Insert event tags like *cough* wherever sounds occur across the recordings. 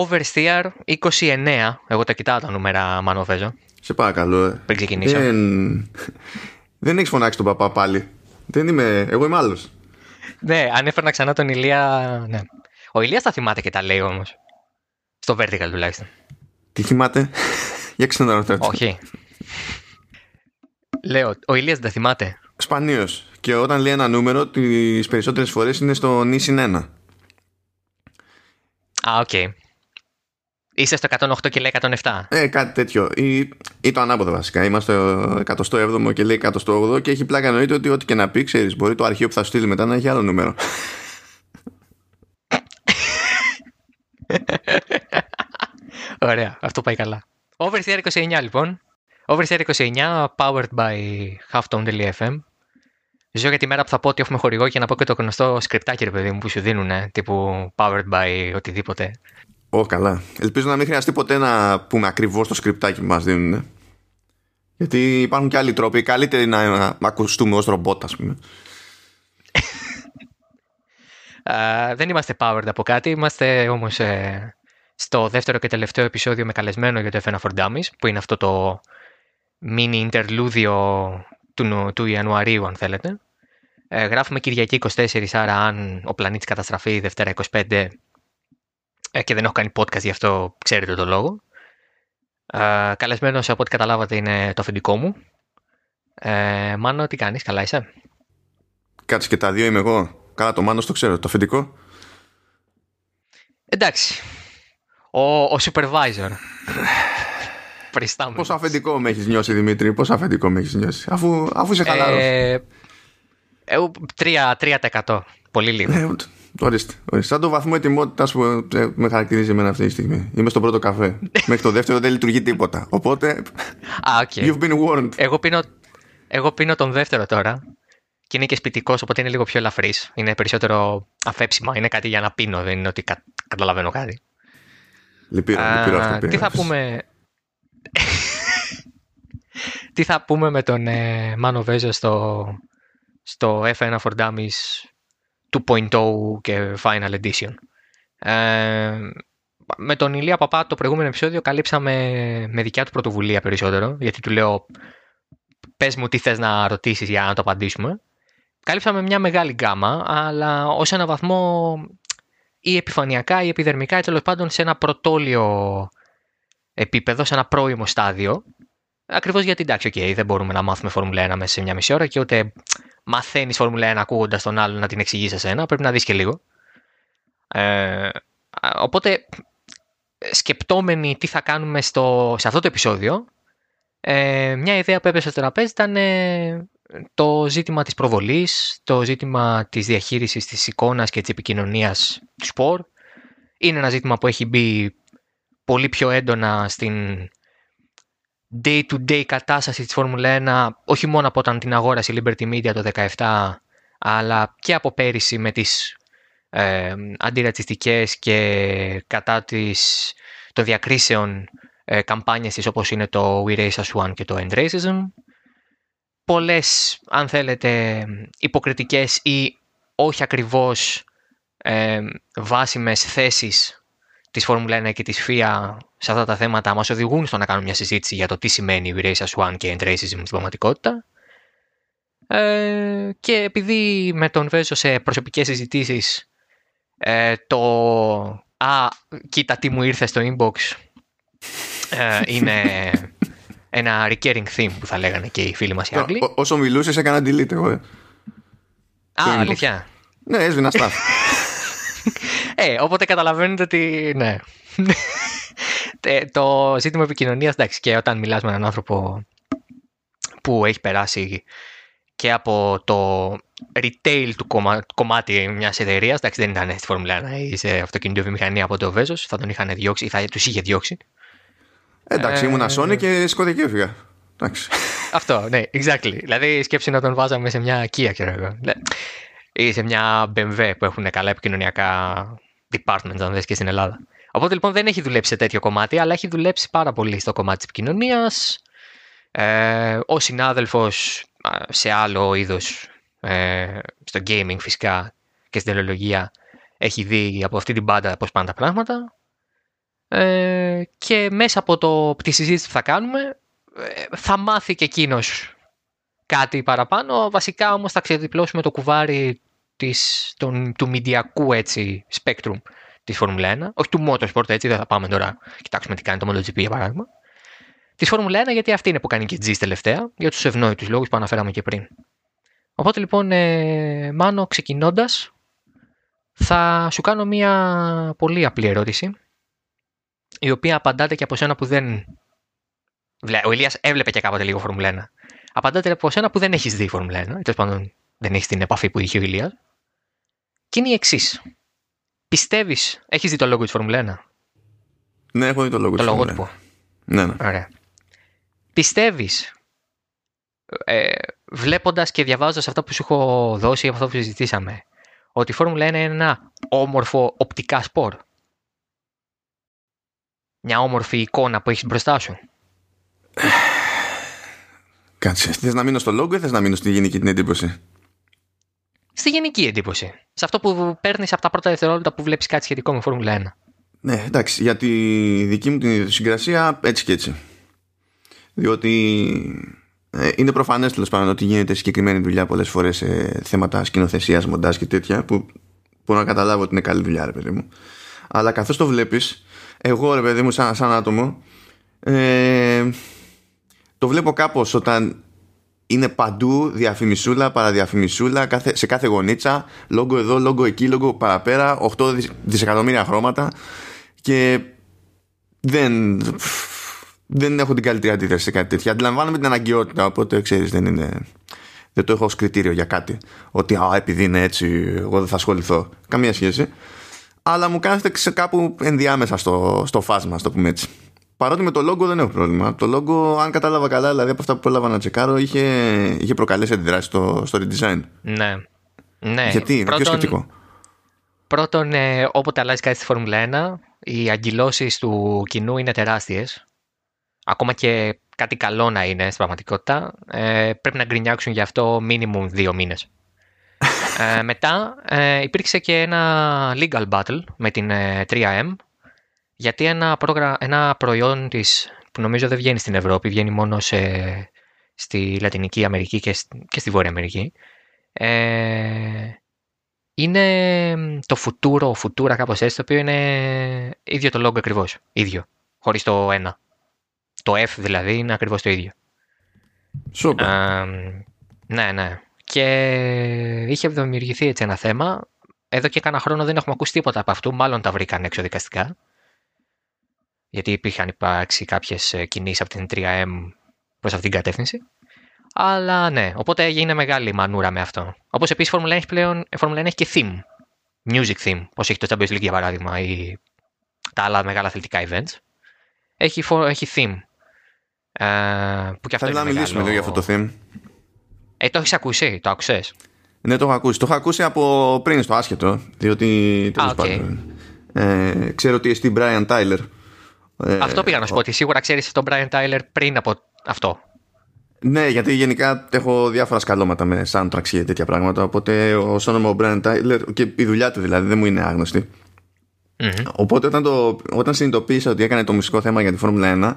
Oversteer 29. Εγώ τα κοιτάω τα νούμερα, Μανώβεζο. Σε παρακαλώ. Ε. Πριν ξεκινήσω. Δεν, δεν έχεις φωνάξει τον παπά πάλι. Δεν είμαι. Εγώ είμαι άλλος. ναι, αν έφερνα ξανά τον Ηλία. Ναι. Ο Ηλίας τα θυμάται και τα λέει όμως. Στο vertical τουλάχιστον. Τι θυμάται; *laughs* Για ξαναρωτάω. Όχι. Λέω, ο Ηλίας δεν τα θυμάται. Σπανίως. Και όταν λέει ένα νούμερο, τις περισσότερες φορές είναι στο νησιν 1. Α, OK. Okay. Είσαι στο 108 και λέει 107. Ε, κάτι τέτοιο. Ή, ή το ανάποδο βασικά. Είμαστε στο 107ο και λέει 108 και έχει πλάκα εννοείται ότι ό,τι και να πει, ξέρεις, μπορεί το αρχείο που θα σου στείλει μετά να έχει άλλο νούμερο. *laughs* Ωραία, αυτό πάει καλά. Oversteer 29 λοιπόν. Oversteer 29, powered by halftone.fm. Ζω για τη μέρα που θα πω ότι έχουμε χορηγό και να πω και το γνωστό σκριπτάκι, ρε παιδί μου, που σου δίνουν, τύπου powered by οτιδήποτε. Ω, καλά. Ελπίζω να μην χρειαστεί ποτέ να πούμε ακριβώς το σκριπτάκι που μας δίνουν. Γιατί υπάρχουν και άλλοι τρόποι. Καλύτεροι να ακουστούμε ως ρομπότ, ας πούμε. *laughs* δεν είμαστε powered από κάτι. Είμαστε όμως ε, στο δεύτερο και τελευταίο επεισόδιο με καλεσμένο για το F1 for Dummies, που είναι αυτό το mini interlúδιο του, του Ιανουαρίου, αν θέλετε. Ε, γράφουμε Κυριακή 24, άρα αν ο πλανήτης καταστραφεί Δευτέρα 25 ε, και δεν έχω κάνει podcast γι' αυτό ξέρετε το λόγο. Ε, καλεσμένος από ό,τι καταλάβατε είναι το αφεντικό μου. Ε, Μάνο, τι κάνεις, καλά είσαι; Κάτσε και τα δύο είμαι εγώ. Καλά το Μάνος το ξέρω, το αφεντικό. Εντάξει. Ο, ο supervisor. Πόσο αφεντικό με έχεις νιώσει, Δημήτρη, πόσο αφεντικό με έχεις νιώσει, αφού, αφού είσαι καλά. Ε, ε, 3%. Πολύ λίγο. Ε, ορίστε, ορίστε. Σαν το βαθμό ετοιμότητας που ε, με χαρακτηρίζει εμένα αυτή τη στιγμή. Είμαι στον πρώτο καφέ. *laughs* Μέχρι το δεύτερο δεν λειτουργεί τίποτα. Οπότε. Ah, okay. You've been warned. Εγώ πίνω, εγώ πίνω τον δεύτερο τώρα. Και είναι και σπιτικός, οπότε είναι λίγο πιο ελαφρύς. Είναι περισσότερο αφέψιμα. Είναι κάτι για να πίνω, δεν είναι ότι κα, καταλαβαίνω κάτι. Λυπηρό, λυπηρό αυτό Τι θα πούμε. *laughs* τι θα πούμε με τον ε, Μάνο Βέζο στο, στο F1 for Dummies 2.0 και Final Edition. Ε, με τον Ηλία Παπά το προηγούμενο επεισόδιο καλύψαμε με δικιά του πρωτοβουλία περισσότερο, γιατί του λέω πες μου τι θες να ρωτήσεις για να το απαντήσουμε. Καλύψαμε μια μεγάλη γκάμα, αλλά ως ένα βαθμό ή επιφανειακά ή επιδερμικά, τέλος πάντων σε ένα πρωτόλιο επίπεδο, σε ένα πρώιμο στάδιο. Ακριβώς γιατί εντάξει, okay, δεν μπορούμε να μάθουμε Φόρμουλα 1 μέσα σε μια μισή ώρα και ούτε μαθαίνεις Φόρμουλα 1 ακούγοντας τον άλλον να την εξηγήσει εσένα. Πρέπει να δεις και λίγο. Ε, οπότε, σκεπτόμενοι τι θα κάνουμε στο, σε αυτό το επεισόδιο, ε, μια ιδέα που έπεσε στο τραπέζι ήταν ε, το ζήτημα της προβολής, το ζήτημα της διαχείρισης της εικόνας και της επικοινωνίας του σπορ. Είναι ένα ζήτημα που έχει μπει πολύ πιο έντονα στην day-to-day κατάσταση της Φόρμουλα 1, όχι μόνο από όταν την αγόρασε η Liberty Media το 2017, αλλά και από πέρυσι με τις ε, αντιρατσιστικές και κατά της, των διακρίσεων ε, καμπάνιες της όπως είναι το We Race As One και το End Racism. Πολλές, αν θέλετε, υποκριτικές ή όχι ακριβώς ε, βάσιμες θέσεις της Φόρμουλα 1 και της FIA σε αυτά τα θέματα μας οδηγούν στο να κάνουμε μια συζήτηση για το τι σημαίνει Race as One και End Racism στην πραγματικότητα. Ε, και επειδή με τον Βέζο σε προσωπικές συζητήσεις ε, το «Α, κοίτα τι μου ήρθε στο inbox» ε, είναι ένα recurring theme που θα λέγανε και οι φίλοι μας οι Άγγλοι. όσο μιλούσες έκανα delete εγώ. Ε. Α, αλήθεια. Ναι, έσβηνα staff. *laughs* ε, οπότε καταλαβαίνετε ότι ναι. Ε, το ζήτημα επικοινωνίας, εντάξει, και όταν μιλάς με έναν άνθρωπο που έχει περάσει και από το retail του κομμάτι μιας εταιρείας, εντάξει, δεν ήταν στη Φόρμουλα 1 ή σε αυτοκινητοβιομηχανία από το Βέζος, θα τον είχαν διώξει ή θα τους είχε διώξει. Εντάξει, ε, ήμουν Sony και σκοτεινή και έφυγα. Αυτό, ναι, exactly. Δηλαδή, σκέψη να τον βάζαμε σε μια Kia, ξέρω εγώ. Ναι. Ή σε μια BMW που έχουν καλά επικοινωνιακά departments, αν δες και στην Ελλάδα. Οπότε λοιπόν δεν έχει δουλέψει σε τέτοιο κομμάτι, αλλά έχει δουλέψει πάρα πολύ στο κομμάτι της επικοινωνίας. Ε, ο συνάδελφος σε άλλο είδος, ε, στο gaming φυσικά και στην τελειολογία, έχει δει από αυτή την πάντα πώς πάνε τα πράγματα. Ε, και μέσα από το, τη συζήτηση που θα κάνουμε ε, θα μάθει και εκείνος κάτι παραπάνω. Βασικά όμως θα ξεδιπλώσουμε το κουβάρι της, τον, του μηντιακού έτσι spectrum της Φόρμουλα 1. Όχι του Motorsport έτσι, δεν θα πάμε τώρα. Κοιτάξουμε τι κάνει το MotoGP για παράδειγμα. Της Φόρμουλα 1 γιατί αυτή είναι που κάνει και G τελευταία για τους ευνόητους λόγους που αναφέραμε και πριν. Οπότε λοιπόν, ε, Μάνο, ξεκινώντας, θα σου κάνω μια πολύ απλή ερώτηση, η οποία απαντάται και από σένα που δεν. Ο Ηλίας έβλεπε και κάποτε λίγο Φόρμουλα 1. Απαντάται από σένα που δεν έχεις δει Φόρμουλα 1, τέλος πάντων δεν έχεις την επαφή που είχε ο Ηλίας. Και είναι η εξής. Πιστεύεις, έχεις δει το λόγο της Φόρμουλα 1. Ναι, έχω δει το λόγο της Φόρμουλα 1. Ναι, ναι. Ωραία. Πιστεύεις, ε, βλέποντας και διαβάζοντας αυτά που σου έχω δώσει από αυτό που συζητήσαμε, ότι η Φόρμουλα 1 είναι ένα όμορφο οπτικά σπορ; Μια όμορφη εικόνα που έχεις μπροστά σου; Κάτσε. Θες να μείνω στο λόγο ή θες να μείνω στη γενική την εντύπωση; Στη γενική εντύπωση. Σε αυτό που παίρνεις από τα πρώτα δευτερόλεπτα που βλέπεις κάτι σχετικό με Φόρμουλα 1. Ναι, εντάξει. Για τη δική μου την συγκρασία έτσι και έτσι. Διότι ε, είναι προφανές τέλος πάντων ότι γίνεται συγκεκριμένη δουλειά πολλές φορές σε θέματα σκηνοθεσίας, μοντά και τέτοια που μπορώ να καταλάβω ότι είναι καλή δουλειά, ρε παιδί μου. Αλλά καθώς το βλέπεις, εγώ ρε παιδί μου, σαν, σαν άτομο, ε, το βλέπω κάπως όταν είναι παντού διαφημισούλα, παραδιαφημισούλα σε κάθε γωνίτσα, λόγο εδώ, λόγο εκεί, λόγο παραπέρα, 8 δισεκατομμύρια χρώματα και δεν δεν έχω την καλύτερη αντίθεση σε κάτι τέτοιο. Αντιλαμβάνομαι την αναγκαιότητα, οπότε ξέρεις, δεν είναι. Δεν το έχω ως κριτήριο για κάτι. Ότι α, επειδή είναι έτσι, εγώ δεν θα ασχοληθώ. Καμία σχέση. Αλλά μου κάνετε σε κάπου ενδιάμεσα στο, στο φάσμα, ας το πούμε έτσι. Παρότι με το λόγο δεν έχω πρόβλημα. Το λόγο, αν κατάλαβα καλά, δηλαδή από αυτά που πρόλαβα να τσεκάρω, είχε, είχε προκαλέσει αντιδράσεις στο, στο redesign. Ναι. ναι. Γιατί, πρώτον, πιο σκεπτικό. Πρώτον, ε, όποτε αλλάζει κάτι στη Φόρμουλα 1, οι αγκυλώσεις του κοινού είναι τεράστιες ακόμα και κάτι καλό να είναι στην πραγματικότητα, ε, πρέπει να γκρινιάξουν γι' αυτό minimum δύο μήνες. *laughs* ε, μετά ε, υπήρξε και ένα legal battle με την 3M γιατί ένα, πρόγρα... ένα προϊόν της που νομίζω δεν βγαίνει στην Ευρώπη, βγαίνει μόνο σε... στη Λατινική Αμερική και, και στη Βόρεια Αμερική ε, είναι το Futuro, Futura κάπως έτσι, το οποίο είναι ίδιο το logo ακριβώς, ίδιο, χωρίς το ένα. Το F δηλαδή είναι ακριβώς το ίδιο. Σούπερ. ναι, ναι. Και είχε δημιουργηθεί έτσι ένα θέμα. Εδώ και κάνα χρόνο δεν έχουμε ακούσει τίποτα από αυτού. Μάλλον τα βρήκαν έξω δικαστικά. Γιατί υπήρχαν υπάρξει κάποιες κινήσεις από την 3M προς αυτήν την κατεύθυνση. Αλλά ναι, οπότε έγινε μεγάλη μανούρα με αυτό. Όπως επίσης η Φόρμουλα 1 έχει πλέον η Φόρμουλα 1 έχει και theme. Music theme, όπως έχει το Champions League για παράδειγμα ή τα άλλα μεγάλα αθλητικά events. Έχει, έχει theme. Ε, που και αυτό Θέλω να μιλήσουμε λίγο για αυτό το theme; Ε, το έχεις ακούσει, το άκουσες; Ναι, το έχω ακούσει. Το έχω ακούσει από πριν στο άσχετο. Διότι. Τέλος okay. πάντων. Ε, ξέρω ότι είσαι Brian Tyler. Ε, αυτό πήγα να σου πω. Ότι σίγουρα ξέρεις τον Brian Tyler πριν από αυτό. Ναι, γιατί γενικά έχω διάφορα σκαλώματα με soundtracks και τέτοια πράγματα. Οπότε ο όνομα ο Brian Tyler και η δουλειά του δηλαδή δεν μου είναι άγνωστη. Mm-hmm. Οπότε όταν, το, όταν συνειδητοποίησα ότι έκανε το μουσικό θέμα για τη Φόρμουλα 1,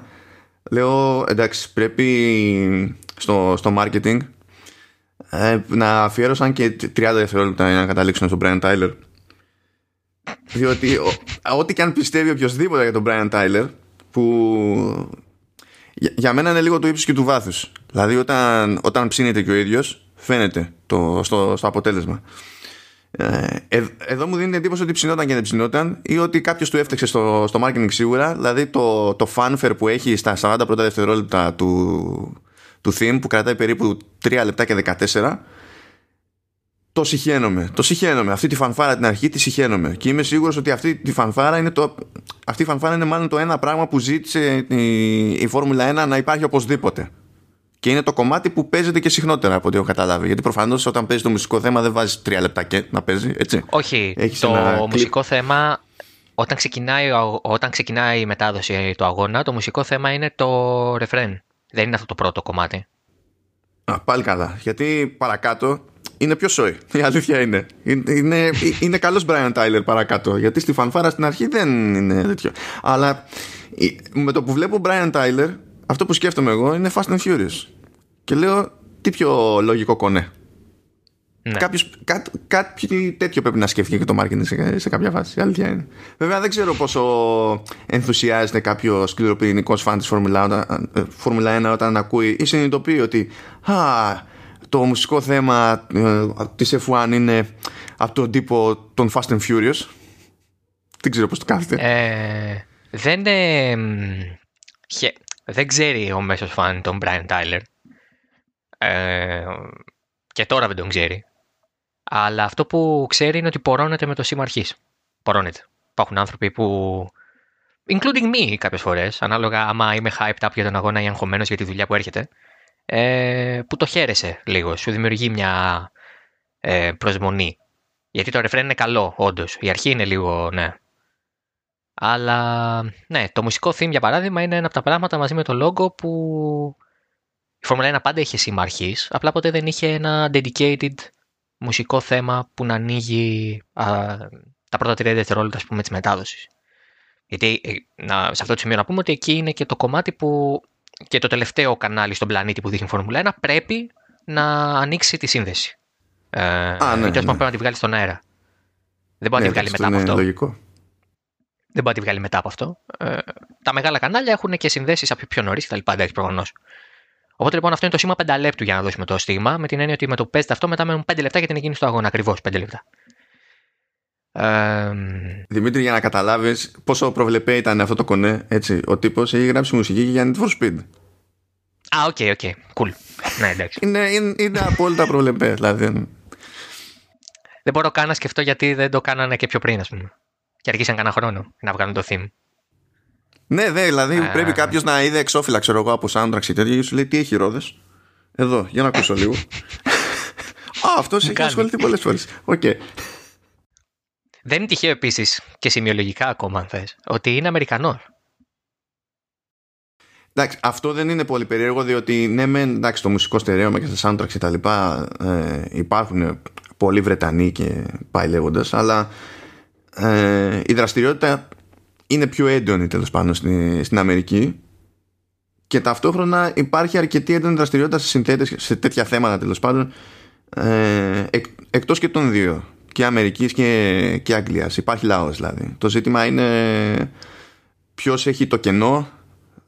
λέω εντάξει πρέπει στο, στο marketing ε, να αφιέρωσαν και 30 δευτερόλεπτα για να καταλήξουν στον Brian Tyler. Διότι ό,τι και αν πιστεύει οποιοδήποτε για τον Brian Tyler που για, για μένα είναι λίγο το ύψος και του βάθους. Δηλαδή όταν, όταν ψήνεται και ο ίδιος φαίνεται το, στο, στο αποτέλεσμα. Ε, ε, εδώ μου δίνει εντύπωση ότι ψινόταν και δεν ψινόταν ή ότι κάποιος του έφταξε στο, στο marketing σίγουρα. Δηλαδή το, το fanfare που έχει στα 40 πρώτα δευτερόλεπτα του, του theme που κρατάει περίπου 3 λεπτά και 14. Το συχαίνομαι. Το συχαίνομαι. Αυτή τη φανφάρα την αρχή τη συχαίνομαι. Και είμαι σίγουρος ότι αυτή τη φανφάρα είναι το. Αυτή η φανφάρα είναι μάλλον το ένα πράγμα που ζήτησε η, η Φόρμουλα 1 να υπάρχει οπωσδήποτε. Και είναι το κομμάτι που παίζεται και συχνότερα από ό,τι έχω καταλάβει. Γιατί προφανώς όταν παίζει το μουσικό θέμα δεν βάζεις τρία λεπτά και να παίζει, έτσι. Όχι. Έχεις το μουσικό θέμα, όταν ξεκινάει, όταν ξεκινάει η μετάδοση του αγώνα, το μουσικό θέμα είναι το ρεφρέν. Δεν είναι αυτό το πρώτο κομμάτι. Α, πάλι καλά. Γιατί παρακάτω είναι πιο σόι. Η αλήθεια είναι. Είναι, είναι, είναι καλός Brian Tyler παρακάτω. Γιατί στη φανφάρα στην αρχή δεν είναι τέτοιο. Αλλά με το που βλέπω Brian Tyler, αυτό που σκέφτομαι εγώ είναι Fast and Furious. Και λέω, τι πιο λογικό κονέ. Ναι. Κάποιος, κά, κάτι τέτοιο πρέπει να σκέφτηκε και το marketing σε, σε κάποια φάση. αλήθεια είναι. Βέβαια δεν ξέρω πόσο ενθουσιάζεται κάποιος σκληροπυρηνικός φαν της Φόρμουλα 1 όταν ακούει ή συνειδητοποιεί ότι α, το μουσικό θέμα ε, της F1 είναι από τον τύπο των Fast and Furious. Δεν ξέρω πώς το κάθεται. Ε, δεν, ε, δεν ξέρει ο μέσος φαν τον Brian Tyler. Ε, και τώρα δεν τον ξέρει. Αλλά αυτό που ξέρει είναι ότι πορώνεται με το σήμα αρχής. Πορώνεται. Υπάρχουν άνθρωποι που. including me κάποιες φορές, ανάλογα άμα είμαι hyped up για τον αγώνα ή αγχωμένος για τη δουλειά που έρχεται, ε, που το χαίρεσαι λίγο. Σου δημιουργεί μια ε, προσμονή. Γιατί το ρεφρέν είναι καλό, όντως. Η αρχή είναι λίγο, ναι. Αλλά ναι, το μουσικό theme για παράδειγμα είναι ένα από τα πράγματα μαζί με το logo που η Φόρμουλα 1 πάντα είχε σήμα αρχής, απλά ποτέ δεν είχε ένα dedicated μουσικό θέμα που να ανοίγει α, τα πρώτα τρία δευτερόλεπτα της μετάδοση. μετάδοσης. Γιατί ε, να, σε αυτό το σημείο να πούμε ότι εκεί είναι και το κομμάτι που και το τελευταίο κανάλι στον πλανήτη που δείχνει Φόρμουλα 1 πρέπει να ανοίξει τη σύνδεση. Ε, Α, ναι, γιατί ναι. πρέπει να τη βγάλει στον αέρα. Δεν μπορεί να τη ναι, βγάλει μετά από αυτό. Λογικό. Δεν μπορεί να τη βγάλει μετά από αυτό. Ε, τα μεγάλα κανάλια έχουν και συνδέσεις από πιο νωρίς κτλ. Εντάξει, προφανώς. Οπότε λοιπόν αυτό είναι το σήμα 5 λεπτού για να δώσουμε το στίγμα, με την έννοια ότι με το που παίζεται αυτό μετά μένουν 5 λεπτά για την εκκίνηση του αγώνα. Ακριβώς 5 λεπτά. Ε, Δημήτρη, για να καταλάβεις πόσο προβλεπέ ήταν αυτό το κονέ, έτσι, ο τύπος έχει γράψει μουσική για Need for Speed. Α, OK, OK. Cool. ναι, εντάξει. *laughs* είναι, είναι, είναι απόλυτα προβλεπέ, δηλαδή. Δεν μπορώ καν να σκεφτώ γιατί δεν το κάνανε και πιο πριν, ας πούμε. Και αργήσαν κανένα χρόνο να βγάλουν το theme. Ναι, δε, δηλαδή ε... πρέπει κάποιος να είδε εξώφυλλα, ξέρω εγώ, από soundtrack ή τέτοια και σου λέει τι έχει ρόδες; Εδώ, για να ακούσω λίγο. *laughs* Α, αυτός έχει ασχοληθεί πολλές φορές. Οκ. Δεν είναι τυχαίο επίσης και σημειολογικά ακόμα, αν θες, ότι είναι Αμερικανός. Εντάξει, αυτό δεν είναι πολύ περίεργο διότι ναι, με, εντάξει, το μουσικό στερέωμα και στα soundtracks και τα λοιπά ε, υπάρχουν πολλοί Βρετανοί και πάει λέγοντας, αλλά ε, η δραστηριότητα είναι πιο έντονη τέλος πάντων στην, στην Αμερική και ταυτόχρονα υπάρχει αρκετή έντονη δραστηριότητα σε συνθέτες σε τέτοια θέματα τέλος πάντων ε, εκ, εκτός και των δύο και Αμερικής και, και Αγγλίας. Υπάρχει λαός δηλαδή. Το ζήτημα είναι ποιος έχει το κενό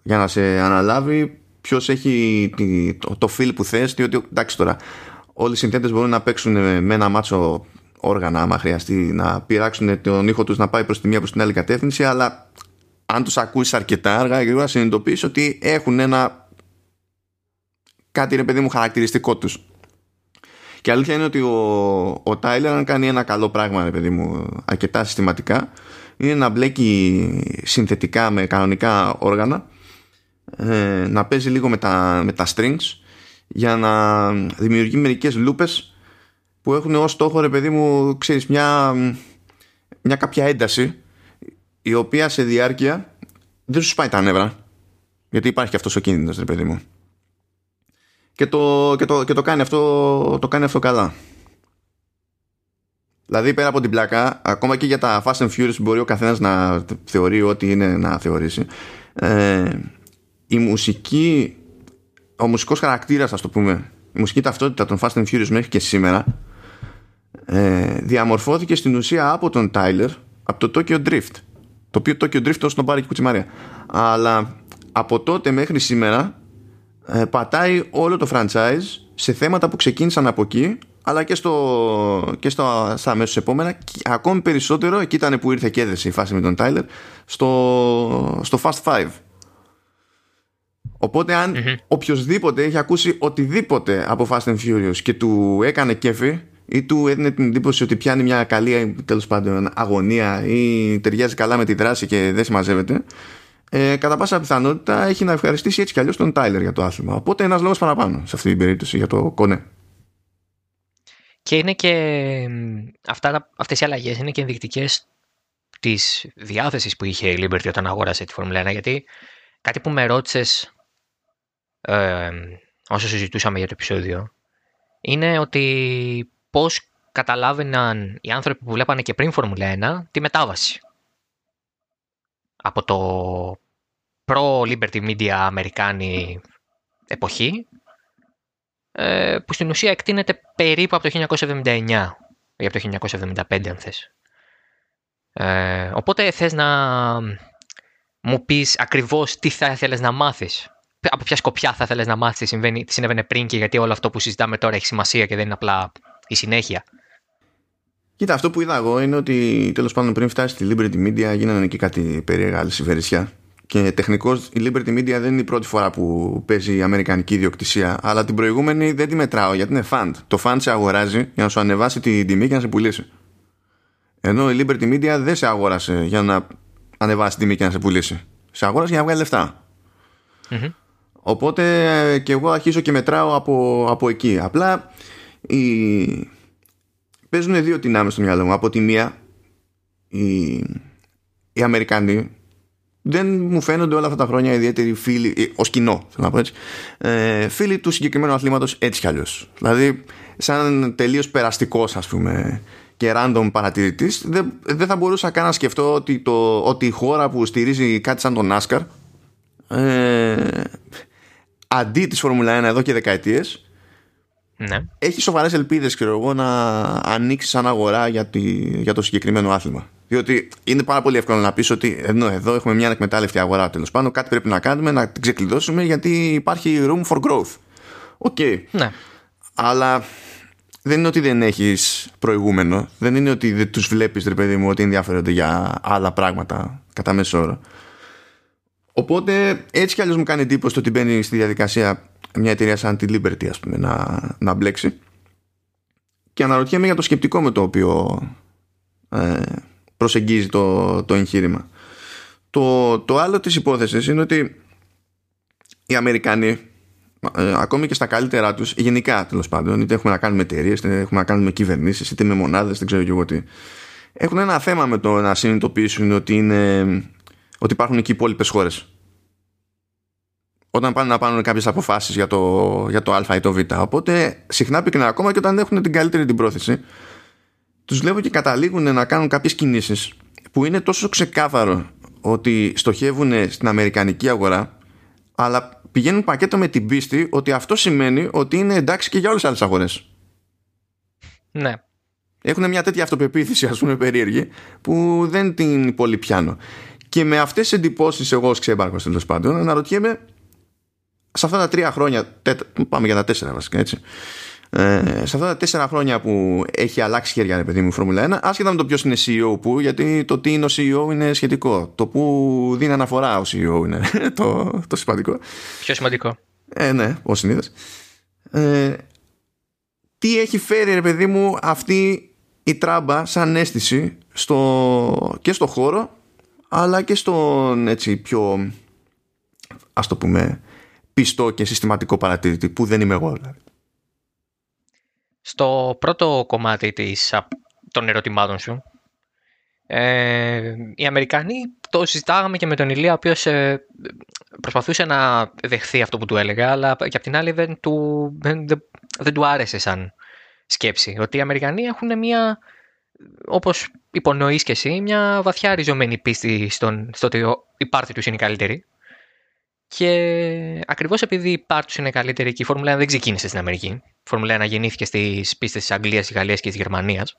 για να σε αναλάβει ποιος έχει το, το feel που θες διότι εντάξει τώρα όλοι οι συνθέτες μπορούν να παίξουν με ένα μάτσο όργανα άμα χρειαστεί να πειράξουν τον ήχο τους να πάει προς τη μία προς την άλλη κατεύθυνση αλλά αν τους ακούσεις αρκετά αργά και να συνειδητοποιείς ότι έχουν ένα κάτι ρε παιδί μου χαρακτηριστικό τους και αλήθεια είναι ότι ο, ο Τάιλερ αν κάνει ένα καλό πράγμα ρε παιδί μου αρκετά συστηματικά είναι να μπλέκει συνθετικά με κανονικά όργανα ε, να παίζει λίγο με τα, με τα strings για να δημιουργεί μερικές λούπες που έχουν ως στόχο ρε παιδί μου ξέρεις μια, μια κάποια ένταση η οποία σε διάρκεια δεν σου σπάει τα νεύρα γιατί υπάρχει και αυτός ο κίνδυνος ρε παιδί μου και το, και το, και το, κάνει, αυτό, το κάνει αυτό καλά. Δηλαδή πέρα από την πλάκα, ακόμα και για τα Fast and Furious μπορεί ο καθένας να θεωρεί ό,τι είναι να θεωρήσει. Ε, η μουσική, ο μουσικός χαρακτήρας, ας το πούμε, η μουσική ταυτότητα των Fast and Furious μέχρι και σήμερα ε, διαμορφώθηκε στην ουσία από τον Τάιλερ από το Tokyo Drift. Το οποίο Tokyo Drift όσο τον πάρει και κουτσιμάρια. Αλλά από τότε μέχρι σήμερα ε, πατάει όλο το franchise σε θέματα που ξεκίνησαν από εκεί αλλά και, στο, και στο, στα αμέσως επόμενα και ακόμη περισσότερο εκεί ήταν που ήρθε και έδεσε η φάση με τον Τάιλερ στο, στο Fast Five Οπότε αν mm-hmm. οποιοδήποτε έχει ακούσει οτιδήποτε από Fast and Furious και του έκανε κέφι ή του έδινε την εντύπωση ότι πιάνει μια καλή τέλος πάντων αγωνία ή ταιριάζει καλά με τη δράση και δεν συμμαζεύεται ε, κατά πάσα πιθανότητα έχει να ευχαριστήσει έτσι κι αλλιώς τον Τάιλερ για το άθλημα οπότε ένας λόγος παραπάνω σε αυτή την περίπτωση για το κονέ και είναι και αυτά, αυτές οι αλλαγές είναι και ενδεικτικές της διάθεσης που είχε η Liberty όταν αγόρασε τη Φόρμουλα 1 γιατί κάτι που με ρώτησες ε, όσο συζητούσαμε για το επεισόδιο είναι ότι πώς καταλάβαιναν οι άνθρωποι που βλέπανε και πριν Φόρμουλα 1 τη μετάβαση. Από το προ-Liberty Media Αμερικάνη εποχή ε, που στην ουσία εκτείνεται περίπου από το 1979 ή από το 1975 αν θες. Ε, οπότε θες να μου πεις ακριβώς τι θα ήθελες να μάθεις. Από ποια σκοπιά θα ήθελες να μάθεις τι, συμβαίνει, τι συνέβαινε πριν και γιατί όλο αυτό που συζητάμε τώρα έχει σημασία και δεν είναι απλά η συνέχεια. Κοίτα, αυτό που είδα εγώ είναι ότι τέλος πάντων πριν φτάσει στη Liberty Media γίνανε και κάτι περίεργα άλλη συμπερισιά. Και τεχνικώ η Liberty Media δεν είναι η πρώτη φορά που παίζει η Αμερικανική ιδιοκτησία. Αλλά την προηγούμενη δεν τη μετράω γιατί είναι fund. Το fund σε αγοράζει για να σου ανεβάσει την τιμή και να σε πουλήσει. Ενώ η Liberty Media δεν σε αγόρασε για να ανεβάσει την τιμή και να σε πουλήσει. Σε αγόρασε για να βγάλει Οπότε και εγώ αρχίζω και μετράω από, από εκεί. Απλά η... παίζουν δύο δυνάμεις στο μυαλό μου. Από τη μία οι, οι Αμερικανοί δεν μου φαίνονται όλα αυτά τα χρόνια ιδιαίτεροι φίλοι, ε, ως κοινό, θέλω να πω έτσι, ε, φίλοι του συγκεκριμένου αθλήματος έτσι κι αλλιώς. Δηλαδή, σαν τελείως περαστικός, ας πούμε, και random παρατηρητής, δεν, δεν θα μπορούσα καν να σκεφτώ ότι, το, ότι η χώρα που στηρίζει κάτι σαν τον NASCAR ε, αντί της Φόρμουλα 1 εδώ και δεκαετίες, ναι. έχει σοβαρές ελπίδες, εγώ, να ανοίξει σαν αγορά για, τη, για το συγκεκριμένο άθλημα. Διότι είναι πάρα πολύ εύκολο να πεις ότι ενώ εδώ έχουμε μια ανεκμετάλλευτη αγορά τέλος πάντων, κάτι πρέπει να κάνουμε να την ξεκλειδώσουμε γιατί υπάρχει room for growth. OK. Okay. Ναι. Αλλά δεν είναι ότι δεν έχεις προηγούμενο. Δεν είναι ότι δεν τους βλέπεις, ρε παιδί μου, ότι ενδιαφέρονται για άλλα πράγματα κατά μέσο όρο. Οπότε έτσι κι αλλιώς μου κάνει εντύπωση το ότι μπαίνει στη διαδικασία μια εταιρεία σαν τη Liberty, ας πούμε, να, να μπλέξει. Και αναρωτιέμαι για το σκεπτικό με το οποίο ε, προσεγγίζει το, το εγχείρημα. Το, το άλλο της υπόθεσης είναι ότι οι Αμερικανοί ε, ακόμη και στα καλύτερά τους γενικά τέλος πάντων είτε έχουμε να κάνουμε εταιρείες, είτε έχουμε να κάνουμε κυβερνήσεις είτε με μονάδες δεν ξέρω και εγώ τι έχουν ένα θέμα με το να συνειδητοποιήσουν ότι, είναι, ότι υπάρχουν εκεί υπόλοιπες χώρες όταν πάνε να πάρουν κάποιες αποφάσεις για το, για το α ή το β οπότε συχνά πυκνά ακόμα και όταν έχουν την καλύτερη την πρόθεση τους βλέπω και καταλήγουν να κάνουν κάποιες κινήσεις που είναι τόσο ξεκάθαρο ότι στοχεύουν στην αμερικανική αγορά αλλά πηγαίνουν πακέτο με την πίστη ότι αυτό σημαίνει ότι είναι εντάξει και για όλες τις άλλες αγορές. Ναι. Έχουν μια τέτοια αυτοπεποίθηση ας πούμε περίεργη που δεν την πολύ πιάνω. Και με αυτές τις εντυπώσεις εγώ ως ξέμπαρκος τέλος πάντων αναρωτιέμαι σε αυτά τα τρία χρόνια, πάμε για τα τέσσερα βασικά έτσι, ε, σε αυτά τα τέσσερα χρόνια που έχει αλλάξει χέρια, ρε παιδί μου, η Φόρμουλα 1, άσχετα με το ποιος είναι CEO που, γιατί το τι είναι ο CEO είναι σχετικό. Το που δίνει αναφορά ο CEO είναι *laughs* το, το σημαντικό. Πιο σημαντικό. Ε, ναι, ω συνήθως. Ε, τι έχει φέρει, ρε παιδί μου, αυτή η τράμπα σαν αίσθηση στο, και στο χώρο, αλλά και στον έτσι πιο, ας το πούμε, πιστό και συστηματικό παρατηρητή, που δεν είμαι εγώ δηλαδή. Στο πρώτο κομμάτι της, των ερωτημάτων σου, ε, οι Αμερικανοί το συζητάγαμε και με τον Ηλία, ο οποίος ε, προσπαθούσε να δεχθεί αυτό που του έλεγα, αλλά και απ' την άλλη δεν του, δεν, δεν του άρεσε σαν σκέψη. Ότι οι Αμερικανοί έχουν μια, όπως υπονοείς και εσύ, μια βαθιά ριζωμένη πίστη στον, στο ότι η πάρτη τους είναι καλύτερη. Και ακριβώς επειδή η πάρτη είναι καλύτερη και η Φόρμουλα 1 δεν ξεκίνησε στην Αμερική. Η Φόρμουλα 1 γεννήθηκε στις πίστες της Αγγλίας, της Γαλλίας και της Γερμανίας.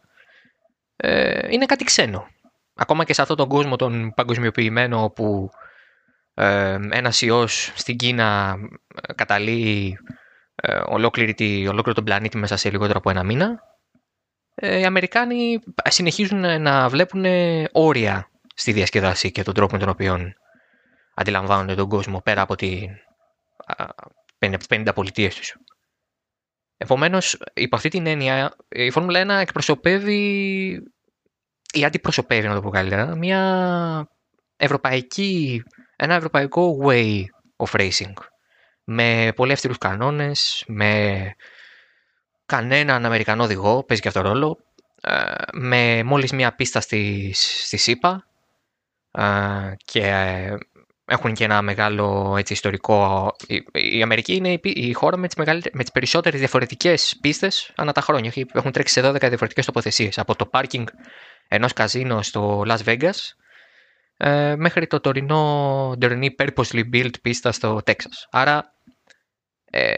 Ε, είναι κάτι ξένο. Ακόμα και σε αυτόν τον κόσμο τον παγκοσμιοποιημένο όπου ε, ένας ιός στην Κίνα ε, καταλύει ε, ολόκληρο τον πλανήτη μέσα σε λιγότερο από ένα μήνα. Ε, οι Αμερικάνοι συνεχίζουν να βλέπουν όρια στη διασκεδάση και τον τρόπο με τον οποίο αντιλαμβάνονται τον κόσμο πέρα από τι 50 πολιτείες τους. Επομένως, υπό αυτή την έννοια, η Φόρμουλα 1 εκπροσωπεύει ή αντιπροσωπεύει, να το πω καλύτερα, μια ευρωπαϊκή, ένα ευρωπαϊκό way of racing. Με πολύ αυστηρούς κανόνες, με κανέναν Αμερικανό οδηγό, παίζει και αυτό ρόλο, ε, με μόλις μία πίστα στη, στη ΣΥΠΑ ε, και έχουν και ένα μεγάλο έτσι, ιστορικό. Η, Αμερική είναι η, χώρα με τις, με τις περισσότερες διαφορετικές πίστες ανά τα χρόνια. Έχουν τρέξει σε 12 διαφορετικές τοποθεσίες. Από το πάρκινγκ ενός καζίνο στο Las Vegas ε, μέχρι το τωρινό τωρινή purposely built πίστα στο Texas. Άρα ε,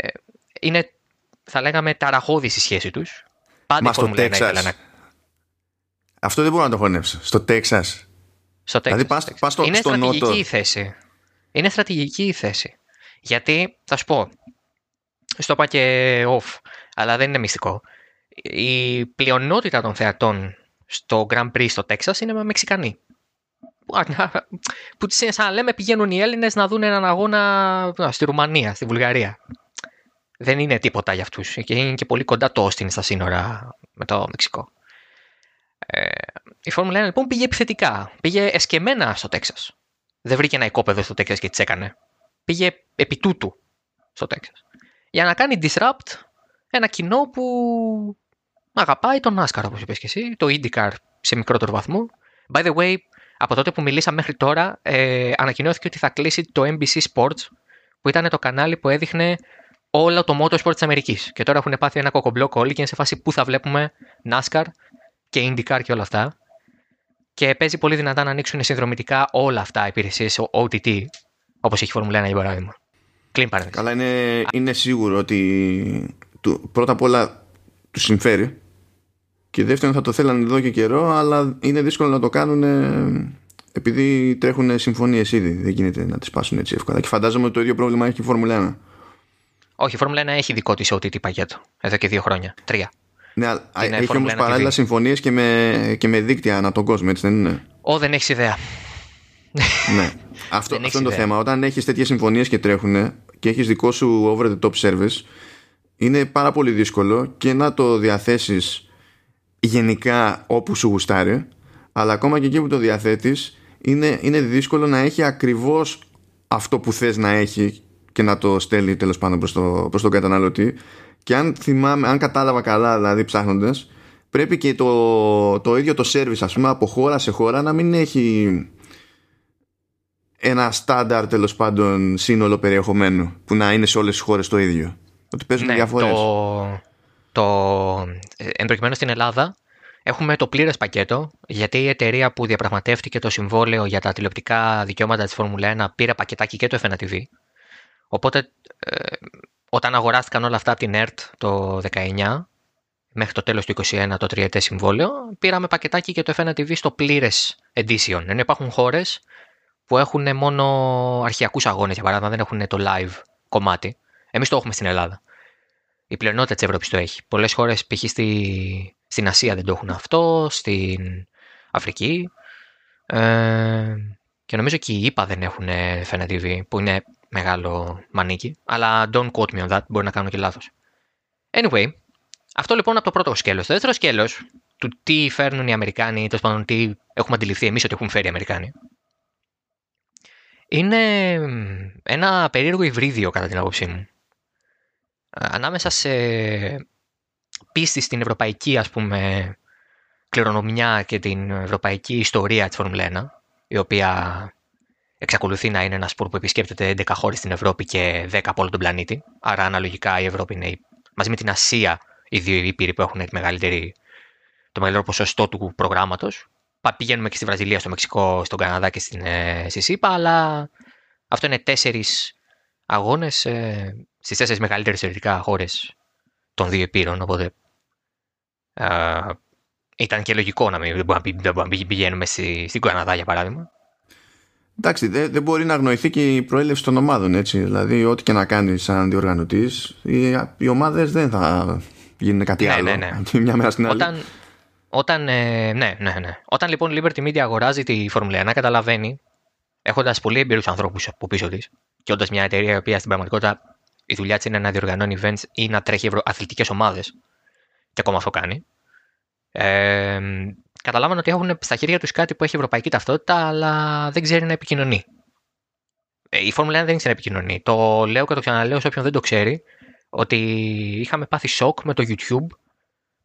είναι, θα λέγαμε, ταραχώδης η σχέση τους. Πάντα στο Texas. Να... Αυτό δεν μπορώ να το χωνέψω. Στο Τέξας στο δηλαδή πας, πας στο, Είναι στο στρατηγική νότο. η θέση. Είναι στρατηγική η θέση. Γιατί, θα σου πω, στο είπα και off, αλλά δεν είναι μυστικό. Η πλειονότητα των θεατών στο Grand Prix στο Τέξας είναι Μεξικανοί. *laughs* Που σαν να λέμε πηγαίνουν οι Έλληνες να δουν έναν αγώνα στη Ρουμανία, στη Βουλγαρία. Δεν είναι τίποτα για αυτούς. Και είναι και πολύ κοντά το Όστιν στα σύνορα με το Μεξικό. Ε, η Φόρμουλα 1 λοιπόν πήγε επιθετικά. Πήγε εσκεμμένα στο Τέξας. Δεν βρήκε ένα οικόπεδο στο Τέξας και τις έκανε. Πήγε επί τούτου στο Τέξας. Για να κάνει disrupt ένα κοινό που αγαπάει τον NASCAR, όπως είπες και εσύ, το IndyCar σε μικρότερο βαθμό. By the way, από τότε που μιλήσαμε μέχρι τώρα, ε, ανακοινώθηκε ότι θα κλείσει το NBC Sports, που ήταν το κανάλι που έδειχνε όλο το motorsport της Αμερικής. Και τώρα έχουν πάθει ένα κοκομπλόκ όλοι και είναι σε φάση που θα βλέπουμε NASCAR και IndyCar και όλα αυτά. Και παίζει πολύ δυνατά να ανοίξουν συνδρομητικά όλα αυτά υπηρεσίες OTT, όπως έχει η Formula 1 για παράδειγμα. Κλείνει παράδειγμα. Καλά, είναι, είναι σίγουρο ότι του, πρώτα απ' όλα τους συμφέρει. Και δεύτερον θα το θέλανε εδώ και καιρό, αλλά είναι δύσκολο να το κάνουν επειδή τρέχουν συμφωνίες ήδη. Δεν γίνεται να τις πάσουν έτσι εύκολα. Και φαντάζομαι ότι το ίδιο πρόβλημα έχει η Φόρμουλα 1. Όχι, η Φόρμουλα 1 έχει δικό της OTT πακέτο. Εδώ και δύο χρόνια. Τρία. Ναι, έχει όμως παράλληλα συμφωνίες και με, και με δίκτυα ανά τον κόσμο, έτσι δεν είναι; Ω, δεν έχεις ιδέα. ναι. *laughs* αυτό, αυτό είναι το θέμα. Όταν έχεις τέτοιες συμφωνίες και τρέχουν και έχεις δικό σου over the top service, είναι πάρα πολύ δύσκολο και να το διαθέσεις γενικά όπου σου γουστάρει, αλλά ακόμα και εκεί που το διαθέτεις, είναι, είναι δύσκολο να έχει ακριβώς αυτό που θες να έχει και να το στέλνει τέλος πάντων προς, το, προς τον καταναλωτή και αν θυμάμαι, αν κατάλαβα καλά δηλαδή ψάχνοντας πρέπει και το, το ίδιο το service ας πούμε από χώρα σε χώρα να μην έχει ένα στάνταρ τέλος πάντων σύνολο περιεχομένου που να είναι σε όλες τις χώρες το ίδιο. Ότι παίζουν ναι, διαφορές. το, το, εν στην Ελλάδα έχουμε το πλήρες πακέτο γιατί η εταιρεία που διαπραγματεύτηκε το συμβόλαιο για τα τηλεοπτικά δικαιώματα της Φόρμουλα 1 πήρε πακετάκι και το FNTV οπότε ε, όταν αγοράστηκαν όλα αυτά από την ΕΡΤ το 19 μέχρι το τέλος του 21 το τριετές συμβόλαιο, πήραμε πακετάκι και το F1 TV στο πλήρες edition. Ενώ υπάρχουν χώρες που έχουν μόνο αρχιακούς αγώνες, για παράδειγμα, δεν έχουν το live κομμάτι. Εμείς το έχουμε στην Ελλάδα. Η πλειονότητα της Ευρώπης το έχει. Πολλές χώρες, π.χ. Στη... στην Ασία δεν το έχουν αυτό, στην Αφρική. Ε... Και νομίζω και οι ΙΠΑ δεν έχουν F1 TV, που είναι μεγάλο μανίκι. Αλλά don't quote me on that, μπορεί να κάνω και λάθος. Anyway, αυτό λοιπόν από το πρώτο σκέλος. Το δεύτερο σκέλος του τι φέρνουν οι Αμερικάνοι, ή τέλος πάντων τι έχουμε αντιληφθεί εμείς ότι έχουν φέρει οι Αμερικάνοι, είναι ένα περίεργο υβρίδιο κατά την άποψή μου. Ανάμεσα σε πίστη στην ευρωπαϊκή ας πούμε κληρονομιά και την ευρωπαϊκή ιστορία της Φόρμουλα 1 η οποία εξακολουθεί να είναι ένα σπορ που επισκέπτεται 11 χώρες στην Ευρώπη και 10 από όλο τον πλανήτη. Άρα, αναλογικά, η Ευρώπη είναι μαζί με την Ασία οι δύο ήπειροι που έχουν το μεγαλύτερο ποσοστό του προγράμματος. Πηγαίνουμε και στη Βραζιλία, στο Μεξικό, στον Καναδά και στην ε, ΣΥΠΑ, αλλά αυτό είναι τέσσερις αγώνες ε, στις τέσσερις μεγαλύτερες θεωρητικά χώρες των δύο υπήρων. Οπότε ε, ήταν και λογικό να μην, μην πηγαίνουμε στη, στην Καναδά, για παράδειγμα. Εντάξει, δεν, δεν μπορεί να αγνοηθεί και η προέλευση των ομάδων, έτσι. Δηλαδή, ό,τι και να κάνεις σαν διοργανωτής, οι, οι ομάδες δεν θα γίνουν κάτι ναι, άλλο. Ναι, ναι. Μια μέρα στην άλλη. Όταν, όταν, ε, ναι, ναι, ναι. Όταν λοιπόν η Liberty Media αγοράζει τη Formula 1, καταλαβαίνει, έχοντας πολύ εμπειρούς ανθρώπους από πίσω της, και όντας μια εταιρεία η οποία στην πραγματικότητα η δουλειά της είναι να διοργανώνει events ή να τρέχει αθλητικές ομάδες, και ακόμα αυτό κάνει. Ε, καταλάβανε ότι έχουν στα χέρια τους κάτι που έχει ευρωπαϊκή ταυτότητα, αλλά δεν ξέρει να επικοινωνεί. Ε, η Φόρμουλα 1 δεν ξέρει να επικοινωνεί. Το λέω και το ξαναλέω σε όποιον δεν το ξέρει, ότι είχαμε πάθει σοκ με το YouTube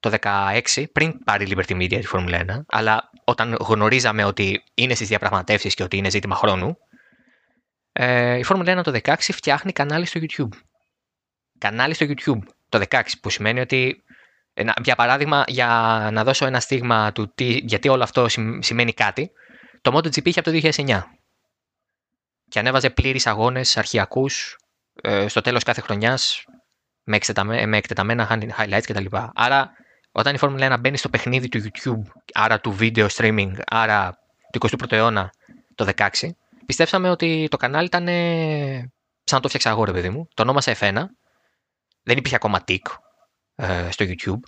το 2016, πριν πάρει η Liberty Media τη Φόρμουλα 1, αλλά όταν γνωρίζαμε ότι είναι στις διαπραγματεύσεις και ότι είναι ζήτημα χρόνου, Ε, η Φόρμουλα 1 το 16 φτιάχνει κανάλι στο YouTube. Κανάλι στο YouTube το 16, που σημαίνει ότι, για παράδειγμα, για να δώσω ένα στίγμα του τι, γιατί όλο αυτό σημαίνει κάτι, το MotoGP είχε από το 2009 και ανέβαζε πλήρεις αγώνες αρχιακούς ε, στο τέλος κάθε χρονιάς με, με εκτεταμένα highlights κτλ. Άρα όταν η Φόρμουλα 1 μπαίνει στο παιχνίδι του YouTube, άρα του video streaming, άρα του 21ου αιώνα το 16, πιστέψαμε ότι το κανάλι ήταν σαν να το φτιάξα εγώ, ρε παιδί μου. Το ονόμασα F1. Δεν υπήρχε ακόμα tick ε, στο YouTube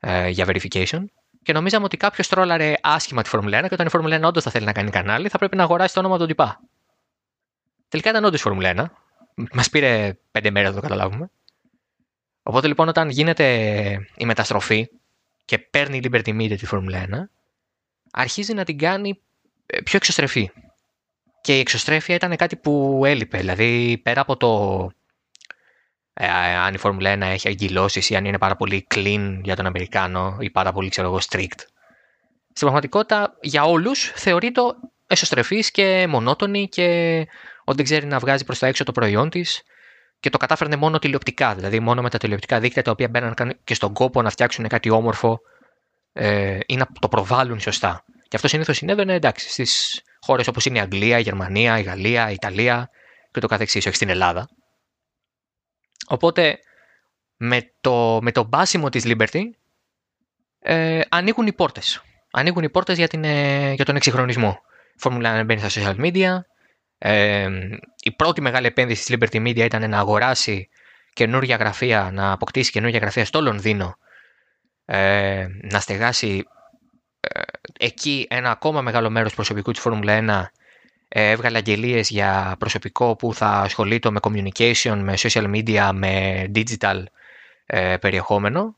ε, για verification. Και νομίζαμε ότι κάποιος τρόλαρε άσχημα τη Φόρμουλα 1 και όταν η Φόρμουλα 1 όντως θα θέλει να κάνει κανάλι, θα πρέπει να αγοράσει το όνομα του τυπά. Τελικά ήταν όντως η Φόρμουλα 1. Μας πήρε πέντε μέρες να το καταλάβουμε. Οπότε λοιπόν όταν γίνεται η μεταστροφή και παίρνει η Liberty Media τη Φόρμουλα 1, αρχίζει να την κάνει ε, πιο εξωστρεφή. Και η εξωστρέφεια ήταν κάτι που έλειπε. Δηλαδή πέρα από το ε, αν η Φόρμουλα 1 έχει αγκυλώσεις ή αν είναι πάρα πολύ clean για τον Αμερικάνο ή πάρα πολύ ξέρω εγώ strict. Στην πραγματικότητα για όλους θεωρείται εσωστρεφής και μονότονη και ότι δεν ξέρει να βγάζει προς τα έξω το προϊόν της και το κατάφερνε μόνο τηλεοπτικά, δηλαδή μόνο με τα τηλεοπτικά δίκτυα τα οποία μπαίναν και στον κόπο να φτιάξουν κάτι όμορφο ε, ή να το προβάλλουν σωστά. Και αυτό συνήθως συνέβαινε εντάξει στις χώρες όπως είναι η Αγγλία, η Γερμανία, η Γαλλία, η Ιταλία και το καθεξής, όχι στην Ελλάδα. Οπότε με το, με το μπάσιμο της Liberty ε, ανοίγουν οι πόρτες. Ανοίγουν οι πόρτες για, την, ε, για τον εξυγχρονισμό. Η Φόρμουλα μπαίνει στα social media, ε, η πρώτη μεγάλη επένδυση της Liberty Media ήταν να αγοράσει καινούργια γραφεία, να αποκτήσει καινούργια γραφεία στο Λονδίνο, ε, να στεγάσει ε, εκεί ένα ακόμα μεγάλο μέρος προσωπικού της Φόρμουλα 1 ε, έβγαλε αγγελίες για προσωπικό που θα ασχολείται με communication, με social media, με digital ε, περιεχόμενο.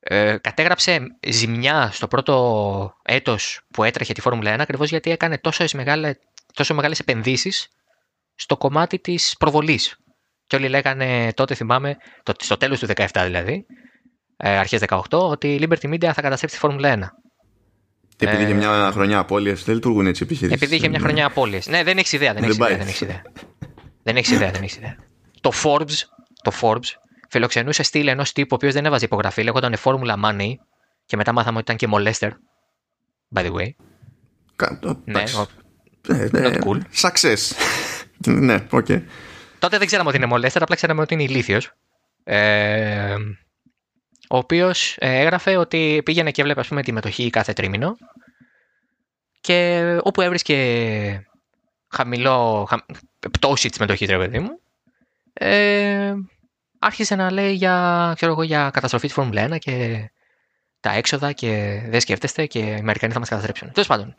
Ε, κατέγραψε ζημιά στο πρώτο έτος που έτρεχε τη Φόρμουλα 1 ακριβώς γιατί έκανε τόσο μεγάλες τόσο μεγάλες επενδύσεις στο κομμάτι της προβολής. Και όλοι λέγανε τότε, θυμάμαι, το, στο τέλος του 17 δηλαδή, ε, αρχές 18, ότι η Liberty Media θα καταστρέψει τη Φόρμουλα 1. Και επειδή είχε μια χρονιά απώλειε, δεν λειτουργούν έτσι επιχειρήσεις. Επειδή είχε μια χρονιά απώλειε. Ναι, δεν έχεις ιδέα. Δεν έχεις ιδέα, δεν έχεις ιδέα. δεν έχεις ιδέα, δεν έχεις ιδέα. Το Forbes, το Forbes φιλοξενούσε στήλη ενός τύπου ο οποίος δεν έβαζε υπογραφή, λέγονταν Formula Money και μετά μάθαμε ότι ήταν και molester. By the way. Κάτω, ναι, ναι, ναι, Not cool. Success. ναι, OK. Okay. Τότε δεν ξέραμε ότι είναι molester, απλά ξέραμε ότι είναι ηλίθιος. Ε, ο οποίος ε, έγραφε ότι πήγαινε και έβλεπε ας πούμε, τη μετοχή κάθε τρίμηνο και όπου έβρισκε χαμηλό, χα, πτώση της μετοχής, ρε παιδί μου, ε, άρχισε να λέει για, ξέρω εγώ, για καταστροφή της Φόρμουλα 1 και τα έξοδα και δεν σκέφτεστε και οι Αμερικανοί θα μας καταστρέψουν. Τέλος πάντων,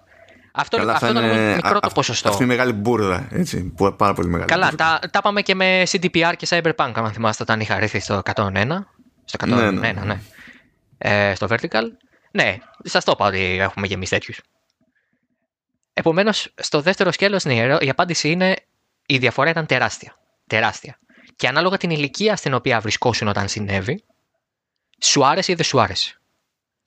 αυτό, Καλά, αυτό ήταν είναι... μικρό το ποσοστό. Αυτή είναι μεγάλη μπουρδα, έτσι, που πάρα πολύ μεγάλη. Καλά, τα, τα πάμε και με CDPR και Cyberpunk, αν θυμάστε, όταν είχα ρήθει στο 101. Στο 101, ναι, ναι. ναι. Ε, στο Vertical. Ναι, σας το είπα ότι έχουμε γεμίσει τέτοιους. Επομένως, στο δεύτερο σκέλος, ναι, η απάντηση είναι η διαφορά ήταν τεράστια. Τεράστια. Και ανάλογα την ηλικία στην οποία βρισκόσουν όταν συνέβη, σου άρεσε ή δεν σου άρεσε.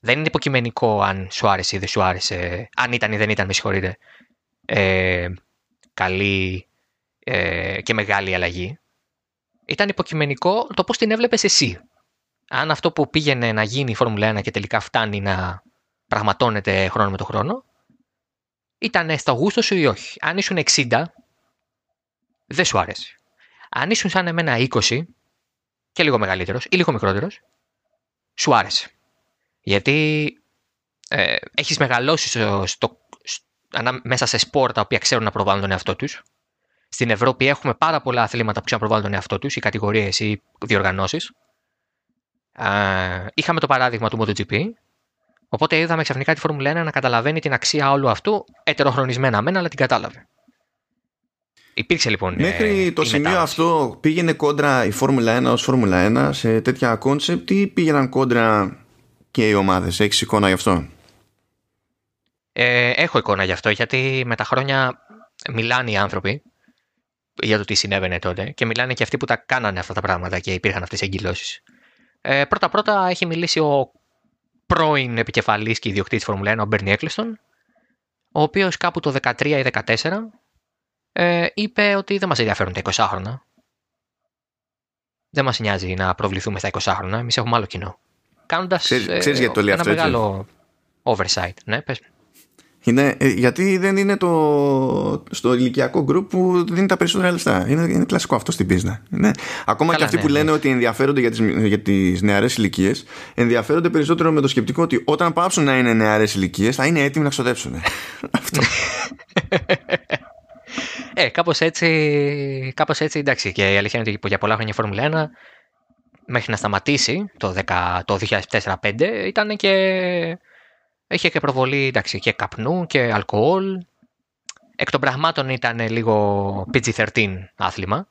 Δεν είναι υποκειμενικό αν σου άρεσε ή δεν σου άρεσε, αν ήταν ή δεν ήταν, με συγχωρείτε, ε, καλή ε, και μεγάλη αλλαγή. Ήταν υποκειμενικό το πώς την έβλεπες εσύ. Αν αυτό που πήγαινε να γίνει η Φόρμουλα 1 και τελικά φτάνει να πραγματώνεται χρόνο με το χρόνο, ήταν στο γούστο σου ή όχι. Αν ήσουν 60, δεν σου άρεσε. Αν ήσουν σαν εμένα 20 και λίγο μεγαλύτερος ή λίγο μικρότερος, σου άρεσε. Γιατί ε, έχεις μεγαλώσει στο, στο, μέσα σε σπορ τα οποία ξέρουν να προβάλλουν τον εαυτό τους. Στην Ευρώπη έχουμε πάρα πολλά αθλήματα που ξέρουν να προβάλλουν τον εαυτό τους, οι κατηγορίες ή διοργανώσεις. Ε, είχαμε το παράδειγμα του MotoGP, οπότε είδαμε ξαφνικά τη Φόρμουλα 1 να καταλαβαίνει την αξία όλου αυτού, ετεροχρονισμένα μένα, αλλά την κατάλαβε. Υπήρξε λοιπόν. Μέχρι ε, το σημείο αυτό πήγαινε κόντρα η Φόρμουλα 1 ως Φόρμουλα 1 σε τέτοια concept ή πήγαιναν κόντρα και οι ομάδες; Έχεις εικόνα γι' αυτό; Ε, έχω εικόνα γι' αυτό γιατί με τα χρόνια μιλάνε οι άνθρωποι για το τι συνέβαινε τότε και μιλάνε και αυτοί που τα κάνανε αυτά τα πράγματα και υπήρχαν αυτές οι αγκυλώσεις. Ε, πρώτα-πρώτα έχει μιλήσει ο πρώην επικεφαλής και ιδιοκτήτης Φόρμουλα 1, ο Μπέρνι Έκλειστον, ο οποίος κάπου το 13 ή 14 ε, είπε ότι δεν μας ενδιαφέρουν τα 20 χρόνια. Δεν μας νοιάζει να προβληθούμε στα 20 χρόνια. Εμείς έχουμε άλλο κοινό. Κάνοντας ξέρεις, ξέρεις γιατί το λέει ένα αυτό, μεγάλο oversight. Ναι, πες. Είναι, ε, γιατί δεν είναι το, στο ηλικιακό γκρουπ που δίνει τα περισσότερα λεφτά. Είναι, είναι κλασικό αυτό στην πίσνα. Είναι, ακόμα Καλά, και αυτοί ναι, που ναι. λένε ότι ενδιαφέρονται για τις, για τις νεαρές ηλικίες, ενδιαφέρονται περισσότερο με το σκεπτικό ότι όταν πάψουν να είναι νεαρές ηλικίες θα είναι έτοιμοι να ξοδέψουν. *laughs* αυτό. Ε, κάπως έτσι, κάπως έτσι, εντάξει, και η αλήθεια είναι ότι για πολλά χρόνια η Φόρμουλα 1 μέχρι να σταματήσει το, 10, το 2004-2005 ήταν και είχε και προβολή εντάξει, και καπνού και αλκοόλ. Εκ των πραγμάτων ήταν λίγο PG-13 άθλημα.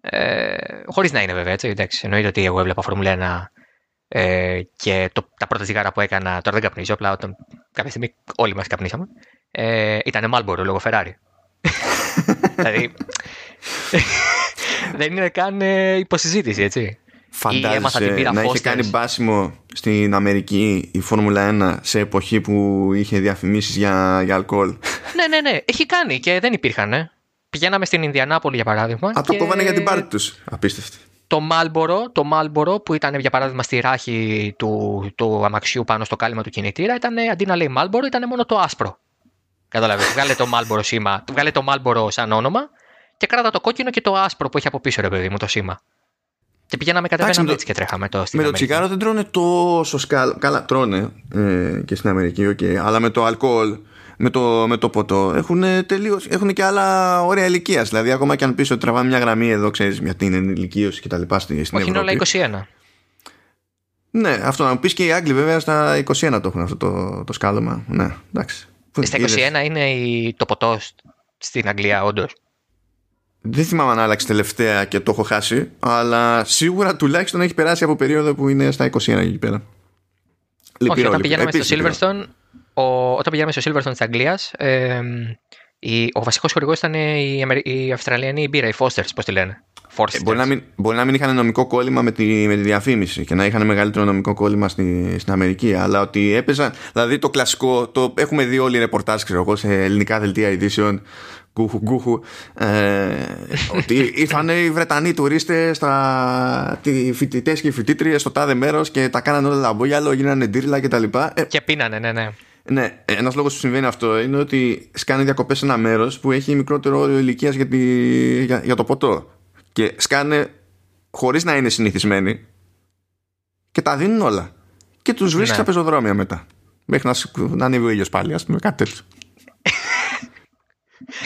Ε, χωρίς να είναι βέβαια έτσι, εντάξει, εννοείται ότι εγώ έβλεπα Φόρμουλα 1 ε, και το, τα πρώτα τσιγάρα που έκανα, τώρα δεν καπνίζω, απλά όταν κάποια στιγμή όλοι μας καπνίσαμε, ε, ήταν Marlboro λόγω Ferrari. *laughs* δηλαδή, *laughs* δεν είναι καν ε, υποσυζήτηση, έτσι. Έμαθα την Φαντάζεσαι πύρα να είχε Foster's. κάνει μπάσιμο στην Αμερική η Φόρμουλα 1 σε εποχή που είχε διαφημίσεις για, για αλκοόλ; *laughs* ναι, ναι, ναι, έχει κάνει και δεν υπήρχαν. Ε. Πηγαίναμε στην Ινδιανάπολη για παράδειγμα. Α, το και κόβανε για την πάρτι τους. Απίστευτο. Το Marlboro, το Marlboro που ήταν για παράδειγμα στη ράχη του, του αμαξιού πάνω στο κάλυμα του κινητήρα ήταν αντί να λέει Marlboro ήταν μόνο το άσπρο. Καταλαβαίνεις, βγάλε το Marlboro σήμα, βγάλε το Marlboro σαν όνομα και κράτα το κόκκινο και το άσπρο που έχει από πίσω ρε παιδί μου το σήμα. Και πηγαίναμε κατεβαίναμε με το- έτσι και τρέχαμε το στην Με το Αμερική. τσιγάρο δεν τρώνε τόσο σκάλ. Καλά, τρώνε ε, και στην Αμερική, οκ. Αλλά με το αλκοόλ, με το, με το ποτό, έχουν, τελείως, έχουν και άλλα όρια ηλικίας. Δηλαδή, ακόμα και αν πεις ότι τραβάμε μια γραμμή εδώ, ξέρεις γιατί ενηλικίωση και τα λοιπά στη- στην Όχι, είναι Ευρώπη. όλα 21. Ναι, αυτό να μου πεις και οι Άγγλοι βέβαια στα 21 το έχουν αυτό το, το σκάλωμα. Ναι, εντάξει. Στα Είδες. 21 είναι η, το ποτό σ- στην Αγγλία, όντως. Δεν θυμάμαι αν άλλαξε τελευταία και το έχω χάσει, αλλά σίγουρα τουλάχιστον έχει περάσει από περίοδο που είναι στα 21 εκεί πέρα. Όχι, Λυπηρό, όταν λυπηρό. πηγαίναμε στο Επίσης λυπηρό. Silverstone, ο, όταν πηγαίναμε στο Silverstone της Αγγλίας, ε, η, ο βασικός χορηγός ήταν η, Αμερι- η Αυστραλιανή μπύρα, η Foster's, πώς τη λένε. Forsters. Ε, μπορεί, να μην, μπορεί να μην είχαν νομικό κόλλημα με τη, με τη διαφήμιση και να είχαν μεγαλύτερο νομικό κόλλημα στη, στην Αμερική. Αλλά ότι έπαιζαν. Δηλαδή το κλασικό, το έχουμε δει όλοι οι ρεπορτάζ, ξέρω εγώ, σε ελληνικά δελτία ειδήσεων. Γκούχου, γκούχου. Ε, ότι ήρθαν οι Βρετανοί τουρίστε, οι φοιτητές και οι φοιτήτριες στο τάδε μέρος και τα κάνανε όλα λαμπόγιαλο, γίνανε ντύρλα κτλ. Ε, Και πίνανε, ναι, ναι. ναι, ένας λόγος που συμβαίνει αυτό είναι ότι σκάνε διακοπές σε ένα μέρος που έχει μικρότερο όριο ηλικίας για, τη- για, για το ποτό. Και σκάνε χωρίς να είναι συνηθισμένοι και τα δίνουν όλα. Και τους βρίσκεις Ναι. στα πεζοδρόμια μετά. Μέχρι να, σηκ- να ανέβει ο ήλιος πάλι, ας πούμε, κάτι τέτοιο.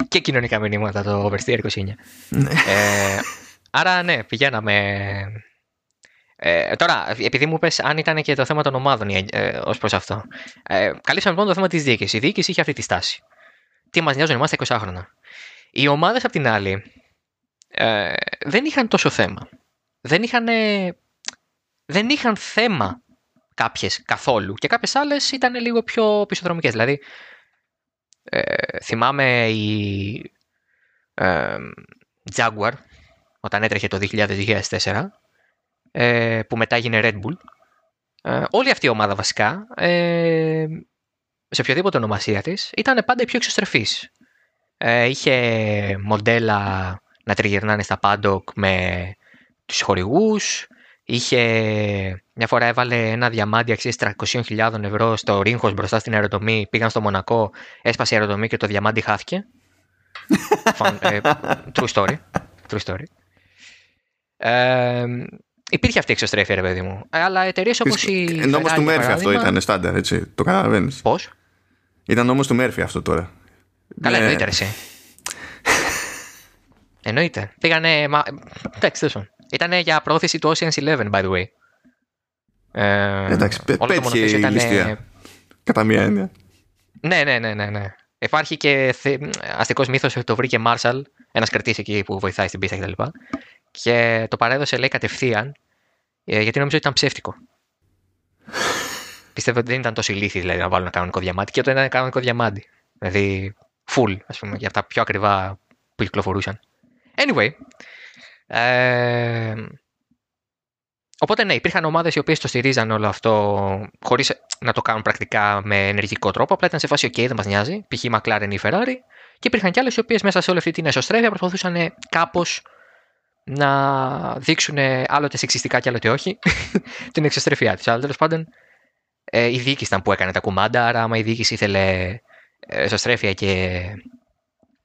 Και κοινωνικά μηνύματα το Oversteer 29. Ναι. ε, άρα, ναι, πηγαίναμε. Ε, τώρα, επειδή μου πες αν ήταν και το θέμα των ομάδων ε, ως προς αυτό. Ε, καλύψαμε λοιπόν το θέμα της διοίκησης. Η διοίκηση είχε αυτή τη στάση. Τι μας νοιάζουν εμάς τα 20 χρόνια. Οι ομάδες απ' την άλλη ε, δεν είχαν τόσο θέμα. Δεν είχαν, δεν είχαν θέμα κάποιες καθόλου και κάποιες άλλες ήταν λίγο πιο πισωδρομικές. Δηλαδή, ε, θυμάμαι η ε, Jaguar όταν έτρεχε το 2000-2004 ε, που μετά έγινε Red Bull. Ε, όλη αυτή η ομάδα βασικά ε, σε οποιοδήποτε ονομασία της ήταν πάντα η πιο εξωστρεφής. Ε, είχε μοντέλα να τριγυρνάνε στα paddock με τους χορηγούς. Είχε, μια φορά έβαλε ένα διαμάντι αξίας 300.000 ευρώ στο ρίγχος μπροστά στην αεροδομή. Πήγαν στο Μονακό, έσπασε η αεροδομή και το διαμάντι χάθηκε. Fun, ε, true story. True story. Ε, υπήρχε αυτή η εξωστρέφεια, ρε παιδί μου. Αλλά εταιρείες όπως η. Νόμος Ferrari, του για Μέρφυ αυτό παράδειγμα- ήταν στάνταρ, έτσι. Το καταλαβαίνεις. Πώς; Ήταν νόμος του Μέρφυ αυτό τώρα. Καλά, Ναι. εννοείται, ρε, εσύ. *laughs* εννοείται. Πήγανε. Μα... Εντάξει, τέλος πάντων. Ήταν για πρόθεση του Ocean's Eleven, by the way. Ε, Εντάξει, πέ- όλο το πέτυχε μονοθέσιο η ήταν- ληστεία. Κατά μία έννοια. Ναι, ναι, ναι, ναι, ναι. Υπάρχει και θε... αστικός μύθος ότι το βρήκε Μάρσαλ, ένας κριτής εκεί που βοηθάει στην πίστα κτλ. Και, και το παρέδωσε, λέει, κατευθείαν, ε, γιατί νόμιζε ότι ήταν ψεύτικο. Πιστεύω ότι δεν ήταν τόσο ηλίθιοι δηλαδή, να βάλουν ένα κανονικό διαμάντι και όταν ήταν κανονικό διαμάντι. Δηλαδή, full, ας πούμε, για τα πιο ακριβά που κυκλοφορούσαν. Anyway. Ε, οπότε ναι, υπήρχαν ομάδες οι οποίες το στηρίζαν όλο αυτό χωρίς να το κάνουν πρακτικά με ενεργικό τρόπο. Απλά ήταν σε φάση, OK, δεν μας νοιάζει. Π.χ. η McLaren ή η Ferrari. Και υπήρχαν και άλλες οι οποίες μέσα σε όλη αυτή την εσωστρέφεια προσπαθούσαν κάπως να δείξουν άλλοτε σεξιστικά και άλλοτε όχι *laughs* την εξωστρεφειά τη. Αλλά τέλος πάντων ε, η διοίκηση ήταν που έκανε τα κουμάντα, άρα άμα η διοίκηση ήθελε εσωστρέφεια και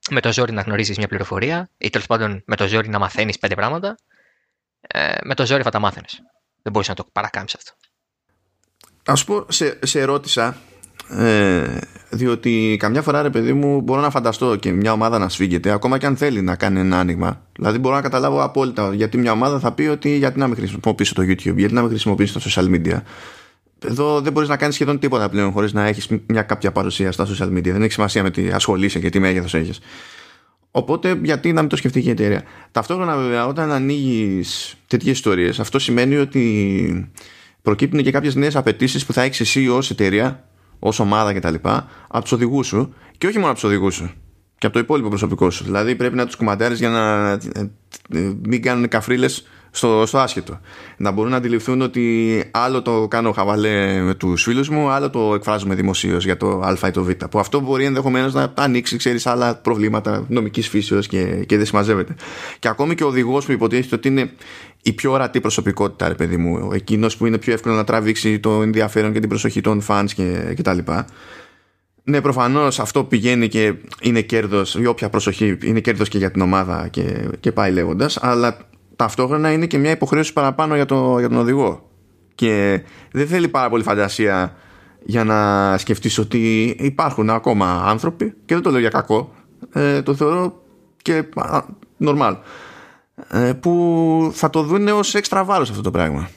με το ζόρι να γνωρίζεις μια πληροφορία ή τέλος πάντων με το ζόρι να μαθαίνεις πέντε πράγματα, ε, με το ζόρι θα τα μάθαινες. Δεν μπορείς να το παρακάμψεις αυτό. Α πω, σε, σε ρώτησα, ε, διότι καμιά φορά ρε παιδί μου μπορώ να φανταστώ και μια ομάδα να σφίγγεται ακόμα και αν θέλει να κάνει ένα άνοιγμα. Δηλαδή μπορώ να καταλάβω απόλυτα γιατί μια ομάδα θα πει ότι γιατί να μην χρησιμοποιήσω το YouTube, γιατί να μην χρησιμοποιήσω τα social media. Εδώ δεν μπορείς να κάνεις σχεδόν τίποτα πλέον χωρίς να έχεις μια κάποια παρουσία στα social media. Δεν έχει σημασία με τι ασχολείσαι και τι μέγεθος έχεις. Οπότε, γιατί να μην το σκεφτεί και η εταιρεία. Ταυτόχρονα, βέβαια, όταν ανοίγεις τέτοιες ιστορίες, αυτό σημαίνει ότι προκύπτουν και κάποιες νέες απαιτήσεις που θα έχεις εσύ ως εταιρεία, ως ομάδα κτλ. από τους οδηγούς σου και όχι μόνο από τους οδηγούς σου και από το υπόλοιπο προσωπικό σου. Δηλαδή, πρέπει να τους κουμαντάρεις για να ε, ε, μην κάνουν καφρίλες στο, στο άσχετο. Να μπορούν να αντιληφθούν ότι άλλο το κάνω χαβαλέ με τους φίλους μου, άλλο το εκφράζουμε δημοσίως για το Α ή το Β. Που αυτό μπορεί ενδεχομένως να ανοίξει, ξέρεις, άλλα προβλήματα νομικής φύσεως και, και δεν συμμαζεύεται. Και ακόμη και ο οδηγός που υποτίθεται ότι είναι η πιο ορατή προσωπικότητα, ρε παιδί μου, εκείνος που είναι πιο εύκολο να τραβήξει το ενδιαφέρον και την προσοχή των fans και, και Ναι, προφανώς αυτό πηγαίνει και είναι κέρδος, η όποια προσοχή είναι κέρδος και για την ομάδα και, και πάει λέγοντας, αλλά ταυτόχρονα είναι και μια υποχρέωση παραπάνω για, το, για τον οδηγό. Και δεν θέλει πάρα πολύ φαντασία για να σκεφτείς ότι υπάρχουν ακόμα άνθρωποι και δεν το λέω για κακό ε, το θεωρώ και normal ε, που θα το δουν ως έξτρα βάρος αυτό το πράγμα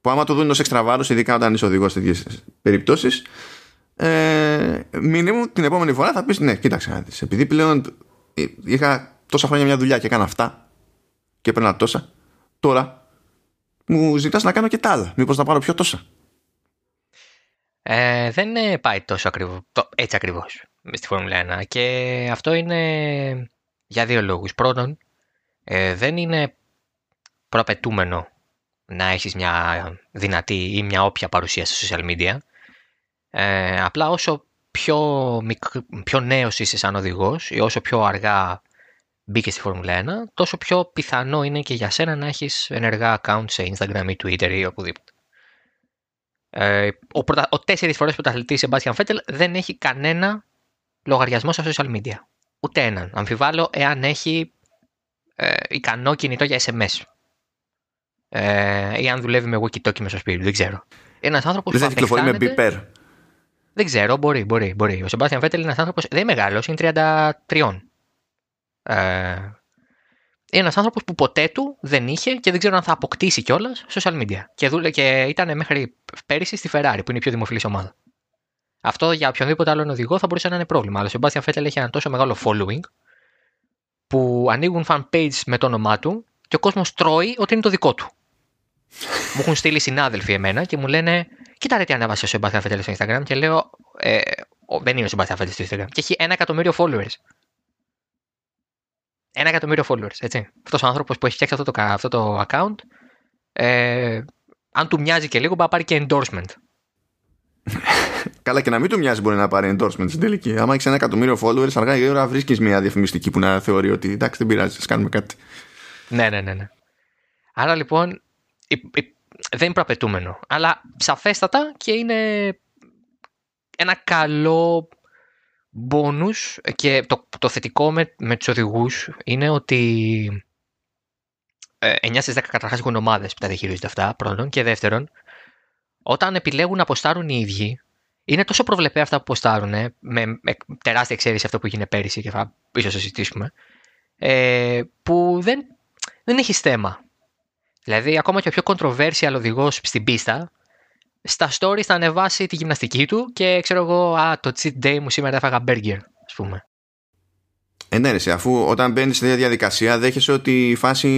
που άμα το δουν ως έξτρα βάρος ειδικά όταν είσαι οδηγός σε τέτοιες περιπτώσεις ε, την επόμενη φορά θα πεις ναι κοίταξε επειδή πλέον είχα τόσα χρόνια μια δουλειά και έκανα αυτά και έπαιρνα τόσα. Τώρα μου ζητάς να κάνω και τα άλλα. Μήπως να πάρω πιο τόσα. Ε, δεν πάει τόσο ακριβώς, έτσι ακριβώς στη Φόρμουλα 1 και αυτό είναι για δύο λόγους. Πρώτον, ε, δεν είναι προπετούμενο να έχεις μια δυνατή ή μια όποια παρουσία στα social media. Ε, απλά όσο πιο, πιο νέος είσαι σαν οδηγός ή όσο πιο αργά μπήκε στη Φόρμουλα 1, τόσο πιο πιθανό είναι και για σένα να έχεις ενεργά account σε Instagram ή Twitter ή οπουδήποτε. Ε, ο, πρωτα... ο τέσσερις φορές πρωταθλητής Sebastian Vettel δεν έχει κανένα λογαριασμό στα social media. Ούτε έναν. Αμφιβάλλω εάν έχει ε, ικανό κινητό για SMS. Ε, ή αν δουλεύει με walkie-talkie μέσα στο σπίτι Δεν ξέρω. Ένας άνθρωπος που. Δεν κυκλοφορεί με beeper. Δεν ξέρω, μπορεί, μπορεί. μπορεί. Ο Sebastian Vettel είναι ένας άνθρωπος. Δεν είναι μεγάλος, είναι 33. Ε, είναι ένας άνθρωπος που ποτέ του δεν είχε και δεν ξέρω αν θα αποκτήσει κιόλας social media. Και, δούλε, και ήταν μέχρι πέρυσι στη Ferrari, που είναι η πιο δημοφιλής ομάδα. Αυτό για οποιονδήποτε άλλον οδηγό θα μπορούσε να είναι πρόβλημα. Αλλά ο Sebastian Vettel έχει ένα τόσο μεγάλο following που ανοίγουν fan page με το όνομά του και ο κόσμος τρώει ότι είναι το δικό του. μου έχουν στείλει συνάδελφοι εμένα και μου λένε: Κοίτα τι ανέβασε ο Sebastian Vettel στο Instagram. Και λέω: ε, Δεν είναι ο Sebastian Vettel στο Instagram. Και έχει ένα εκατομμύριο followers ένα εκατομμύριο followers, έτσι. Αυτός ο άνθρωπος που έχει φτιάξει αυτό το, αυτό το account, ε, αν του μοιάζει και λίγο, μπορεί να πάρει και endorsement. Καλά, και να μην του μοιάζει μπορεί να πάρει endorsement στην τελική. Άμα έχεις ένα εκατομμύριο followers, αργά ή γρήγορα βρίσκεις μια διαφημιστική που να θεωρεί ότι εντάξει, δεν πειράζει, ας κάνουμε κάτι. Ναι, ναι, ναι. ναι. Άρα λοιπόν δεν είναι προαπαιτούμενο. Αλλά σαφέστατα και είναι ένα καλό bonus και το, το θετικό με, με τους οδηγούς είναι ότι ε, 9 στις 10 καταρχάς έχουν ομάδες που τα διαχειρίζονται αυτά πρώτον και δεύτερον όταν επιλέγουν να αποστάρουν οι ίδιοι είναι τόσο προβλεπέ αυτά που αποστάρουν με, με τεράστια εξαίρεση αυτό που έγινε πέρυσι και θα ίσως συζητήσουμε ε, που δεν, δεν έχει θέμα. Δηλαδή ακόμα και ο πιο controversial οδηγός στην πίστα στα stories θα ανεβάσει τη γυμναστική του και ξέρω εγώ, α, το cheat day μου σήμερα έφαγα burger, ας πούμε. Ε, ναι, ρε, αφού όταν μπαίνεις σε τέτοια διαδικασία δέχεσαι ότι η φάση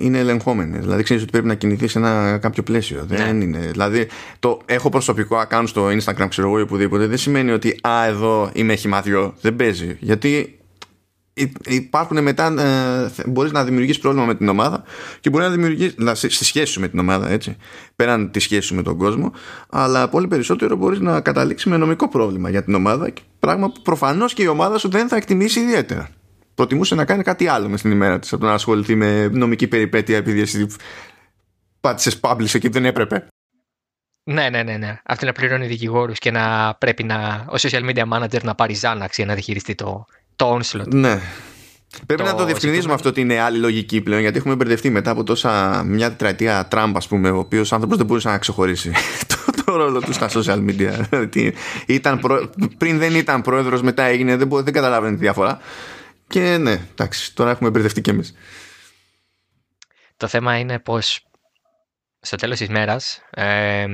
είναι ελεγχόμενη. Δηλαδή ξέρεις ότι πρέπει να κινηθείς σε ένα κάποιο πλαίσιο. Ναι. Δεν είναι. Δηλαδή, το έχω προσωπικό account στο Instagram, ξέρω εγώ, ή οπουδήποτε, δεν σημαίνει ότι α, εδώ είμαι χυμαδιό. Δεν παίζει. Γιατί υπάρχουν μετά ε, μπορείς να δημιουργήσεις πρόβλημα με την ομάδα και μπορεί να δημιουργήσεις να, στη σχέση σου με την ομάδα έτσι πέραν της σχέσης σου με τον κόσμο αλλά πολύ περισσότερο μπορείς να καταλήξεις με νομικό πρόβλημα για την ομάδα πράγμα που προφανώς και η ομάδα σου δεν θα εκτιμήσει ιδιαίτερα προτιμούσε να κάνει κάτι άλλο μες στην ημέρα της από το να ασχοληθεί με νομική περιπέτεια επειδή εσύ πάτησες publish εκεί δεν έπρεπε ναι, ναι, ναι, ναι. Αυτή να πληρώνει δικηγόρους και να πρέπει να, ο social media manager να πάρει Xanax για να διχειριστεί το, το onslaught. Ναι. Πρέπει το να το διευκρινίζουμε αυτό ότι είναι άλλη λογική πλέον, γιατί έχουμε μπερδευτεί μετά από τόσα μια τετραετία Τραμπ, ας πούμε, ο οποίος άνθρωπος δεν μπορούσε να ξεχωρίσει *laughs* το, το ρόλο του στα social media. *laughs* ήταν προ... Πριν δεν ήταν πρόεδρος, μετά έγινε, δεν, δεν καταλάβαινε τη διαφορά. Και ναι, εντάξει, τώρα έχουμε μπερδευτεί κι εμείς. Το θέμα είναι πως στο τέλος της μέρας ε,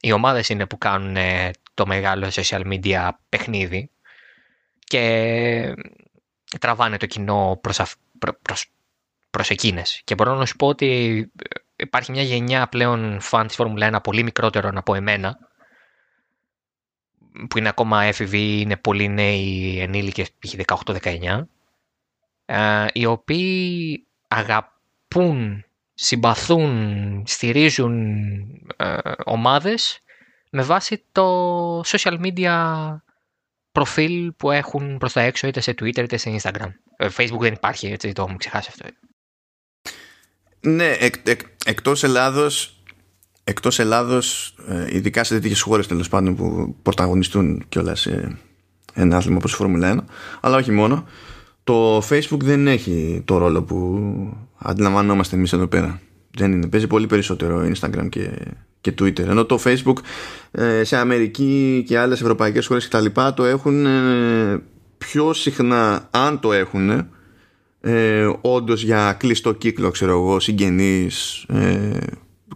οι ομάδες είναι που κάνουν το μεγάλο social media παιχνίδι και τραβάνε το κοινό προς, αυ... προς... προς εκείνες. Και μπορώ να σου πω ότι υπάρχει μια γενιά πλέον φαν της Φόρμουλα 1 πολύ μικρότερο από εμένα που είναι ακόμα έφηβοι, είναι πολύ νέοι ενήλικες, π.χ. 18-19 ε, οι οποίοι αγαπούν συμπαθούν, στηρίζουν ε, ομάδες με βάση το social media προφίλ που έχουν προς τα έξω είτε σε Twitter είτε σε Instagram. Ε, Facebook δεν υπάρχει, έτσι το έχουμε ξεχάσει αυτό. Ναι, εκ, εκ, εκτός Ελλάδος εκτός Ελλάδος, ε, ειδικά σε τέτοιες χώρες τέλος πάντων που πρωταγωνιστούν κιόλας σε ένα άθλημα όπως η Φόρμουλα 1 αλλά όχι μόνο το Facebook δεν έχει το ρόλο που αντιλαμβανόμαστε εμείς εδώ πέρα. Δεν είναι. Παίζει πολύ περισσότερο Instagram και, και Twitter. Ενώ το Facebook ε, σε Αμερική και άλλες ευρωπαϊκές χώρες και τα λοιπά το έχουν ε, πιο συχνά αν το έχουν ε, όντως για κλειστό κύκλο ξέρω εγώ συγγενείς ε,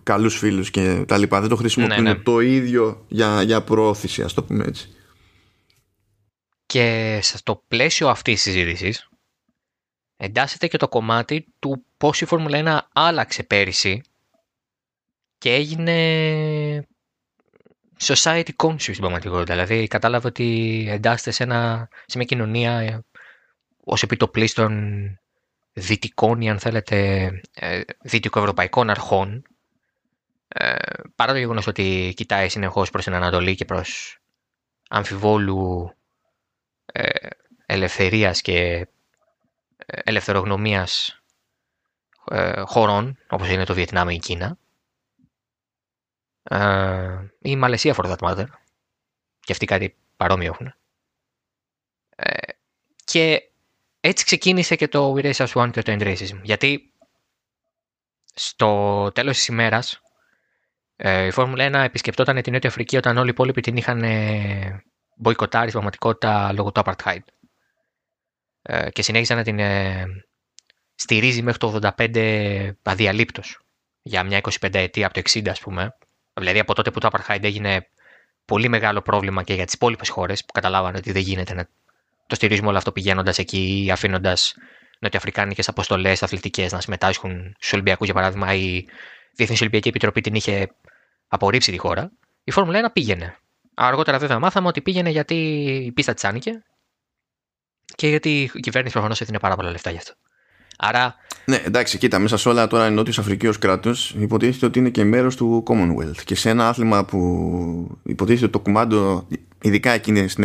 καλούς φίλους και τα λοιπά δεν το χρησιμοποιούν ναι, ναι. το ίδιο για, για προώθηση ας το πούμε έτσι και στο πλαίσιο αυτής της συζήτησης εντάσσεται και το κομμάτι του πώς η Φόρμουλα 1 άλλαξε πέρυσι και έγινε society conscious στην πραγματικότητα. Δηλαδή κατάλαβε ότι εντάσσεται σε, ένα, σε μια κοινωνία ως επιτοπλίστων δυτικών ή αν θέλετε ε, δυτικοευρωπαϊκών αρχών ε, παρά το γεγονός ότι κοιτάει συνεχώς προς την Ανατολή και προς αμφιβόλου ε, ελευθερίας και ε, ελευθερογνωμίας ε, χωρών, όπως είναι το Βιετνάμ ή η Κίνα, ή η Μαλαισία for that matter, και αυτοί κάτι παρόμοιο έχουν. Και έτσι ξεκίνησε και το We Race As One και το End Racism. Γιατί στο τέλος της ημέρας η Φόρμουλα 1 επισκεπτόταν την Νότια Αφρική όταν όλοι οι υπόλοιποι την είχαν μποϊκοτάρει στην πραγματικότητα λόγω του apartheid. Ε, και συνέχισε να την ε, στηρίζει μέχρι το 85 αδιαλείπτως για μια 25 ετία από το 60 ας πούμε. Δηλαδή από τότε που το apartheid έγινε πολύ μεγάλο πρόβλημα και για τις υπόλοιπες χώρες που καταλάβανε ότι δεν γίνεται να το στηρίζουμε όλο αυτό πηγαίνοντας εκεί ή αφήνοντας νοτιοαφρικάνικες αποστολές αθλητικές να συμμετάσχουν στους Ολυμπιακούς, για παράδειγμα, η Διεθνής Ολυμπιακή Επιτροπή την είχε απορρίψει τη χώρα. Η Φόρμουλα 1 πήγαινε Αργότερα βέβαια μάθαμε ότι πήγαινε γιατί η πίστα της άνοιγε και γιατί η κυβέρνηση προφανώς έδινε πάρα πολλά λεφτά γι' αυτό. Άρα. Ναι, εντάξει, κοίτα, μέσα σε όλα τώρα η Νότιος Αφρικής ως κράτος υποτίθεται ότι είναι και μέρος του Commonwealth. Και σε ένα άθλημα που υποτίθεται ότι το κουμάντο, ειδικά εκείνες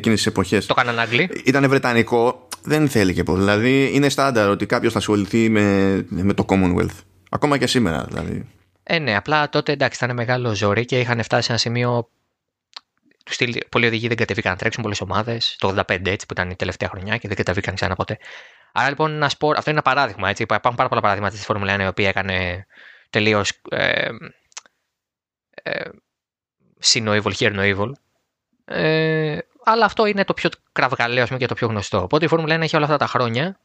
τις εποχές. Το κάνανε Άγγλοι. Ήταν βρετανικό, δεν θέλει και πολύ. Δηλαδή είναι στάνταρ ότι κάποιος θα ασχοληθεί με, με το Commonwealth. Ακόμα και σήμερα δηλαδή. Ε, ναι, απλά τότε εντάξει ήταν μεγάλο ζόρι και είχαν φτάσει σε ένα σημείο του στυλ, πολλοί οδηγοί δεν κατεβήκαν να τρέξουν, πολλές ομάδες. Το 85 έτσι που ήταν η τελευταία χρονιά και δεν κατεβήκαν ξανά ποτέ. Άρα λοιπόν ένα σπορ, αυτό είναι ένα παράδειγμα. Έτσι. Υπάρχουν πάρα πολλά παραδείγματα τη Φόρμουλα 1 η οποία έκανε τελείως. Ε, ε, no evil, here no evil. Ε, αλλά αυτό είναι το πιο κραυγαλαίο και το πιο γνωστό. Οπότε η Φόρμουλα 1 έχει όλα αυτά τα χρόνια,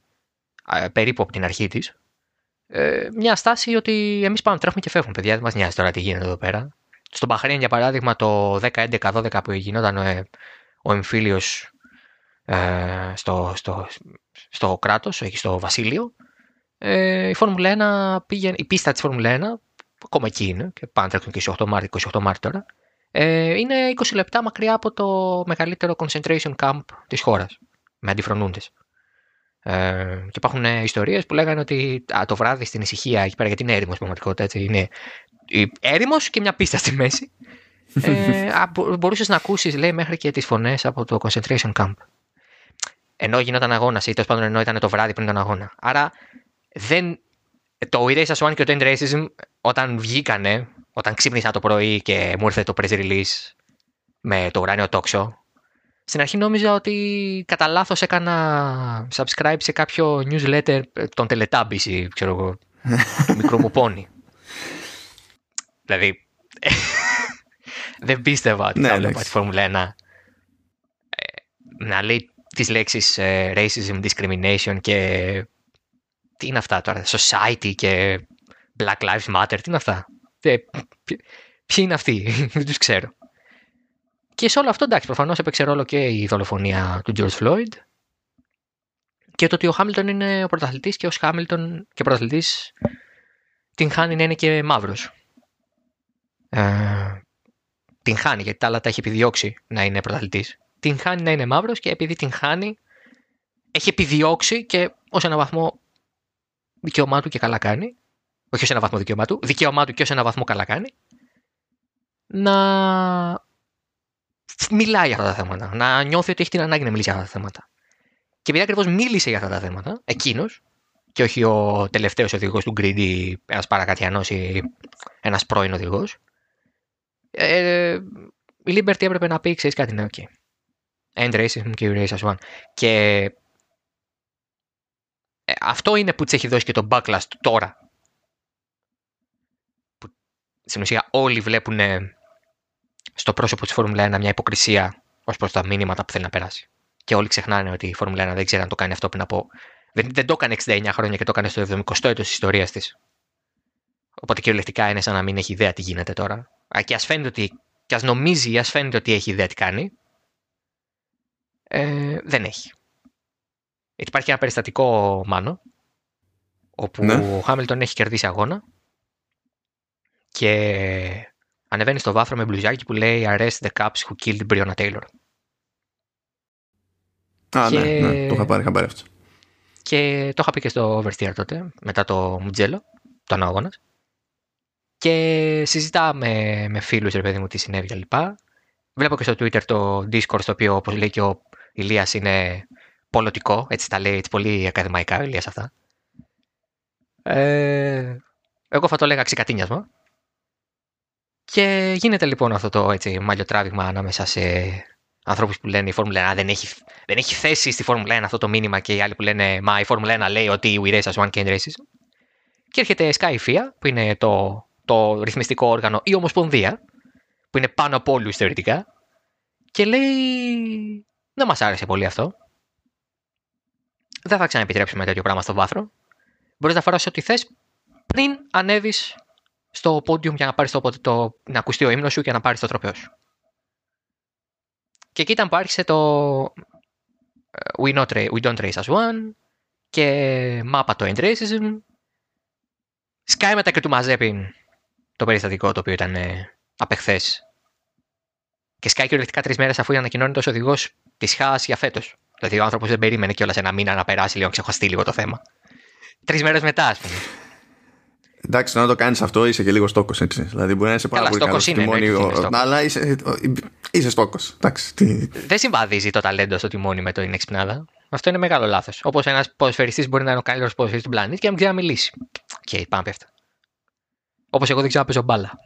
ε, περίπου από την αρχή της, ε, μια στάση ότι εμείς πάμε, τρέχουμε και φεύγουμε, παιδιά. Δεν μας νοιάζει τώρα τι γίνεται εδώ πέρα. Στον Μπαχρέιν, για παράδειγμα, το 10-11-12 που γινόταν ε, ο εμφύλιος ε, στο, στο, στο κράτος, εκεί στο βασίλειο, ε, η Φόρμουλα 1 πήγε, η πίστα της Φόρμουλα 1, ακόμα εκεί είναι, και πάνε τρέχουν και 28 Μάρτιο, 28 Μάρτιο τώρα, ε, είναι 20 λεπτά μακριά από το μεγαλύτερο concentration camp της χώρας, με αντιφρονούντες. Ε, και υπάρχουν ιστορίες που λέγανε ότι α, το βράδυ στην ησυχία εκεί πέρα, γιατί είναι έρημος πραγματικότητα. Έτσι, είναι έρημος και μια πίστα στη μέση. ε, *laughs* μπορούσες να ακούσεις, λέει, μέχρι και τις φωνές από το concentration camp. Ενώ γινόταν αγώνα, ή τέλος πάντων ενώ ήταν το βράδυ πριν τον αγώνα. Άρα δεν. Το Erase Us One και το End Racism, όταν βγήκανε, όταν ξύπνησα το πρωί και μου ήρθε το press release με το ουράνιο τόξο, στην αρχή νόμιζα ότι κατά λάθος έκανα subscribe σε κάποιο newsletter των Teletubbies ξέρω εγώ, *laughs* του μικρού μου πόνι. δηλαδή, *laughs* δεν πίστευα ότι ναι, θα βλέπα τη Φόρμουλα 1 ε, να λέει τις λέξεις ε, racism, discrimination και τι είναι αυτά τώρα, society και black lives matter, τι είναι αυτά; Ε, ποιοι είναι αυτοί, *laughs* δεν τους ξέρω. Και σε όλο αυτό εντάξει, προφανώς έπαιξε ρόλο και η δολοφονία του George Floyd και το ότι ο Χάμιλτον είναι ο πρωταθλητής και ο Χάμιλτον και πρωταθλητής την χάνει να είναι και μαύρος. Ε, την χάνει γιατί τα άλλα τα έχει επιδιώξει να είναι πρωταθλητής. Την χάνει να είναι μαύρος και επειδή την χάνει έχει επιδιώξει και ως ένα βαθμό δικαίωμά του και καλά κάνει. Όχι ως ένα βαθμό δικαίωμά του, δικαίωμά του και ως ένα βαθμό καλά κάνει. Να μιλάει για αυτά τα θέματα. Να νιώθει ότι έχει την ανάγκη να μιλήσει για αυτά τα θέματα. Και επειδή ακριβώς μίλησε για αυτά τα θέματα, εκείνος, και όχι ο τελευταίος οδηγός του Greedy, ένας παρακατιανός ή ένας πρώην οδηγός, ε, η Liberty έπρεπε να πει: Ξέρεις κάτι, ναι, OK. Okay. End racism και We Race As One. Και ε, αυτό είναι που της έχει δώσει και το backlash του τώρα. Που, στην ουσία όλοι βλέπουν στο πρόσωπο της Φόρμουλα 1 μια υποκρισία ως προς τα μήνυματα που θέλει να περάσει. Και όλοι ξεχνάνε ότι η Φόρμουλα 1 δεν ξέρει αν το κάνει αυτό πριν από. Δεν, δεν το έκανε 69 χρόνια και το έκανε στο 70ο έτος της ιστορίας της. Οπότε κυριολεκτικά είναι σαν να μην έχει ιδέα τι γίνεται τώρα. Και ας φαίνεται ότι. και ας νομίζει ή ας φαίνεται ότι έχει ιδέα τι κάνει. Ε, δεν έχει. Γιατί υπάρχει ένα περιστατικό μάνο όπου ναι. ο Χάμιλτον έχει κερδίσει αγώνα και ανεβαίνει στο βάθρο με μπλουζάκι που λέει Arrest the cops who killed Breonna Taylor. Α, ναι, και... ναι, ναι, το είχα πάρει, είχα πάρει αυτό. Και το είχα πει και στο Oversteer τότε, μετά το Μουτζέλο, τον αγώνας. Και συζητάμε με φίλους, ρε παιδί μου, τι συνέβη και λοιπά. Βλέπω και στο Twitter το Discord, το οποίο, όπως λέει και ο Ηλίας, είναι πολιτικό, έτσι τα λέει, έτσι πολύ ακαδημαϊκά ο Ηλίας αυτά. Ε, εγώ θα το έλεγα ξεκατίνιασμα. Και γίνεται λοιπόν αυτό το έτσι, τράβηγμα ανάμεσα σε ανθρώπους που λένε η Φόρμουλα 1 δεν έχει, δεν έχει θέση στη Φόρμουλα 1 αυτό το μήνυμα και οι άλλοι που λένε Μα η Φόρμουλα 1 λέει ότι we race as one can races. Και έρχεται Sky FIA, που είναι το, το ρυθμιστικό όργανο, η Ομοσπονδία, που είναι πάνω από όλους θεωρητικά, και λέει Δεν μας άρεσε πολύ αυτό. Δεν θα ξαναεπιτρέψουμε τέτοιο πράγμα στο βάθρο. Μπορείς να φοράσει ό,τι θες πριν ανέβεις στο podium για να, πάρεις το, το, να ακουστεί ο ύμνος σου και να πάρεις το τροπέο σου. Και εκεί ήταν που άρχισε το ε, We, not, we don't race as one και μάπα το end racism. Σκάει μετά και του μαζέπει το περιστατικό το οποίο ήταν ε, απεχθές. Και σκάει κυριολεκτικά τρεις μέρες αφού ανακοινώνεται ω οδηγός τη ΧΑΑ για φέτος. Δηλαδή ο άνθρωπος δεν περίμενε κιόλας ένα μήνα να περάσει λίγο, ξεχαστεί λίγο το θέμα. Τρεις μέρες μετά, ας πούμε. Εντάξει, να το κάνεις αυτό είσαι και λίγο στόκος έτσι. Δηλαδή μπορεί να είσαι πάρα πολύ καλός στο τιμόνι, αλλά είσαι, είσαι στόκος. Δεν συμβαδίζει το ταλέντο στο τιμόνι με το είναι εξυπνάδα. Αυτό είναι μεγάλο λάθος. Όπως ένας ποδοσφαιριστής μπορεί να είναι ο καλύτερος ποδοσφαιριστής του πλανήτη και να μην ξέρει να μιλήσει. OK, okay, πάμε πέφτα. Όπως εγώ δεν ξέρω να παίζω μπάλα. *laughs*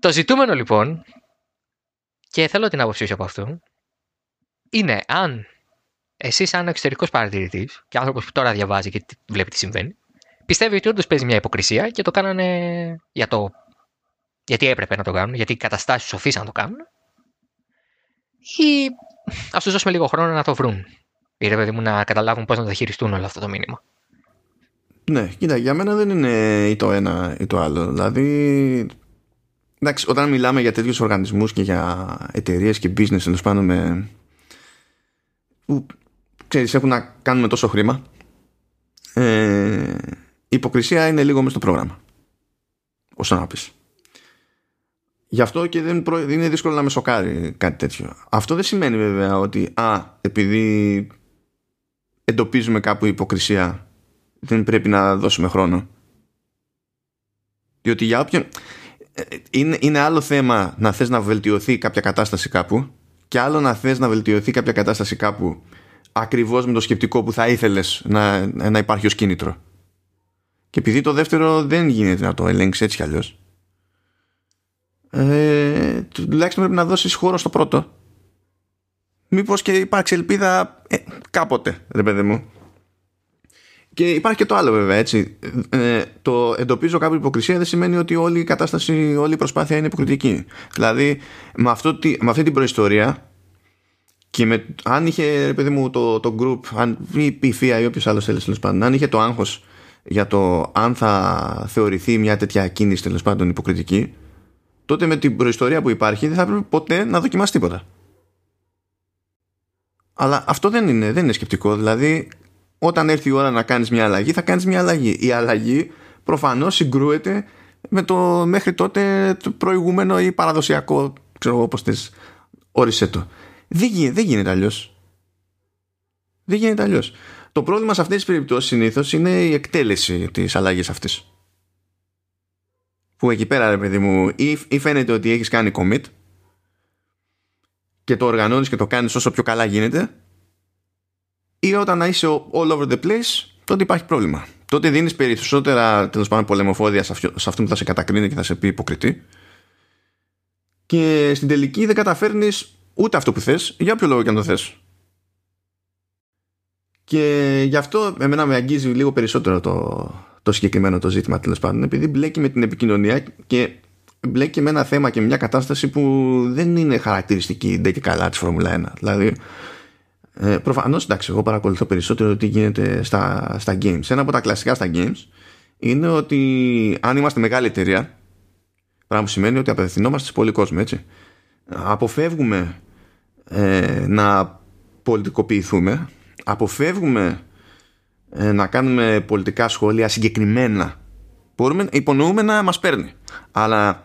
το ζητούμενο λοιπόν, και θέλω την άποψή σου από αυτό, είναι αν εσύ, σαν εξωτερικός παρατηρητής και άνθρωπος που τώρα διαβάζει και βλέπει τι συμβαίνει, πιστεύει ότι όντως παίζει μια υποκρισία και το κάνανε για το. Γιατί έπρεπε να το κάνουν, γιατί οι καταστάσεις τους οφείλαν να το κάνουν. Ή ας τους δώσουμε λίγο χρόνο να το βρουν. Ή ρε παιδί μου να καταλάβουν πώς να τα χειριστούν όλο αυτό το μήνυμα. Ναι, κοίτα, για μένα δεν είναι ή το ένα ή το άλλο. Δηλαδή, εντάξει, όταν μιλάμε για τέτοιους οργανισμούς και για εταιρείες και business τέλος πάντων με. που ξέρεις, έχουν να κάνουν με τόσο χρήμα. Ε, η υποκρισία είναι λίγο μέσα στο πρόγραμμα. Όσο να πεις. Γι' αυτό και δεν, προ... είναι δύσκολο να με σοκάρει κάτι τέτοιο. Αυτό δεν σημαίνει βέβαια ότι α, επειδή εντοπίζουμε κάπου υποκρισία δεν πρέπει να δώσουμε χρόνο. Διότι για όποιον... Ε, είναι, είναι άλλο θέμα να θες να βελτιωθεί κάποια κατάσταση κάπου και άλλο να θες να βελτιωθεί κάποια κατάσταση κάπου ακριβώς με το σκεπτικό που θα ήθελες να, να υπάρχει ως κίνητρο. Και επειδή το δεύτερο δεν γίνεται να το ελέγξει έτσι κι αλλιώς. Ε, τουλάχιστον πρέπει να δώσεις χώρο στο πρώτο. Μήπως και υπάρξει ελπίδα ε, κάποτε ρε παιδί μου και υπάρχει και το άλλο βέβαια έτσι ε, το εντοπίζω κάποια υποκρισία δεν σημαίνει ότι όλη η κατάσταση όλη η προσπάθεια είναι υποκριτική δηλαδή με, αυτό, με αυτή την προϊστορία και με, αν είχε ρε παιδί μου το, το group αν, η, η FIA ή όποιος άλλος θέλει τέλος πάντων αν είχε το άγχος για το αν θα θεωρηθεί μια τέτοια κίνηση τέλος πάντων υποκριτική τότε με την προϊστορία που υπάρχει δεν θα πρέπει ποτέ να δοκιμάσει τίποτα. Αλλά αυτό δεν είναι, δεν είναι σκεπτικό. Δηλαδή, όταν έρθει η ώρα να κάνεις μια αλλαγή, θα κάνεις μια αλλαγή. Η αλλαγή προφανώς συγκρούεται με το μέχρι τότε το προηγούμενο ή παραδοσιακό, ξέρω εγώ πώς θες, όρισε το. Δεν, γίνεται, δεν γίνεται αλλιώς. Δεν γίνεται αλλιώς. Το πρόβλημα σε αυτές τις περιπτώσεις συνήθως είναι η εκτέλεση της αλλαγής αυτής που εκεί πέρα ρε παιδί μου ή, ή φαίνεται ότι έχεις κάνει commit και το οργανώνεις και το κάνεις όσο πιο καλά γίνεται ή όταν είσαι all over the place τότε υπάρχει πρόβλημα τότε δίνεις περισσότερα τέλος πάντων πολεμοφόδια σε, αυτό, σε αυτόν που θα σε κατακρίνει και θα σε πει υποκριτή και στην τελική δεν καταφέρνεις ούτε αυτό που θες για όποιο λόγο και αν το θες και γι' αυτό εμένα με αγγίζει λίγο περισσότερο το, το συγκεκριμένο το ζήτημα τέλος πάντων, επειδή μπλέκει με την επικοινωνία και μπλέκει με ένα θέμα και μια κατάσταση που δεν είναι χαρακτηριστική ντε και καλά της Φόρμουλα 1. Δηλαδή, ε, προφανώς εντάξει, εγώ παρακολουθώ περισσότερο τι γίνεται στα, στα games. Ένα από τα κλασικά στα games είναι ότι αν είμαστε μεγάλη εταιρεία, πράγμα που σημαίνει ότι απευθυνόμαστε σε πολύ κόσμο, έτσι. Αποφεύγουμε ε, να πολιτικοποιηθούμε, αποφεύγουμε ε, να κάνουμε πολιτικά σχόλια συγκεκριμένα. Μπορούμε, υπονοούμε να μας παίρνει. Αλλά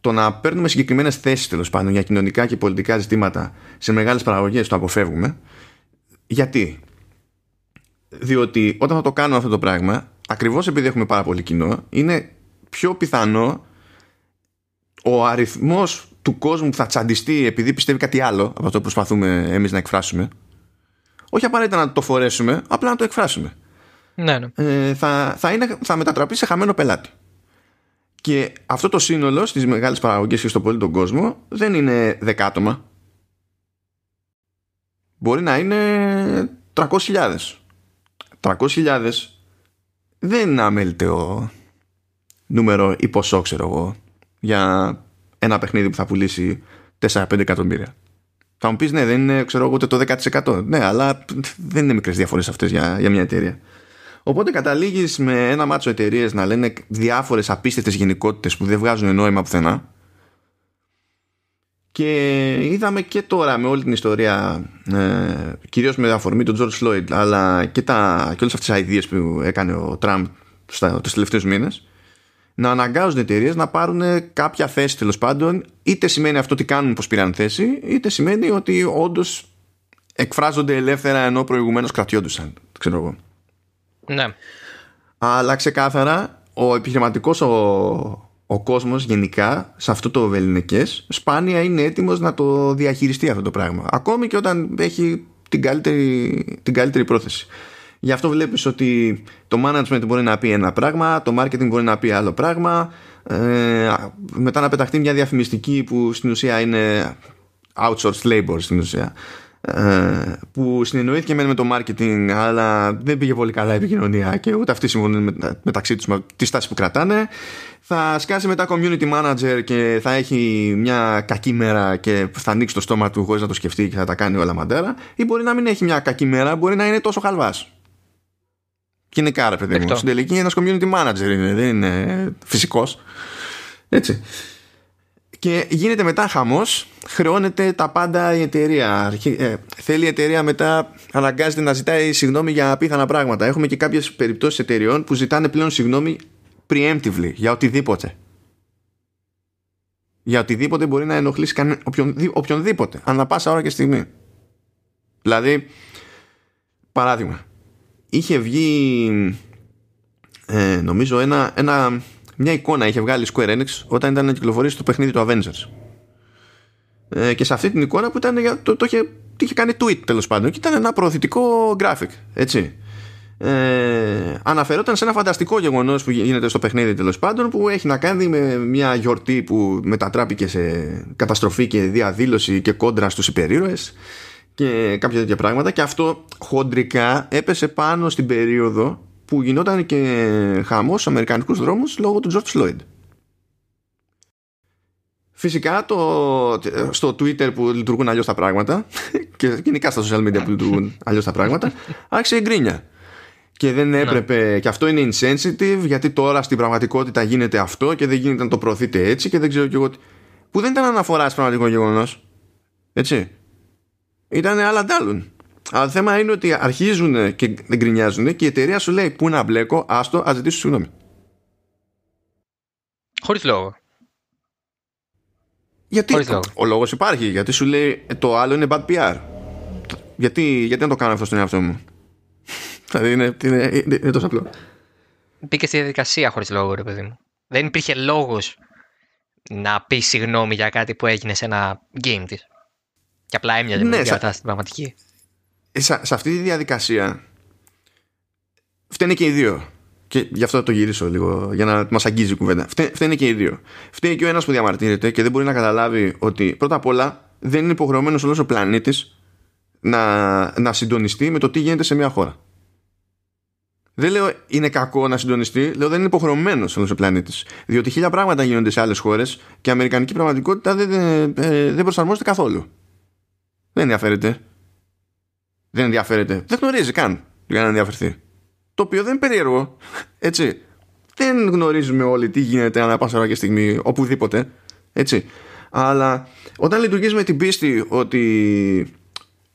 το να παίρνουμε συγκεκριμένες θέσεις τέλος πάντων για κοινωνικά και πολιτικά ζητήματα σε μεγάλες παραγωγές το αποφεύγουμε. Γιατί; Διότι όταν θα το κάνουμε αυτό το πράγμα, ακριβώς επειδή έχουμε πάρα πολύ κοινό, είναι πιο πιθανό ο αριθμός του κόσμου που θα τσαντιστεί επειδή πιστεύει κάτι άλλο από αυτό που προσπαθούμε εμείς να εκφράσουμε όχι απαραίτητα να το φορέσουμε, απλά να το εκφράσουμε. Ναι, ναι. Ε, θα, θα, είναι, θα μετατραπεί σε χαμένο πελάτη. Και αυτό το σύνολο στις μεγάλες παραγωγές και στο πολύ τον κόσμο δεν είναι δεκάτομα. Μπορεί να είναι 300.000. 300.000 δεν είναι αμέλητο νούμερο ή ποσό, ξέρω εγώ, για ένα παιχνίδι που θα πουλήσει 4-5 εκατομμύρια. Θα μου πεις, ναι, δεν είναι ξέρω εγώ, ούτε το 10%. Ναι, αλλά δεν είναι μικρές διαφορές αυτές για, για μια εταιρεία. Οπότε καταλήγεις με ένα μάτσο εταιρείες να λένε διάφορες απίστευτες γενικότητες που δεν βγάζουν νόημα πουθενά. Και είδαμε και τώρα με όλη την ιστορία, ε, κυρίως με αφορμή τον George Floyd, αλλά και, τα, και όλες αυτές τις ιδέες που έκανε ο Τραμπ τους τελευταίους μήνες, να αναγκάζουν εταιρείες να πάρουν κάποια θέση τέλος πάντων, είτε σημαίνει αυτό ότι κάνουν πως πήραν θέση, είτε σημαίνει ότι όντως εκφράζονται ελεύθερα ενώ προηγουμένως κρατιόντουσαν. Ξέρω εγώ. Ναι. Αλλά ξεκάθαρα ο επιχειρηματικός ο, ο κόσμος γενικά σε αυτό το βεληνικές σπάνια είναι έτοιμος να το διαχειριστεί αυτό το πράγμα. Ακόμη και όταν έχει την καλύτερη, την καλύτερη πρόθεση. Γι' αυτό βλέπεις ότι το management μπορεί να πει ένα πράγμα, το marketing μπορεί να πει άλλο πράγμα, ε, μετά να πεταχτεί μια διαφημιστική που στην ουσία είναι outsourced labor στην ουσία. Ε, που συνεννοήθηκε με το marketing αλλά δεν πήγε πολύ καλά η επικοινωνία και ούτε αυτοί συμφωνούν μεταξύ τους με τη στάση που κρατάνε θα σκάσει μετά community manager και θα έχει μια κακή μέρα και θα ανοίξει το στόμα του χωρίς να το σκεφτεί και θα τα κάνει όλα μαντέρα ή μπορεί να μην έχει μια κακή μέρα μπορεί να είναι τόσο χαλβάς κοινικά ρε παιδί μου. Στην τελική ένας community manager είναι, δεν είναι φυσικός. Έτσι. Και γίνεται μετά χαμός, χρεώνεται τα πάντα η εταιρεία. Ε, θέλει η εταιρεία μετά, αναγκάζεται να ζητάει συγγνώμη για απίθανα πράγματα. Έχουμε και κάποιες περιπτώσεις εταιρεών που ζητάνε πλέον συγγνώμη preemptively για οτιδήποτε. Για οτιδήποτε μπορεί να ενοχλήσει κανε, οποιον, οποιονδήποτε, ανά πάσα ώρα και στιγμή. Δηλαδή, παράδειγμα είχε βγει ε, νομίζω ένα, ένα, μια εικόνα είχε βγάλει Square Enix όταν ήταν να κυκλοφορήσει το παιχνίδι του Avengers ε, και σε αυτή την εικόνα που ήταν το, το, είχε, το είχε κάνει tweet τέλος πάντων και ήταν ένα προωθητικό graphic έτσι ε, αναφερόταν σε ένα φανταστικό γεγονός που γίνεται στο παιχνίδι τέλος πάντων που έχει να κάνει με μια γιορτή που μετατράπηκε σε καταστροφή και διαδήλωση και κόντρα στους υπερήρωες και κάποια τέτοια πράγματα και αυτό χοντρικά έπεσε πάνω στην περίοδο που γινόταν και χαμός στους αμερικανικούς δρόμους λόγω του George Floyd. Φυσικά το, στο Twitter που λειτουργούν αλλιώς τα πράγματα *laughs* και γενικά στα social media που λειτουργούν αλλιώς τα πράγματα άρχισε η γκρίνια και δεν ναι. έπρεπε και αυτό είναι insensitive γιατί τώρα στην πραγματικότητα γίνεται αυτό και δεν γίνεται να το προωθείτε έτσι και δεν ξέρω και εγώ που δεν ήταν αναφορά στο πραγματικό γεγονός. έτσι. Ήταν άλλα αντάλλων αλλά το θέμα είναι ότι αρχίζουν και δεν γκρινιάζουν και η εταιρεία σου λέει πού να μπλέκω άστο ας ζητήσω συγγνώμη Χωρίς λόγο. Γιατί Χωρίς λόγο. ο λόγος υπάρχει γιατί σου λέει το άλλο είναι bad PR γιατί, γιατί να το κάνω αυτό στον εαυτό μου Δηλαδή είναι, είναι, είναι, είναι τόσο απλό. Μπήκε στη διαδικασία χωρίς λόγο, ρε παιδί μου. Δεν υπήρχε λόγος να πεις συγγνώμη για κάτι που έγινε σε ένα game της. Και απλά έμοιαζε ναι, με την κατάσταση στην πραγματική. Ε, σε, σε αυτή τη διαδικασία φταίνε και οι δύο. Και γι' αυτό το γυρίσω λίγο, για να μας αγγίζει η κουβέντα. Φταίνε και οι δύο. Φταίει και ο ένας που διαμαρτύρεται και δεν μπορεί να καταλάβει ότι πρώτα απ' όλα δεν είναι υποχρεωμένος όλος ο πλανήτης να, να συντονιστεί με το τι γίνεται σε μια χώρα. Δεν λέω είναι κακό να συντονιστεί, λέω δεν είναι υποχρεωμένος όλο ο πλανήτης. Διότι χίλια πράγματα γίνονται σε άλλες χώρες και η αμερικανική πραγματικότητα δεν, δεν, ε, δεν προσαρμόζεται καθόλου. Δεν ενδιαφέρεται. Δεν ενδιαφέρεται. Δεν γνωρίζει καν για να ενδιαφερθεί. Το οποίο δεν είναι περίεργο. Έτσι. Δεν γνωρίζουμε όλοι τι γίνεται ανά πάσα ώρα και στιγμή οπουδήποτε. Έτσι. Αλλά όταν λειτουργείς με την πίστη ότι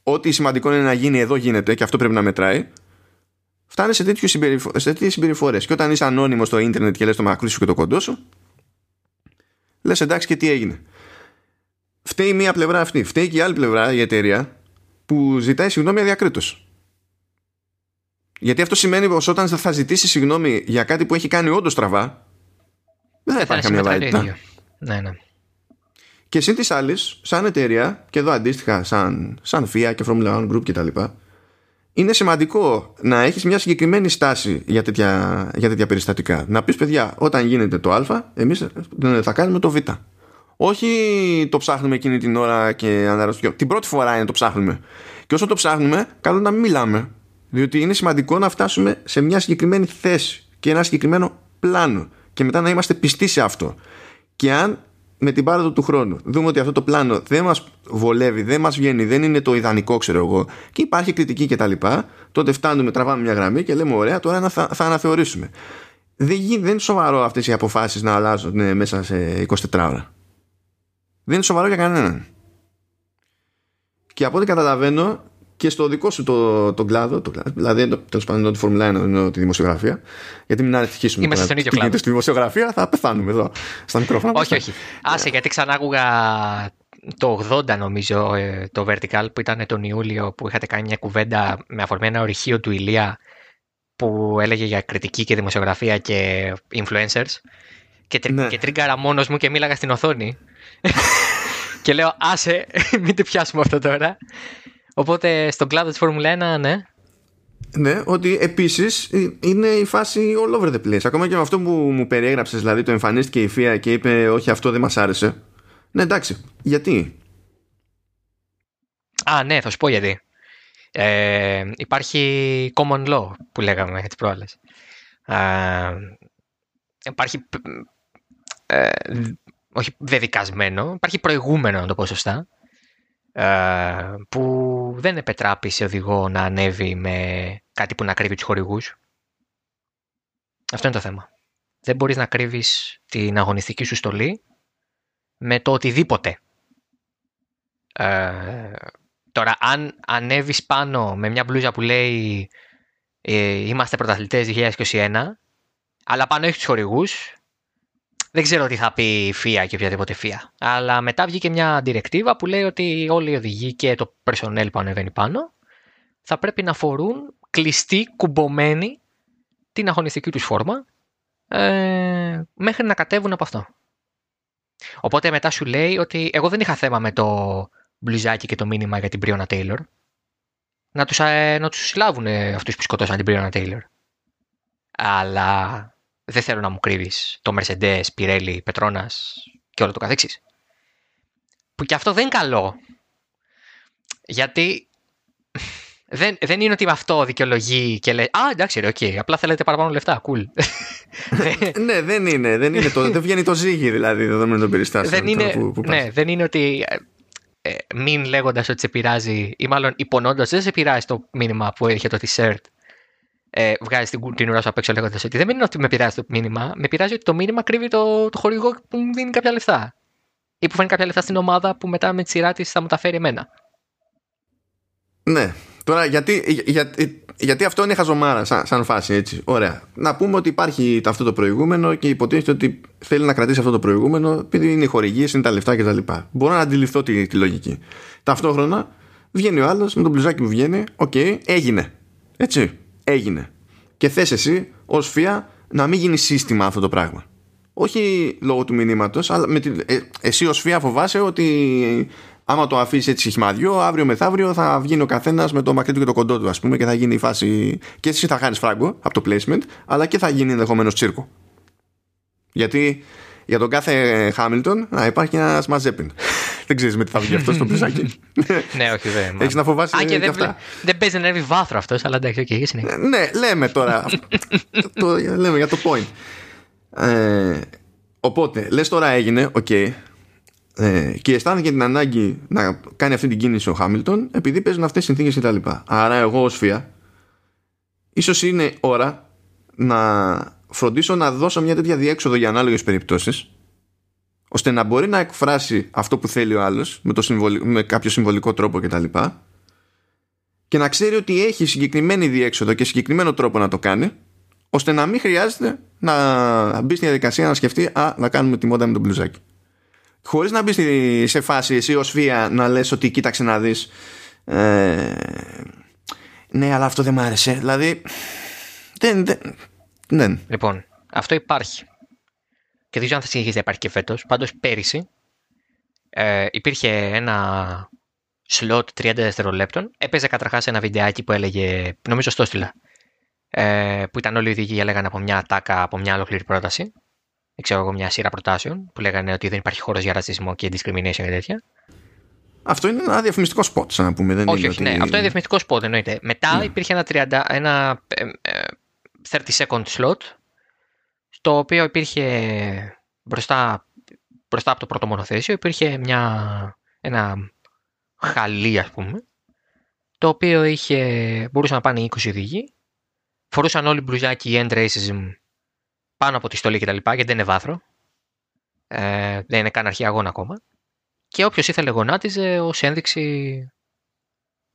ό,τι σημαντικό είναι να γίνει εδώ γίνεται και αυτό πρέπει να μετράει, φτάνει σε, τέτοιες συμπεριφορές. Και όταν είσαι ανώνυμος στο ίντερνετ και λες το μακρύ σου και το κοντό σου, λες εντάξει και τι έγινε. Φταίει μία πλευρά αυτή. Φταίει και η άλλη πλευρά, η εταιρεία, που ζητάει συγγνώμη αδιακρίτως. Γιατί αυτό σημαίνει πως όταν θα ζητήσει συγγνώμη για κάτι που έχει κάνει όντως στραβά, δεν θα υπάρχει καμία βαρύτητα. Ναι, ναι. Και συν της άλλης, σαν εταιρεία, και εδώ αντίστοιχα σαν, σαν FIA και Formula One Group κτλ., είναι σημαντικό να έχεις μια συγκεκριμένη στάση για τέτοια, για τέτοια περιστατικά. Να πεις παιδιά, όταν γίνεται το α, εμείς θα κάνουμε το β. Όχι το ψάχνουμε εκείνη την ώρα και αναρρωστούμε. Την πρώτη φορά είναι το ψάχνουμε. Και όσο το ψάχνουμε, καλό να μην μιλάμε. Διότι είναι σημαντικό να φτάσουμε σε μια συγκεκριμένη θέση και ένα συγκεκριμένο πλάνο. Και μετά να είμαστε πιστοί σε αυτό. Και αν με την πάροδο του χρόνου. Δούμε ότι αυτό το πλάνο δεν μας βολεύει, δεν μας βγαίνει, δεν είναι το ιδανικό ξέρω εγώ. Και υπάρχει κριτική κτλ τότε φτάνουμε, τραβάμε μια γραμμή και λέμε ωραία τώρα θα, θα αναθεωρήσουμε. Δεν, δεν είναι σοβαρό αυτές οι αποφάσεις να αλλάζουν ναι, μέσα σε 24 ώρα δεν είναι σοβαρό για κανέναν. Και από ό,τι καταλαβαίνω και στο δικό σου το, το κλάδο, το, δηλαδή τέλος πάντων τη Φόρμουλα 1 εννοώ τη δημοσιογραφία, γιατί μην ανησυχήσουμε Είμαστε στον ίδιο κλάδο. Στη δημοσιογραφία θα πεθάνουμε εδώ στα μικρόφωνα. όχι, όχι. Άσε, γιατί ξανά άκουγα το 80 νομίζω ε, το Vertical που ήταν τον Ιούλιο που είχατε κάνει μια κουβέντα με αφορμή ένα ορυχείο του Ηλία που έλεγε για κριτική και δημοσιογραφία και influencers και, τρι, ναι. και τρίγκαρα μόνος μου και μίλαγα στην οθόνη *laughs* και λέω άσε *laughs* μην τη πιάσουμε αυτό τώρα Οπότε στον κλάδο της Φόρμουλα 1, ναι. Ναι, ότι επίσης είναι η φάση all over the place. Ακόμα και με αυτό που μου περιέγραψες, δηλαδή το εμφανίστηκε η ΦΙΑ και είπε Όχι, αυτό δεν μας άρεσε. Ναι, εντάξει. Γιατί; Α, ναι, θα σου πω γιατί. Ε, υπάρχει common law που λέγαμε τις προάλλες. Ε, υπάρχει. Ε, όχι δεδικασμένο, υπάρχει προηγούμενο να το πω σωστά ε, που δεν επετράπει σε οδηγό να ανέβει με κάτι που να κρύβει τους χορηγούς. Αυτό είναι το θέμα. Δεν μπορείς να κρύβεις την αγωνιστική σου στολή με το οτιδήποτε. Ε, τώρα, αν ανέβεις πάνω με μια μπλούζα που λέει ε, «Είμαστε πρωταθλητές 2021», αλλά πάνω έχεις τους χορηγούς, δεν ξέρω τι θα πει η ΦΙΑ και οποιαδήποτε ΦΙΑ. Αλλά μετά βγήκε μια διρεκτίβα που λέει ότι όλοι οι οδηγοί και το personnel που ανεβαίνει πάνω θα πρέπει να φορούν κλειστή, κουμπωμένη την αγωνιστική τους φόρμα ε, μέχρι να κατέβουν από αυτό. Οπότε μετά σου λέει ότι εγώ δεν είχα θέμα με το μπλουζάκι και το μήνυμα για την Πριώνα Τέιλορ. Να τους, ε, να τους συλλάβουν αυτούς που σκοτώσαν την Πριώνα Τέιλορ. Αλλά δεν θέλω να μου κρύβεις το Mercedes, Pirelli, Petronas και όλο το καθεξής. Που και αυτό δεν είναι καλό. Γιατί *laughs* δεν, δεν είναι ότι με αυτό δικαιολογεί και λέει Α, εντάξει, ρε, okay, απλά θέλετε παραπάνω λεφτά. Cool. *laughs* ναι, δεν είναι. Δεν, είναι το, δεν βγαίνει το ζύγι δηλαδή δεδομένου των περιστάσεων. Δεν είναι, που, που ναι, δεν είναι ότι ε, ε μην λέγοντας ότι σε πειράζει, ή μάλλον υπονώντα, δεν σε πειράζει το μήνυμα που έχει το t-shirt. Ε, βγάζει την, την ουρά σου απ' έξω λέγοντας ότι δεν είναι ότι με πειράζει το μήνυμα, με πειράζει ότι το μήνυμα κρύβει το, το χορηγό που μου δίνει κάποια λεφτά. Ή που φέρνει κάποια λεφτά στην ομάδα που μετά με τη σειρά της θα μου τα φέρει εμένα. Ναι, Τώρα, γιατί, για, γιατί αυτό είναι χαζομάρα σαν, σαν φάση, έτσι. Ωραία. Να πούμε ότι υπάρχει αυτό το προηγούμενο και υποτίθεται ότι θέλει να κρατήσει αυτό το προηγούμενο επειδή είναι οι χορηγίες, είναι τα λεφτά κτλ. Μπορώ να αντιληφθώ τη, τη λογική. Ταυτόχρονα βγαίνει ο άλλος με το μπλουζάκι που βγαίνει, OK, okay, έγινε. Έτσι. Έγινε. Και θες εσύ ως FIA να μην γίνει σύστημα αυτό το πράγμα. Όχι λόγω του μηνύματος, αλλά με τη, ε, εσύ ως φία φοβάσαι ότι άμα το αφήσεις έτσι χυμαδιό, αύριο μεθαύριο θα βγει ο καθένας με το μακρύ του και το κοντό του, ας πούμε, και θα γίνει η φάση. Και εσύ θα χάνεις φράγκο από το placement, αλλά και θα γίνει ενδεχομένως τσίρκο. Γιατί για τον κάθε Χάμιλτον να υπάρχει ένας Μαζέπιν. Δεν ξέρεις με τι θα βγει αυτός στο πλουσάκι. *laughs* ναι, όχι, δεν. Έχεις να φοβάσει και, και δεν, αυτά. δεν παίζει να ανέβει βάθρο αυτός, αλλά εντάξει, okay, είναι. ναι, λέμε τώρα. *laughs* το, λέμε για το point. Ε, οπότε, λες τώρα έγινε, OK, okay, ε, και αισθάνθηκε την ανάγκη να κάνει αυτή την κίνηση ο Χάμιλτον επειδή παίζουν αυτές τις συνθήκες κτλ. Άρα εγώ ως FIA ίσως είναι ώρα να φροντίσω να δώσω μια τέτοια διέξοδο για ανάλογες περιπτώσεις ώστε να μπορεί να εκφράσει αυτό που θέλει ο άλλος με, το με κάποιο συμβολικό τρόπο κτλ. Και, και να ξέρει ότι έχει συγκεκριμένη διέξοδο και συγκεκριμένο τρόπο να το κάνει ώστε να μην χρειάζεται να μπει στη διαδικασία να σκεφτεί «Α, να κάνουμε τη μόντα με τον μπλουζάκι» χωρίς να μπει σε φάση εσύ ως βία να λες ότι κοίταξε να δεις ε, ναι αλλά αυτό δεν μ' άρεσε δηλαδή δεν, δεν, δεν. Λοιπόν, αυτό υπάρχει και δεν ξέρω αν θα συνεχίσει να υπάρχει και φέτος πάντως πέρυσι ε, υπήρχε ένα slot 30 δευτερολέπτων έπαιζε καταρχάς ένα βιντεάκι που έλεγε νομίζω στο στήλα ε, που ήταν όλοι οι οδηγοί έλεγαν από μια ατάκα από μια ολόκληρη πρόταση ξέρω εγώ, μια σειρά προτάσεων που λέγανε ότι δεν υπάρχει χώρος για ρατσισμό και discrimination και τέτοια. Αυτό είναι ένα διαφημιστικό σποτ, σαν να πούμε. Δεν όχι, είναι όχι, ότι... ναι. Αυτό είναι διαφημιστικό σποτ, εννοείται. Μετά ναι. υπήρχε ένα, 30, ένα 30 ε, ε, second slot, στο οποίο υπήρχε μπροστά, μπροστά από το πρώτο μονοθέσιο, υπήρχε μια, ένα χαλί, ας πούμε, το οποίο είχε, μπορούσαν να πάνε 20 οδηγοί, φορούσαν όλοι μπλουζάκι end racism πάνω από τη στολή κτλ. Γιατί δεν είναι βάθρο. Ε, δεν είναι καν αρχή αγώνα ακόμα. Και όποιος ήθελε γονάτιζε ως ένδειξη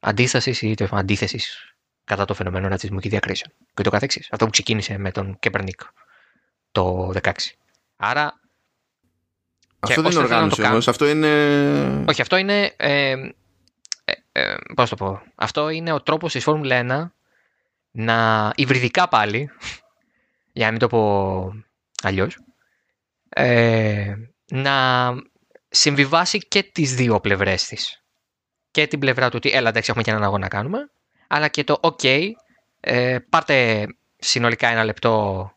αντίσταση ή αντίθεσης κατά το φαινομένο ρατσισμού και διακρίσεων. Και το καθεξής. Αυτό που ξεκίνησε με τον Κέμπερνικ το 16. Άρα. Αυτό δεν είναι οργάνωση όμως. Αυτό είναι. Όχι, αυτό είναι. Ε, ε, ε, πώς το πω. Αυτό είναι ο τρόπος της Φόρμουλα 1 να υβριδικά πάλι *laughs* για να μην το πω αλλιώς, ε, να συμβιβάσει και τις δύο πλευρές της. Και την πλευρά του ότι έλα εντάξει έχουμε και έναν αγώνα να κάνουμε, αλλά και το ok, ε, πάρτε συνολικά ένα λεπτό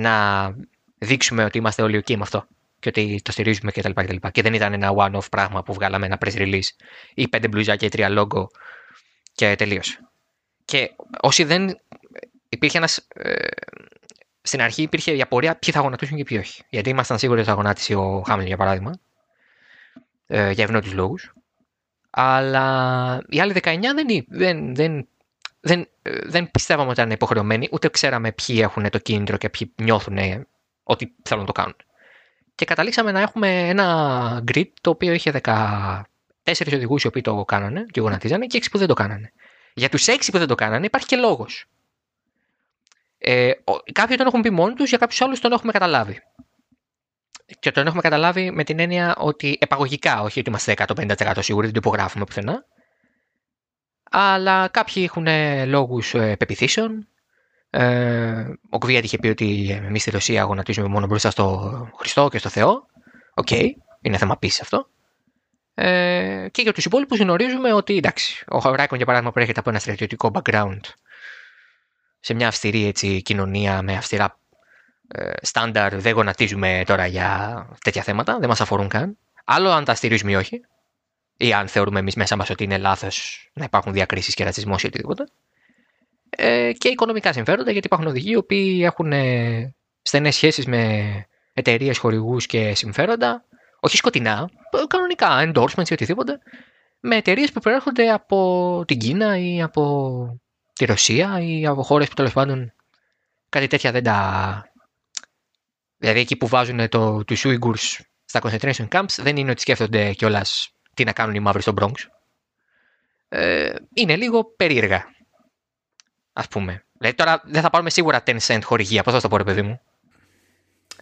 να δείξουμε ότι είμαστε όλοι ok με αυτό και ότι το στηρίζουμε κτλ. Και, και δεν ήταν ένα one-off πράγμα που βγάλαμε ένα press release ή πέντε μπλουζάκια ή τρία logo και τελείωσε. Και όσοι δεν υπήρχε ένας ε, στην αρχή υπήρχε η απορία ποιοι θα γονατίσουν και ποιοι όχι. Γιατί ήμασταν σίγουροι ότι θα γονάτισει ο Χάμιλ, για παράδειγμα, ε, για ευνόητου λόγους. Αλλά οι άλλοι 19 δεν, δεν, δεν, δεν, ε, δεν πιστεύαμε ότι ήταν υποχρεωμένοι, ούτε ξέραμε ποιοι έχουν το κίνητρο και ποιοι νιώθουν ότι θέλουν να το κάνουν. Και καταλήξαμε να έχουμε ένα grid το οποίο είχε 14 οδηγούς οι οποίοι το κάνανε και γονατίζανε και 6 που δεν το κάνανε. Για τους 6 που δεν το κάνανε υπάρχει και λόγος. Ε, κάποιοι τον έχουν πει μόνοι τους, για κάποιους άλλους τον έχουμε καταλάβει. Και τον έχουμε καταλάβει με την έννοια ότι επαγωγικά, όχι ότι είμαστε 150% σίγουροι, δεν το υπογράφουμε πουθενά. Αλλά κάποιοι έχουν λόγους πεποιθήσεων. Ε, ο Κβίατ είχε πει ότι εμείς στη Ρωσία γονατίζουμε μόνο μπροστά στο Χριστό και στο Θεό. OK, okay, είναι θέμα πίστης αυτό. Ε, και για τους υπόλοιπους γνωρίζουμε ότι εντάξει, ο Ράικονεν για παράδειγμα προέρχεται από ένα στρατιωτικό background σε μια αυστηρή έτσι, κοινωνία με αυστηρά ε, στάνταρ. Δεν γονατίζουμε τώρα για τέτοια θέματα, δεν μας αφορούν καν. Άλλο αν τα στηρίζουμε ή όχι, ή αν θεωρούμε εμείς μέσα μας ότι είναι λάθος να υπάρχουν διακρίσεις και ρατσισμός ή οτιδήποτε. Ε, και οικονομικά συμφέροντα, γιατί υπάρχουν οδηγοί οι οποίοι έχουν ε, στενές σχέσεις με εταιρείες, χορηγούς και συμφέροντα όχι σκοτεινά, κανονικά, endorsements ή οτιδήποτε, με εταιρείες που προέρχονται από την Κίνα ή από τη Ρωσία ή από χώρες που τέλος πάντων κάτι τέτοια δεν τα. Δηλαδή εκεί που βάζουν το, τους Uyghurs στα concentration camps δεν είναι ότι σκέφτονται κιόλας τι να κάνουν οι μαύροι στο Bronx. Ε, είναι λίγο περίεργα. Α πούμε. Δηλαδή τώρα δεν θα πάρουμε σίγουρα 10 cent χορηγία. Πώς θα το πω, ρε παιδί μου;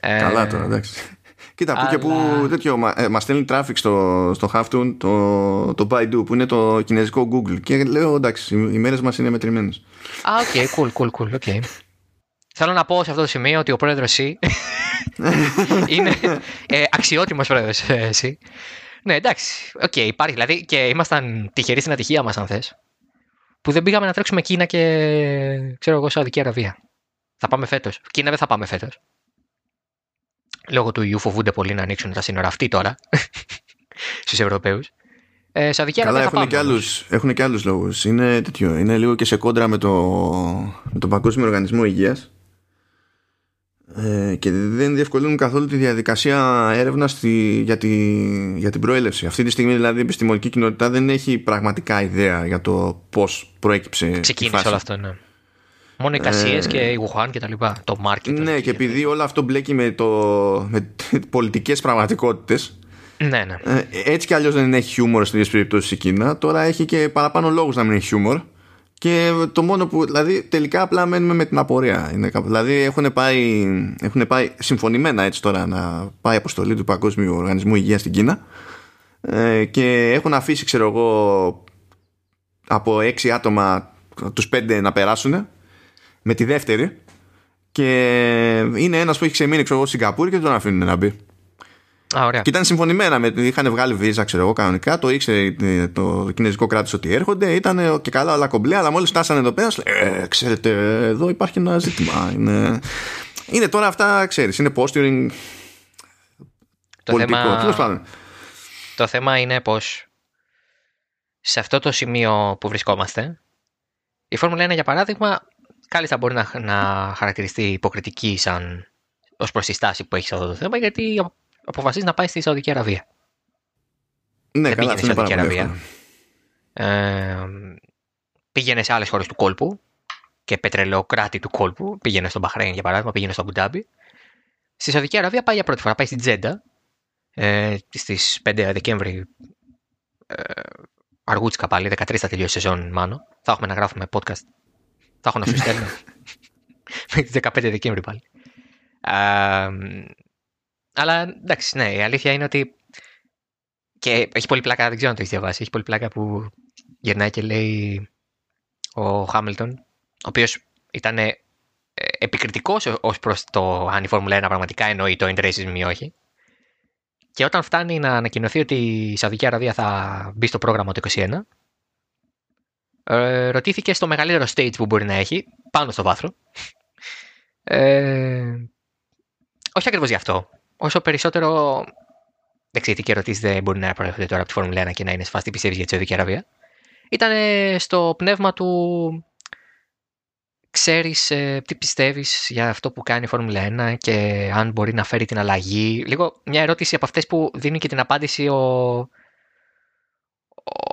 Καλά τώρα, εντάξει. Κοίτα, που και που τέτοιο, ε, μας στέλνει traffic στο, στο Halftone το, το Baidu που είναι το κινέζικο Google και λέω εντάξει, οι μέρες μας είναι μετρημένες. Α, OK, okay, cool, cool, cool, okay. Θέλω να πω σε αυτό το σημείο ότι ο πρόεδρος εσύ *laughs* είναι ε, αξιότιμος πρόεδρος ε, εσύ. Ναι, εντάξει, OK, okay, υπάρχει δηλαδή και ήμασταν τυχεροί στην ατυχία μας αν θες που δεν πήγαμε να τρέξουμε Κίνα και ξέρω εγώ Σαουδική Αραβία. Θα πάμε φέτος. Κίνα δεν θα πάμε φέτος λόγω του ιού φοβούνται πολύ να ανοίξουν τα σύνορα αυτοί τώρα *laughs* στους Ευρωπαίους. Ε, Καλά, έχουν, και άλλους, έχουν και άλλους λόγους. Είναι, τέτοιο, είναι λίγο και σε κόντρα με, το, με τον Παγκόσμιο Οργανισμό Υγείας ε, και δεν διευκολύνουν καθόλου τη διαδικασία έρευνας για, τη, για την προέλευση. Αυτή τη στιγμή δηλαδή η επιστημονική κοινότητα δεν έχει πραγματικά ιδέα για το πώς προέκυψε Ξεκίνησε όλο αυτό, ναι. Μόνο οι κασίες και η Wuhan και τα λοιπά. Το market. Ναι, και επειδή όλο αυτό μπλέκει με, το, με *laughs* πολιτικές πραγματικότητες. Ναι, ναι. Ε, έτσι κι αλλιώς δεν έχει χιούμορ στις ίδιες περιπτώσεις η Κίνα. Τώρα έχει και παραπάνω λόγους να μην έχει χιούμορ. Και το μόνο που. Δηλαδή, τελικά απλά μένουμε με την απορία. Είναι, δηλαδή, έχουν πάει, έχουν πάει συμφωνημένα έτσι τώρα να πάει αποστολή του Παγκόσμιου Οργανισμού Υγείας στην Κίνα. Ε, και έχουν αφήσει, ξέρω εγώ, από έξι άτομα τους πέντε να περάσουν με τη δεύτερη και είναι ένας που έχει ξεμείνει ξέρω εγώ Σιγκαπούρη και δεν τον αφήνουν να μπει. Α, ωραία. Και ήταν συμφωνημένα με είχαν βγάλει βίζα, ξέρω εγώ, κανονικά. Το ήξερε το κινέζικο κράτος ότι έρχονται. Ήταν και καλά όλα κομπλέ, αλλά μόλις φτάσανε εδώ πέρα, ε, ξέρετε, εδώ υπάρχει ένα ζήτημα. Είναι, είναι τώρα αυτά, ξέρεις, είναι posturing το πολιτικό. Θέμα... Το θέμα είναι πως σε αυτό το σημείο που βρισκόμαστε, η Φόρμουλα 1 για παράδειγμα κάλλιστα μπορεί να, να χαρακτηριστεί υποκριτική σαν ως προς τη στάση που έχεις σε αυτό το θέμα, γιατί αποφασίζεις να πάεις στη Σαουδική Αραβία. Ναι, Δεν καλά, πήγαινες στη Σαουδική Αραβία. Ε, πήγαινε σε άλλες χώρες του κόλπου και πετρελαιοκράτη του κόλπου. Πήγαινε στο Μπαχρέιν για παράδειγμα, πήγαινε στο Αμπουντάμπι. Στη Σαουδική Αραβία πάει για πρώτη φορά, πάει στην Τζέντα ε, στις 5 Δεκέμβρη. Ε, αργούτσικα πάλι, 13 θα τελειώσει η σεζόν, μάλλον. Θα έχουμε να γράφουμε podcast θα έχω να σου στέλνω. *laughs* Μέχρι τις 15 Δεκέμβρη πάλι. Αλλά εντάξει, ναι, η αλήθεια είναι ότι. Και έχει πολύ πλάκα, δεν ξέρω αν το έχεις διαβάσει. Έχει πολύ πλάκα που γυρνάει και λέει ο Χάμιλτον, ο οποίος ήταν ε, επικριτικός ως προς το αν η Φόρμουλα 1 πραγματικά εννοεί το end racism ή όχι. Και όταν φτάνει να ανακοινωθεί ότι η Σαουδική Αραβία θα μπει στο πρόγραμμα το 2021, ε, ρωτήθηκε στο μεγαλύτερο stage που μπορεί να έχει, πάνω στο βάθρο. Ε, όχι ακριβώς γι' αυτό. Όσο περισσότερο. Δεν ξέρω τι ερωτήσεις δεν μπορεί να προέρχονται τώρα από τη Φόρμουλα 1 και να είναι σφαστή πιστεύει για τη Σαουδική Αραβία. Ήταν στο πνεύμα του. Ξέρεις ε, τι πιστεύεις για αυτό που κάνει η Φόρμουλα 1 και αν μπορεί να φέρει την αλλαγή. Λίγο μια ερώτηση από αυτές που δίνει και την απάντηση ο,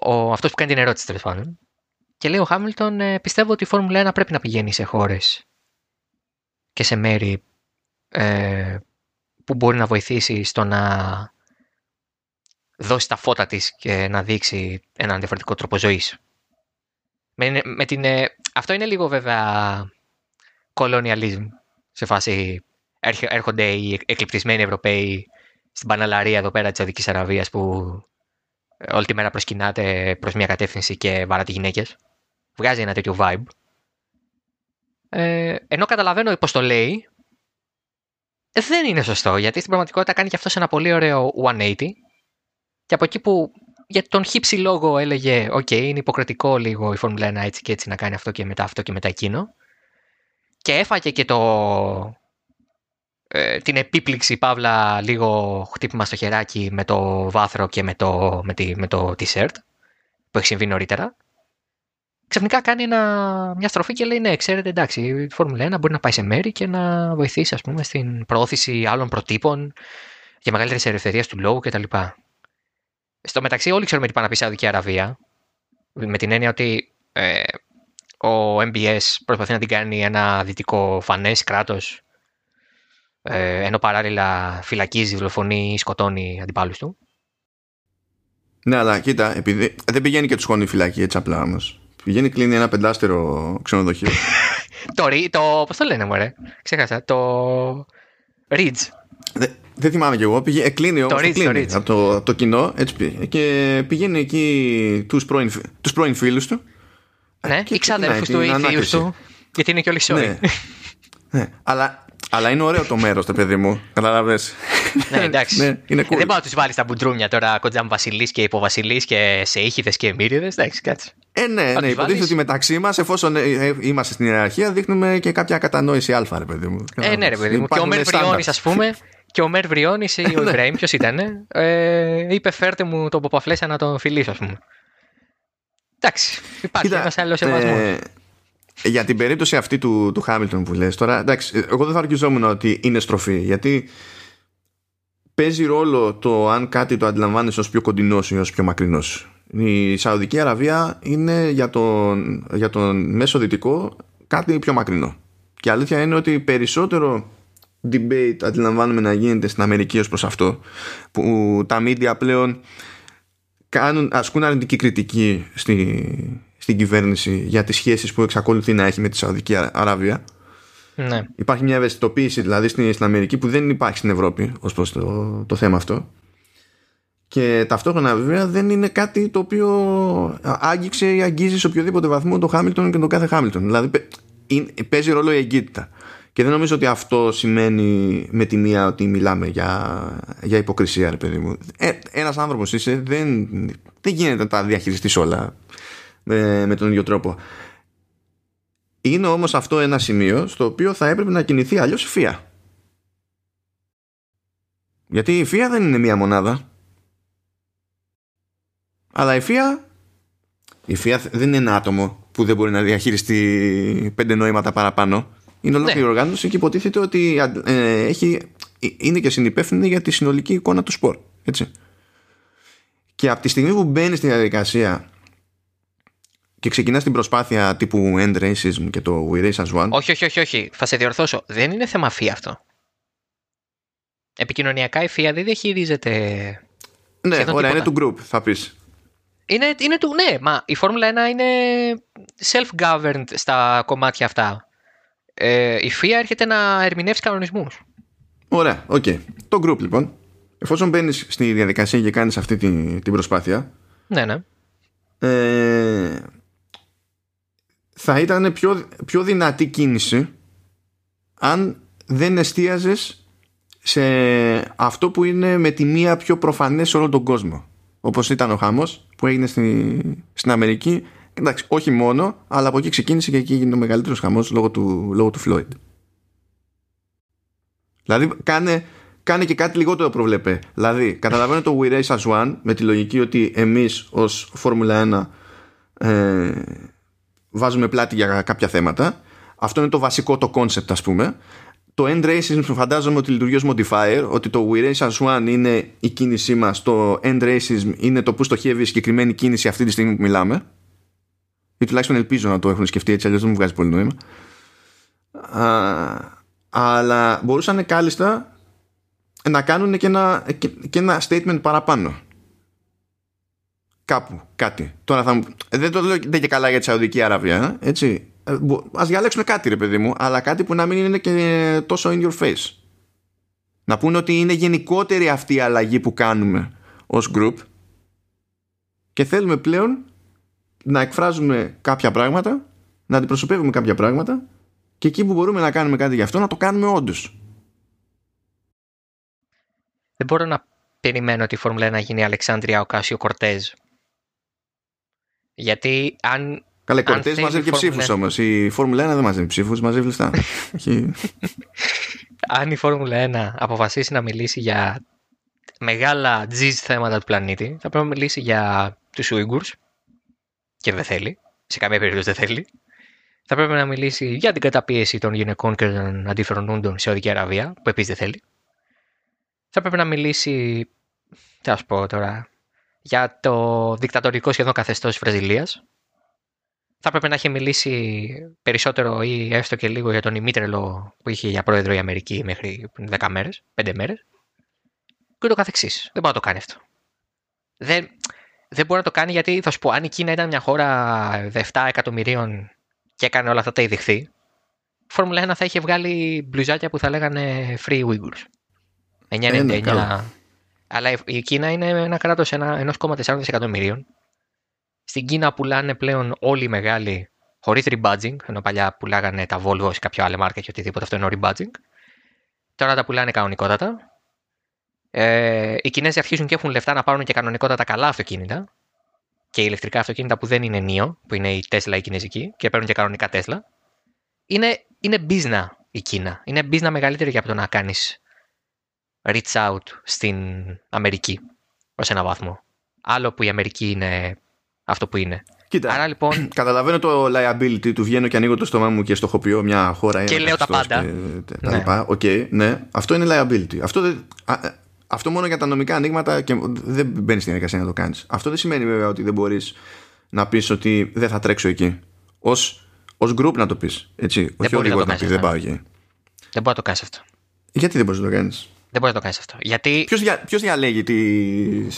ο, αυτός που κάνει την ερώτηση τέλος πάντων. Και λέει ο Χάμιλτον, ε, πιστεύω ότι η Φόρμουλα 1 πρέπει να πηγαίνει σε χώρες και σε μέρη ε, που μπορεί να βοηθήσει στο να δώσει τα φώτα της και να δείξει έναν διαφορετικό τρόπο ζωής. Με, με την, ε, αυτό είναι λίγο βέβαια colonialism σε φάση έρχονται οι εκλειπτισμένοι Ευρωπαίοι στην Παναλαρία εδώ πέρα της Σαουδικής Αραβίας που όλη τη μέρα προσκυνάτε προς μια κατεύθυνση και βαράτε γυναίκες Βγάζει ένα τέτοιο vibe. Ε, ενώ καταλαβαίνω πώς το λέει, δεν είναι σωστό γιατί στην πραγματικότητα κάνει και αυτός ένα πολύ ωραίο 180. Και από εκεί που για τον χύψη λόγο έλεγε: OK, είναι υποκριτικό λίγο η Φόρμουλα 1 έτσι και έτσι να κάνει αυτό και μετά αυτό και μετά εκείνο. Και έφαγε και το, ε, την επίπληξη παύλα λίγο χτύπημα στο χεράκι με το βάθρο και με το, με τη, με το t-shirt που έχει συμβεί νωρίτερα. Ξαφνικά κάνει ένα, μια στροφή και λέει ναι, ξέρετε εντάξει, η Φόρμουλα 1 μπορεί να πάει σε μέρη και να βοηθήσει ας πούμε στην προώθηση άλλων προτύπων για μεγαλύτερης ελευθερίας του λόγου κτλ. Στο μεταξύ όλοι ξέρουμε τι πάνε να πει Σαουδική Αραβία με την έννοια ότι ε, ο MBS προσπαθεί να την κάνει ένα δυτικό φανές κράτος ε, ενώ παράλληλα φυλακίζει, δολοφονεί ή σκοτώνει αντιπάλους του. Ναι, αλλά κοίτα, επειδή δεν πηγαίνει και τους σκόνη φυλακή έτσι απλά όμως. Πηγαίνει, κλείνει ένα πεντάστερο ξενοδοχείο. *laughs* το, το, πώς το λένε μωρέ, ξέχασα, το Ridge. Δεν θυμάμαι κι εγώ. Πήγε, κλείνει όμως, το, κλείνει, από το, το κοινό, έτσι πήγε. Και πηγαίνει εκεί τους πρώην, τους πρώην φίλους του. Ναι, ή ξαδέρφους του ή φίλους του. Γιατί είναι και όλοι σόι. Ναι. ναι. Αλλά αλλά είναι ωραίο το μέρος, το παιδί μου. Κατάλαβε. Ναι, εντάξει. ναι, είναι cool. Δεν πάω να τους βάλεις τα μπουντρούμια τώρα κοντζάμ βασιλή και υποβασιλή και σε ήχηδε και εμμύριδες. Εντάξει, κάτσε. Ε, ναι, ναι. Υποτίθεται ότι μεταξύ μας, εφόσον ε, ε, είμαστε στην ιεραρχία, δείχνουμε και κάποια κατανόηση αλφα, ρε παιδί μου. Ε, ναι, ρε παιδί μου. Και ο Μέρ Βριώνης, ας πούμε. Και ο Μέρ Βριώνης ή ο *laughs* ναι. Ιμπραήμ, ποιος ήταν, ε, είπε φέρτε μου τον Ποπαφλέσσα να τον φιλήσω, ας πούμε. Εντάξει, υπάρχει ένας άλλος σεβασμός. Για την περίπτωση αυτή του, του Χάμιλτον που λες τώρα, εντάξει, εγώ δεν θα αρκιζόμουν ότι είναι στροφή, γιατί παίζει ρόλο το αν κάτι το αντιλαμβάνεσαι ως πιο κοντινός ή ως πιο μακρινός. Η Σαουδική Αραβία είναι για τον, για τον μέσο δυτικό κάτι πιο μακρινό. Και αλήθεια είναι ότι περισσότερο debate αντιλαμβάνουμε να γίνεται στην Αμερική ως προς αυτό που τα media πλέον κάνουν, ασκούν αρνητική κριτική στη, στην κυβέρνηση για τις σχέσεις που εξακολουθεί να έχει με τη Σαουδική Αραβία. Ναι. Υπάρχει μια ευαισθητοποίηση δηλαδή στην, στην Αμερική που δεν υπάρχει στην Ευρώπη ως προς το, το θέμα αυτό. Και ταυτόχρονα βέβαια δεν είναι κάτι το οποίο άγγιξε ή αγγίζει σε οποιοδήποτε βαθμό τον Χάμιλτον και τον κάθε Χάμιλτον. Δηλαδή παίζει ρόλο η εγκύτητα. Και δεν νομίζω ότι αυτό σημαίνει με τη μία ότι μιλάμε για, για υποκρισία, ρε παιδί μου. Ε, Ένας άνθρωπος είσαι, δεν, δεν γίνεται να τα διαχειριστείς όλα με, με τον ίδιο τρόπο. Είναι όμως αυτό ένα σημείο στο οποίο θα έπρεπε να κινηθεί αλλιώς η ΦΙΑ. Γιατί η ΦΙΑ δεν είναι μία μονάδα. Αλλά η ΦΙΑ, η ΦΙΑ δεν είναι ένα άτομο που δεν μπορεί να διαχειριστεί πέντε νοήματα παραπάνω. Είναι ολόκληρη ναι. οργάνωση και υποτίθεται ότι ε, έχει, είναι και συνυπεύθυνη για τη συνολική εικόνα του σπορ. Έτσι. Και από τη στιγμή που μπαίνει στη διαδικασία και ξεκινάς την προσπάθεια τύπου End Racism και το We Race as One. Όχι, όχι, όχι, όχι. Θα σε διορθώσω. Δεν είναι θέμα φία αυτό. Επικοινωνιακά η φία δεν διαχειρίζεται. Ναι, ωραία, είναι του group, θα πεις. Είναι, είναι του, ναι, μα η Φόρμουλα 1 είναι self-governed στα κομμάτια αυτά. Ε, η FIA έρχεται να ερμηνεύσει κανονισμούς. Ωραία, ok. Okay. Το group λοιπόν, εφόσον μπαίνεις στη διαδικασία και κάνεις αυτή την, την προσπάθεια. Ναι, ναι. Ε, θα ήταν πιο, πιο δυνατή κίνηση αν δεν εστίαζες σε αυτό που είναι με τη μία πιο προφανές σε όλο τον κόσμο. Όπως ήταν ο χάμος που έγινε στη, στην Αμερική. Εντάξει, όχι μόνο, αλλά από εκεί ξεκίνησε και εκεί έγινε ο μεγαλύτερος χαμός λόγω του, λόγω του Floyd. Δηλαδή, κάνε, κάνε και κάτι λιγότερο προβλεπέ. Δηλαδή, καταλαβαίνω το We Race as One με τη λογική ότι εμείς ως Φόρμουλα 1 ε, βάζουμε πλάτη για κάποια θέματα. Αυτό είναι το βασικό το concept ας πούμε. Το end racism φαντάζομαι ότι λειτουργεί ως modifier, ότι το we race as one είναι η κίνησή μας, το end racism είναι το που στοχεύει η συγκεκριμένη κίνηση αυτή τη στιγμή που μιλάμε. Ή τουλάχιστον ελπίζω να το έχουν σκεφτεί έτσι, αλλιώς δεν μου βγάζει πολύ νόημα. Α, αλλά μπορούσαν κάλλιστα να κάνουν και ένα, και ένα statement παραπάνω κάπου κάτι. Τώρα θα μου... Δεν το λέω δεν και καλά για τη Σαουδική Αραβία, έτσι. Ε, Α διαλέξουμε κάτι, ρε παιδί μου, αλλά κάτι που να μην είναι και τόσο in your face. Να πούνε ότι είναι γενικότερη αυτή η αλλαγή που κάνουμε ως group και θέλουμε πλέον να εκφράζουμε κάποια πράγματα, να αντιπροσωπεύουμε κάποια πράγματα και εκεί που μπορούμε να κάνουμε κάτι γι' αυτό να το κάνουμε όντως. Δεν μπορώ να περιμένω ότι η Φόρμουλα 1 να γίνει Αλεξάνδρεια ο Κάσιο Κορτέζ. Γιατί αν. Καλά, η Κορτέζ μαζεύει και ψήφους όμως. Η Φόρμουλα 1 δεν μαζεύει ψήφους, μαζεύει λεφτά. *laughs* αν η Φόρμουλα 1 αποφασίσει να μιλήσει για μεγάλα τζιζ θέματα του πλανήτη, θα πρέπει να μιλήσει για τους Ούιγκουρ. Και δεν θέλει. Σε καμία περίπτωση δεν θέλει. Θα πρέπει να μιλήσει για την καταπίεση των γυναικών και των αντίφερων ούντων σε Οδική Αραβία, που επίσης δεν θέλει. Θα πρέπει να μιλήσει, τι να πω τώρα, για το δικτατορικό σχεδόν καθεστώς τη Βραζιλίας. Θα πρέπει να έχει μιλήσει περισσότερο ή έστω και λίγο για τον ημίτρελο που είχε για πρόεδρο η Αμερική μέχρι 10 μέρες, 5 μέρες. Και ούτω καθεξής. Δεν μπορεί να το κάνει αυτό. Δεν, δεν μπορεί να το κάνει γιατί θα σου πω, αν η Κίνα ήταν μια χώρα 7 εκατομμυρίων και έκανε όλα αυτά τα ειδηχθεί, η Φόρμουλα 1 θα είχε βγάλει μπλουζάκια που θα λέγανε Free Uyghurs. 999. Αλλά η Κίνα είναι ένα κράτος 1,4 δισεκατομμυρίων. Στην Κίνα πουλάνε πλέον όλοι οι μεγάλοι χωρίς rebadging, ενώ παλιά πουλάγανε τα Volvo σε κάποιο άλλο μάρκα και οτιδήποτε αυτό είναι rebadging. Τώρα τα πουλάνε κανονικότατα. Ε, οι Κινέζοι αρχίζουν και έχουν λεφτά να πάρουν και κανονικότατα καλά αυτοκίνητα και ηλεκτρικά αυτοκίνητα που δεν είναι NIO, που είναι η Tesla η κινέζικη και παίρνουν και κανονικά Tesla. Είναι, είναι business η Κίνα. Είναι business μεγαλύτερη για το να κάνεις reach out στην Αμερική ως ένα βαθμό. Άλλο που η Αμερική είναι αυτό που είναι. Κοίτα, Άρα, λοιπόν, *clears throat* καταλαβαίνω το liability του βγαίνω και ανοίγω το στόμα μου και στοχοποιώ μια χώρα. Και λέω τα πάντα. ναι. Okay, ναι. Αυτό είναι liability. Αυτό, αυτό μόνο για τα νομικά ανοίγματα και δεν μπαίνει στην διαδικασία να το κάνεις. Αυτό δεν σημαίνει βέβαια ότι δεν μπορείς να πεις ότι δεν θα τρέξω εκεί. Ω ως group να το πεις. Όχι ο να πεις δεν πάω εκεί. Δεν μπορεί να το κάνεις αυτό. Γιατί δεν μπορείς να το κάνεις; Δεν μπορεί να το κάνεις αυτό. Γιατί... Ποιος δια, ποιος διαλέγει τι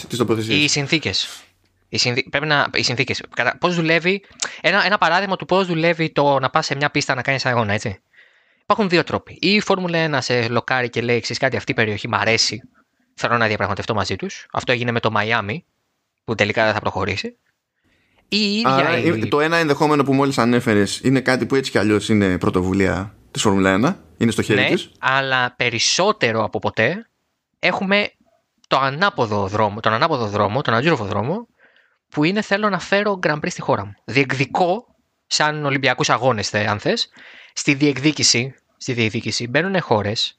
τις τοποθεσίες; Οι συνθήκες. Οι, συνθή... Πρέπει να... οι συνθήκες. Πώς δουλεύει. Ένα, ένα παράδειγμα του πώς δουλεύει το να πας σε μια πίστα να κάνεις αγώνα, έτσι. Υπάρχουν δύο τρόποι. Ή η Φόρμουλα 1 σε λοκάρει και λέει: Ξέρεις κάτι, αυτή η περιοχή μου αρέσει. Θέλω να διαπραγματευτώ μαζί τους. Αυτό έγινε με το Μαϊάμι, που τελικά δεν θα προχωρήσει. Η ίδια Άρα, η... Το ένα ενδεχόμενο που μόλις ανέφερες είναι κάτι που έτσι κι αλλιώς είναι πρωτοβουλία της Φόρμουλα 1. Είναι στο χέρι ναι, της. αλλά περισσότερο από ποτέ έχουμε το ανάποδο δρόμο, τον ανάποδο δρόμο, τον αντζήροφο δρόμο, που είναι θέλω να φέρω Grand Prix στη χώρα μου. Διεκδικώ, σαν Ολυμπιακούς αγώνες, αν θες, στη διεκδίκηση, στη διεκδίκηση μπαίνουν χώρες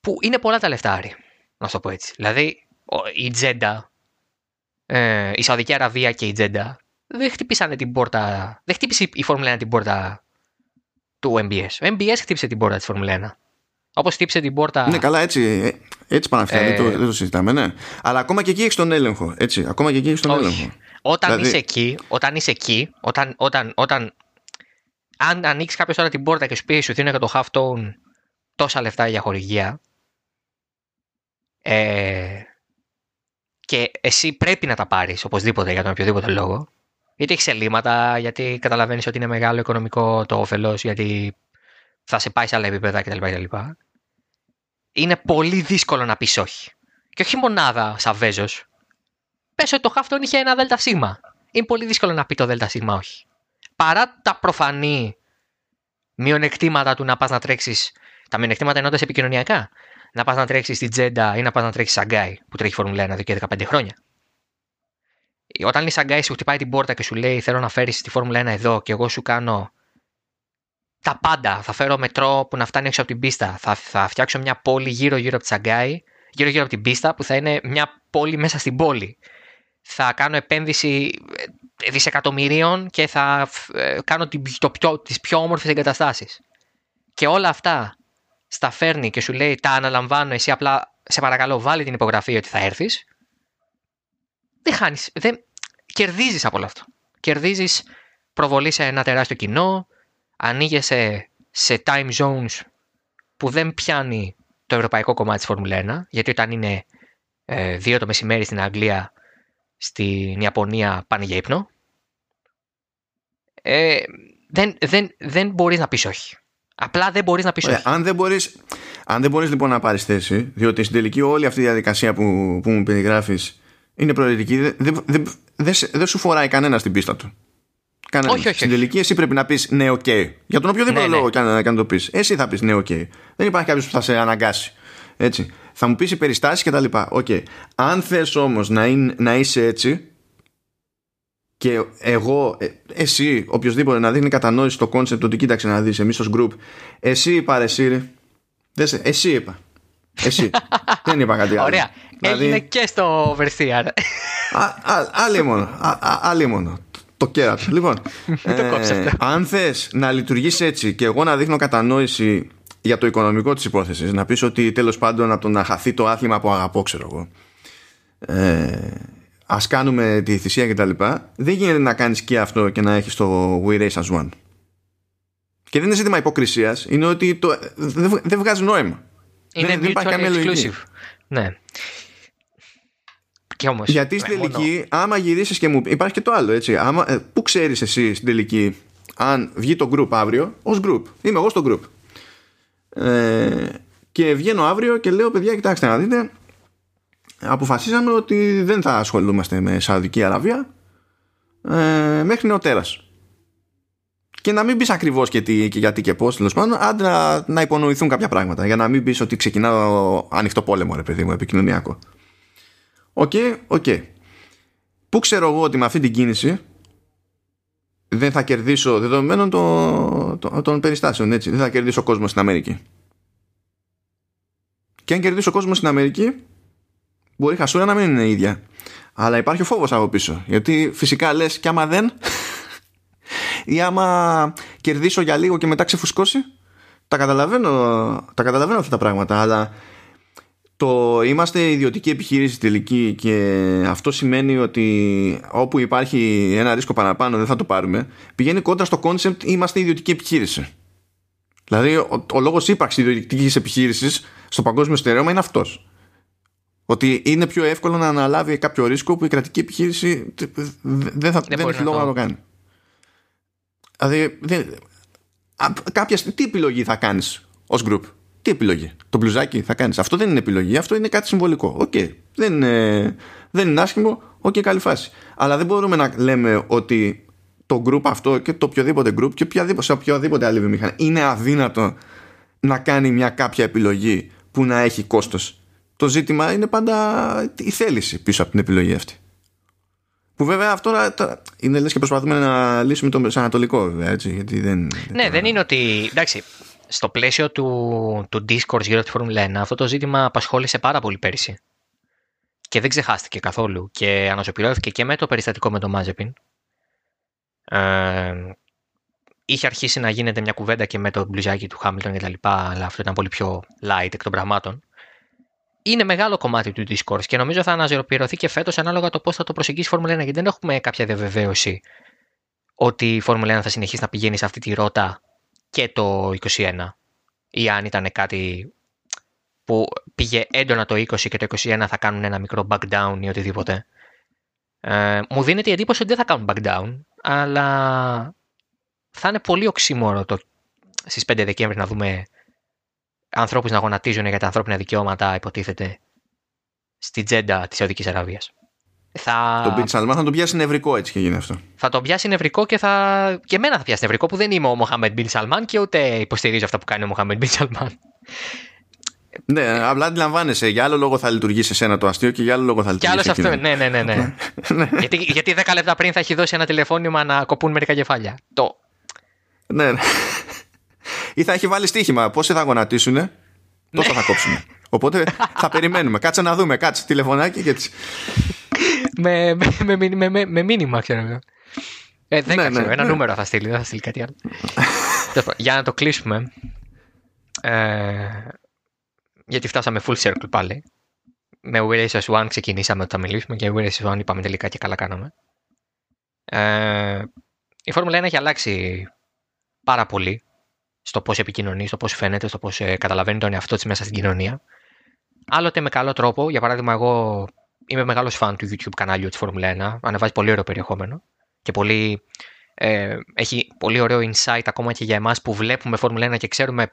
που είναι πολλά τα λεφτάρι, να το πω έτσι. Δηλαδή, η Τζέντα, ε, η Σαουδική Αραβία και η Τζέντα δεν χτυπήσανε την πόρτα, δεν χτύπησε η Φόρμουλα 1 την πόρτα του MBS. Ο MBS χτύπησε την πόρτα της Φόρμουλα 1. Όπως χτύπησε την πόρτα. Ναι, καλά, έτσι, έτσι πάνε ε... το, δεν το συζητάμε, ναι. Αλλά ακόμα και εκεί έχεις τον έλεγχο. Έτσι, ακόμα και εκεί έχεις τον Όχι. έλεγχο. Όταν δηλαδή... είσαι εκεί, όταν είσαι εκεί, όταν, όταν, όταν αν ανοίξεις κάποιος τώρα την πόρτα και σου πει σου δίνω για το half tone τόσα λεφτά για χορηγία. Ε, και εσύ πρέπει να τα πάρεις οπωσδήποτε για τον οποιοδήποτε λόγο. Γιατί έχει ελλείμματα, γιατί καταλαβαίνεις ότι είναι μεγάλο οικονομικό το όφελος, γιατί θα σε πάει σε άλλα επίπεδα κτλ. Είναι πολύ δύσκολο να πεις όχι. Και όχι μονάδα σαν Βέζος. Πες ότι το Χάφτον είχε ένα ΔΣ. Είναι πολύ δύσκολο να πει το ΔΣ όχι. Παρά τα προφανή μειονεκτήματα του να πας να τρέξεις. Τα μειονεκτήματα ενώντα επικοινωνιακά. Να πας να τρέξεις στην Τζέντα ή να πας να τρέξεις Σαγκάη που τρέχει Φόρμουλα 1 εδώ και 15 χρόνια. Όταν η Σαγκάη σου χτυπάει την πόρτα και σου λέει Θέλω να φέρεις τη Φόρμουλα 1 εδώ και εγώ σου κάνω τα πάντα. Θα φέρω μετρό που να φτάνει έξω από την πίστα. Θα, θα φτιάξω μια πόλη γύρω-γύρω από τη Σαγκάη, γύρω-γύρω από την πίστα που θα είναι μια πόλη μέσα στην πόλη. Θα κάνω επένδυση ε, δισεκατομμυρίων και θα ε, κάνω το πιο, τις πιο όμορφες εγκαταστάσεις. Και όλα αυτά στα φέρνει και σου λέει τα αναλαμβάνω, εσύ απλά σε παρακαλώ βάλει την υπογραφή ότι θα έρθεις δεν χάνεις, δεν... κερδίζεις από όλο αυτό. Κερδίζεις προβολή σε ένα τεράστιο κοινό, ανοίγεσαι σε time zones που δεν πιάνει το ευρωπαϊκό κομμάτι της Φόρμουλα 1, γιατί όταν είναι ε, δύο το μεσημέρι στην Αγγλία, στην Ιαπωνία πάνε για ύπνο. Ε, δεν, δεν, δεν μπορείς να πεις όχι. Απλά δεν μπορείς να πεις όχι. Αν δεν μπορείς, αν δεν μπορείς λοιπόν να πάρεις θέση, διότι στην τελική όλη αυτή η διαδικασία που, που μου περιγράφεις είναι προαιρετική. Δεν δε, δε, δε σου φοράει κανένα στην πίστα του. Κανένα. Όχι, όχι, Στην τελική εσύ πρέπει να πεις ναι, οκ. Για τον οποιοδήποτε Ναι, ναι. λόγο και αν, και αν το πεις. Εσύ θα πεις ναι, οκ. Δεν υπάρχει κάποιος που θα σε αναγκάσει. Έτσι. Θα μου πεις οι περιστάσεις και τα λοιπά. Οκ. Αν θες όμως να, είναι- να είσαι έτσι και εγώ, ε, εσύ, οποιοδήποτε να δείχνει κατανόηση στο κόνσεπτ ότι κοίταξε να δεις εμείς ως group, εσύ είπα ρε, εσύ, ρε. Δεν σε- εσύ είπα. Εσύ. *laughs* Δεν είπα κάτι άλλο. Ωραία. Δηλαδή- Έγινε και στο Versia. Α, α, άλλη μόνο. Α, α, άλλη μόνο. Το κέρατο. Λοιπόν, *laughs* το κόψε αυτό. αν θες να λειτουργήσει έτσι και εγώ να δείχνω κατανόηση για το οικονομικό της υπόθεσης, να πεις ότι τέλος πάντων από το να χαθεί το άθλημα που αγαπώ, ξέρω εγώ. Ε, Α κάνουμε τη θυσία κτλ. Δεν γίνεται να κάνεις και αυτό και να έχεις το We Race as One. Και δεν είναι ζήτημα υποκρισίας, είναι ότι το, δεν, βγ- δεν βγάζει νόημα. Είναι Δεν- δεν υπάρχει mutually καμία λογική. exclusive. Ναι. Και όμως, Γιατί στην ε, μόνο- τελική, άμα γυρίσεις και μου. Υπάρχει και το άλλο, έτσι. Άμα, ε, πού ξέρεις εσύ στην τελική, αν βγει το group αύριο, ως group. Είμαι εγώ στο group. Ε, και βγαίνω αύριο και λέω, παιδιά, κοιτάξτε να δείτε. Αποφασίσαμε ότι δεν θα ασχολούμαστε με Σαουδική Αραβία ε, μέχρι νεωτέρας. Και να μην πεις ακριβώς και, τι, και γιατί και πώς, τέλος πάντων, άντε να, να υπονοηθούν κάποια πράγματα. Για να μην πεις ότι ξεκινάω ανοιχτό πόλεμο, ρε παιδί μου, επικοινωνιακό. Ok, ok. Πού ξέρω εγώ ότι με αυτή την κίνηση δεν θα κερδίσω δεδομένων των, των, των περιστάσεων, έτσι. Δεν θα κερδίσω κόσμο στην Αμερική. Και αν κερδίσω κόσμο στην Αμερική, μπορεί η χασούρα να μην είναι η ίδια. Αλλά υπάρχει ο φόβος από πίσω. Γιατί φυσικά λες, και άμα δεν, ή άμα κερδίσω για λίγο και μετά ξεφουσκώσει, τα καταλαβαίνω, τα καταλαβαίνω αυτά τα πράγματα. Αλλά το είμαστε ιδιωτική επιχείρηση τελική και αυτό σημαίνει ότι όπου υπάρχει ένα ρίσκο παραπάνω δεν θα το πάρουμε. Πηγαίνει κόντρα στο concept είμαστε ιδιωτική επιχείρηση. Δηλαδή ο, ο λόγος ύπαρξης ιδιωτικής επιχείρησης στο παγκόσμιο στερέωμα είναι αυτός. Ότι είναι πιο εύκολο να αναλάβει κάποιο ρίσκο που η κρατική επιχείρηση δεν, θα, δεν, μπορεί έχει να λόγο το- να το κάνει. Δηλαδή δεν, Α, κάποια στιγμή, τι επιλογή θα κάνεις ως group; Τι επιλογή, το μπλουζάκι θα κάνεις. Αυτό δεν είναι επιλογή, αυτό είναι κάτι συμβολικό. Οκ, δεν, είναι, δεν είναι άσχημο. Οκ, καλή φάση. Αλλά δεν μπορούμε να λέμε ότι το group αυτό και το οποιοδήποτε group και οποιαδήποτε, σε οποιαδήποτε άλλη βιομηχανία είναι αδύνατο να κάνει μια κάποια επιλογή που να έχει κόστος. Το ζήτημα είναι πάντα η θέληση πίσω από την επιλογή αυτή. Που βέβαια αυτό τώρα- τώρα είναι λες και προσπαθούμε να λύσουμε το μεσανατολικό βέβαια έτσι γιατί δεν Ναι, δεν είναι ότι. Εντάξει, στο πλαίσιο του, του Discord γύρω από τη Φόρμουλα 1, αυτό το ζήτημα απασχόλησε πάρα πολύ πέρυσι. Και δεν ξεχάστηκε καθόλου. Και ανασωπηρώθηκε και με το περιστατικό με τον Μάζεπιν. Ε, είχε αρχίσει να γίνεται μια κουβέντα και με το μπλουζάκι του Χάμιλτον κτλ. Αλλά αυτό ήταν πολύ πιο light εκ των πραγμάτων. Είναι μεγάλο κομμάτι του Discord και νομίζω θα αναζωπηρωθεί και φέτος ανάλογα το πώς θα το προσεγγίσει η Φόρμουλα 1. Γιατί δεν έχουμε κάποια διαβεβαίωση ότι η Φόρμουλα 1 θα συνεχίσει να πηγαίνει σε αυτή τη ρότα και το 21 ή αν ήταν κάτι που πήγε έντονα το 20 και το 21 θα κάνουν ένα μικρό back down ή οτιδήποτε. Ε, μου δίνεται η εντύπωση ότι δεν θα κάνουν back down, αλλά θα είναι πολύ οξύμορο το στις 5 Δεκέμβρη να δούμε ανθρώπους να γονατίζουν για τα ανθρώπινα δικαιώματα, υποτίθεται, στη τζέντα της Σαουδικής Αραβίας. Θα... τον Μπιν Σαλμάν θα τον πιάσει νευρικό έτσι και γίνει αυτό θα τον πιάσει νευρικό και θα. και εμένα θα πιάσει νευρικό που δεν είμαι ο Μοχάμεντ Μπιν Σαλμάν και ούτε υποστηρίζω αυτά που κάνει ο Μοχάμεντ Μπιν Σαλμάν. ναι απλά αντιλαμβάνεσαι για άλλο λόγο θα λειτουργήσει εσένα το αστείο και για άλλο λόγο θα Και άλλο λειτουργήσει αυτό. εκείνο. Ναι, ναι, ναι. ναι. γιατί, γιατί 10 λεπτά πριν θα έχει δώσει ένα τηλεφώνημα να κοπούν μερικά κεφάλια. Το. ναι, ναι. ή θα έχει βάλει στοίχημα πόσοι θα γονατίσουνε τόσο θα κόψουμε οπότε θα περιμένουμε κάτσε να δούμε κάτσε τηλεφωνάκι και έτσι με, με, με, με, με, με, με μήνυμα, ξέρω εγώ. Ε, 10 Ναι, ναι, ξέρω, ένα ναι. νούμερο θα στείλει, δεν θα στείλει κάτι άλλο. Τέλος πάντων, Για να το κλείσουμε. Ε, γιατί φτάσαμε full circle πάλι. Με We Races One ξεκινήσαμε όταν μιλήσουμε και We Races One είπαμε τελικά και καλά κάναμε. Ε, η Φόρμουλα 1 έχει αλλάξει πάρα πολύ στο πώς επικοινωνείς, στο πώς φαίνεται, στο πώς ε, καταλαβαίνει τον εαυτό της μέσα στην κοινωνία. Άλλοτε με καλό τρόπο. Για παράδειγμα, εγώ είμαι μεγάλος φαν του YouTube κανάλιου της Φόρμουλα 1. Ανεβάζει πολύ ωραίο περιεχόμενο και πολύ, ε, έχει πολύ ωραίο insight ακόμα και για εμάς που βλέπουμε Φόρμουλα 1 και ξέρουμε